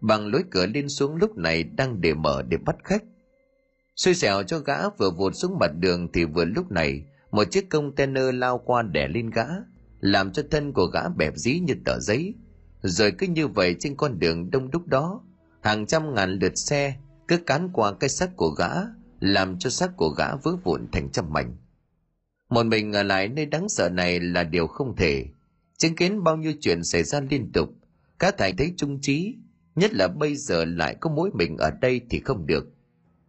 Bằng lối cửa lên xuống lúc này đang để mở để bắt khách. Xui xẻo cho gã vừa vụt xuống mặt đường thì vừa lúc này, Một chiếc container lao qua đè lên gã, Làm cho thân của gã bẹp dí như tờ giấy. Rồi cứ như vậy trên con đường đông đúc đó, hàng trăm ngàn lượt xe cứ cán qua cái xác của gã, làm cho xác của gã vỡ vụn thành trăm mảnh. Một mình ở lại nơi đáng sợ này là điều không thể. Chứng kiến bao nhiêu chuyện xảy ra liên tục, cá thành thấy trung trí nhất là bây giờ lại có mối mình ở đây thì không được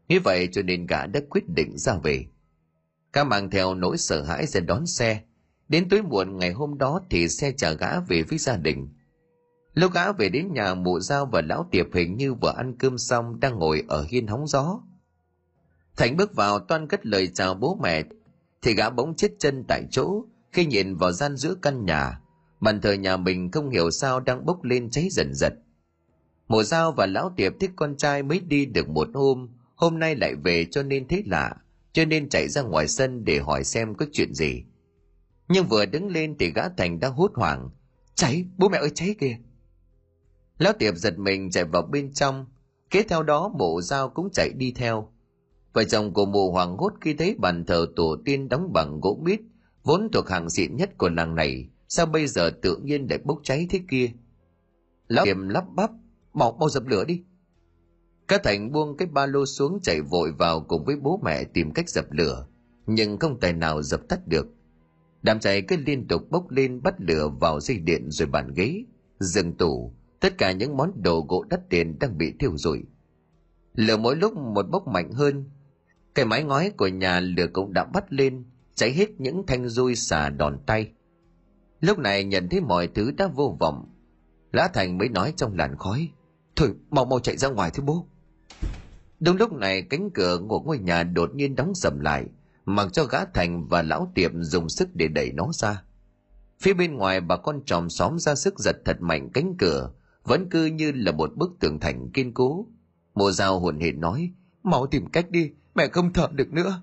như vậy cho nên gã đã quyết định ra về Gã mang theo nỗi sợ hãi sẽ đón xe đến tối muộn ngày hôm đó thì xe chở gã về với gia đình Lúc gã về đến nhà mụ giao và lão tiệp hình như vừa ăn cơm xong đang ngồi ở hiên hóng gió. Thành bước vào toan cất lời chào bố mẹ, thì gã bỗng chết chân tại chỗ khi nhìn vào gian giữa căn nhà. Bàn thờ nhà mình không hiểu sao đang bốc lên cháy dần dật. Mộ giao và lão tiệp thích con trai mới đi được một hôm, hôm nay lại về cho nên thấy lạ, cho nên chạy ra ngoài sân để hỏi xem có chuyện gì. Nhưng vừa đứng lên thì gã Thành đã hốt hoảng. Cháy, bố mẹ ơi cháy kìa! Lão tiệp giật mình chạy vào bên trong. kế theo đó mộ Giao cũng chạy đi theo vợ chồng của mụ hoàng hốt khi thấy bàn thờ tổ tiên đóng bằng gỗ mít vốn thuộc hàng xịn nhất của làng này sao bây giờ tự nhiên lại bốc cháy thế kia lão Tiệp lắp bắp mau mau dập lửa đi. Cá thành buông cái ba lô xuống chạy vội vào cùng với bố mẹ tìm cách dập lửa, nhưng không tài nào dập tắt được. Đám cháy cứ liên tục bốc lên bắt lửa vào dây điện rồi bàn ghế, giường tủ, tất cả những món đồ gỗ đắt tiền đang bị thiêu rụi. Lửa mỗi lúc một bốc mạnh hơn. Cái mái ngói của nhà lửa cũng đã bắt lên, cháy hết những thanh dui xả đòn tay. Lúc này nhận thấy mọi thứ đã vô vọng. Lã thành mới nói trong làn khói thôi, mau mau chạy ra ngoài thôi bố. Đúng lúc này, cánh cửa của ngôi nhà đột nhiên đóng sầm lại, mặc cho gã thành và lão tiệm dùng sức để đẩy nó ra. Phía bên ngoài, bà con tròm xóm ra sức giật thật mạnh cánh cửa, vẫn cứ như là một bức tường thành kiên cố. Mộ dao hồn hển nói, mau tìm cách đi, mẹ không thở được nữa.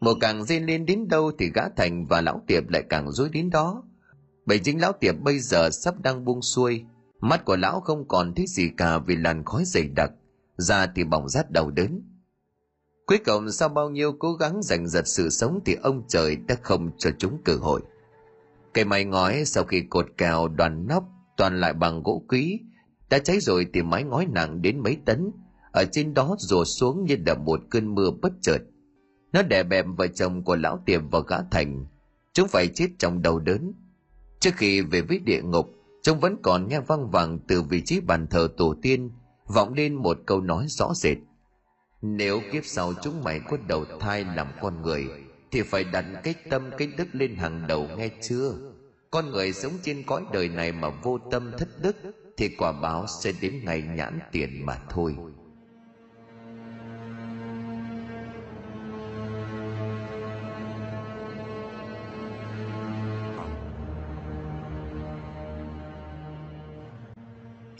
Mộ càng rên lên đến đâu thì gã thành và lão tiệp lại càng dối đến đó. Bởi chính lão tiệp bây giờ sắp đang buông xuôi mắt của lão không còn thấy gì cả vì làn khói dày đặc. Da thì bỏng rát đầu đớn. Cuối cùng sau bao nhiêu cố gắng giành giật sự sống thì ông trời đã không cho chúng cơ hội. Cây mái ngói sau khi cột cào đoàn nóc, toàn lại bằng gỗ quý, đã cháy rồi thì mái ngói nặng đến mấy tấn. Ở trên đó rùa xuống như đập một cơn mưa bất chợt. Nó đè bẹp vợ chồng của lão tiệm và gã thành. Chúng phải chết trong đầu đớn. Trước khi về với địa ngục chúng vẫn còn nghe văng vẳng từ vị trí bàn thờ tổ tiên vọng lên một câu nói rõ rệt. Nếu kiếp sau chúng mày có đầu thai làm con người thì phải đặt cái tâm cái đức lên hàng đầu nghe chưa? Con người sống trên cõi đời này mà vô tâm thất đức thì quả báo sẽ đến ngày nhãn tiền mà thôi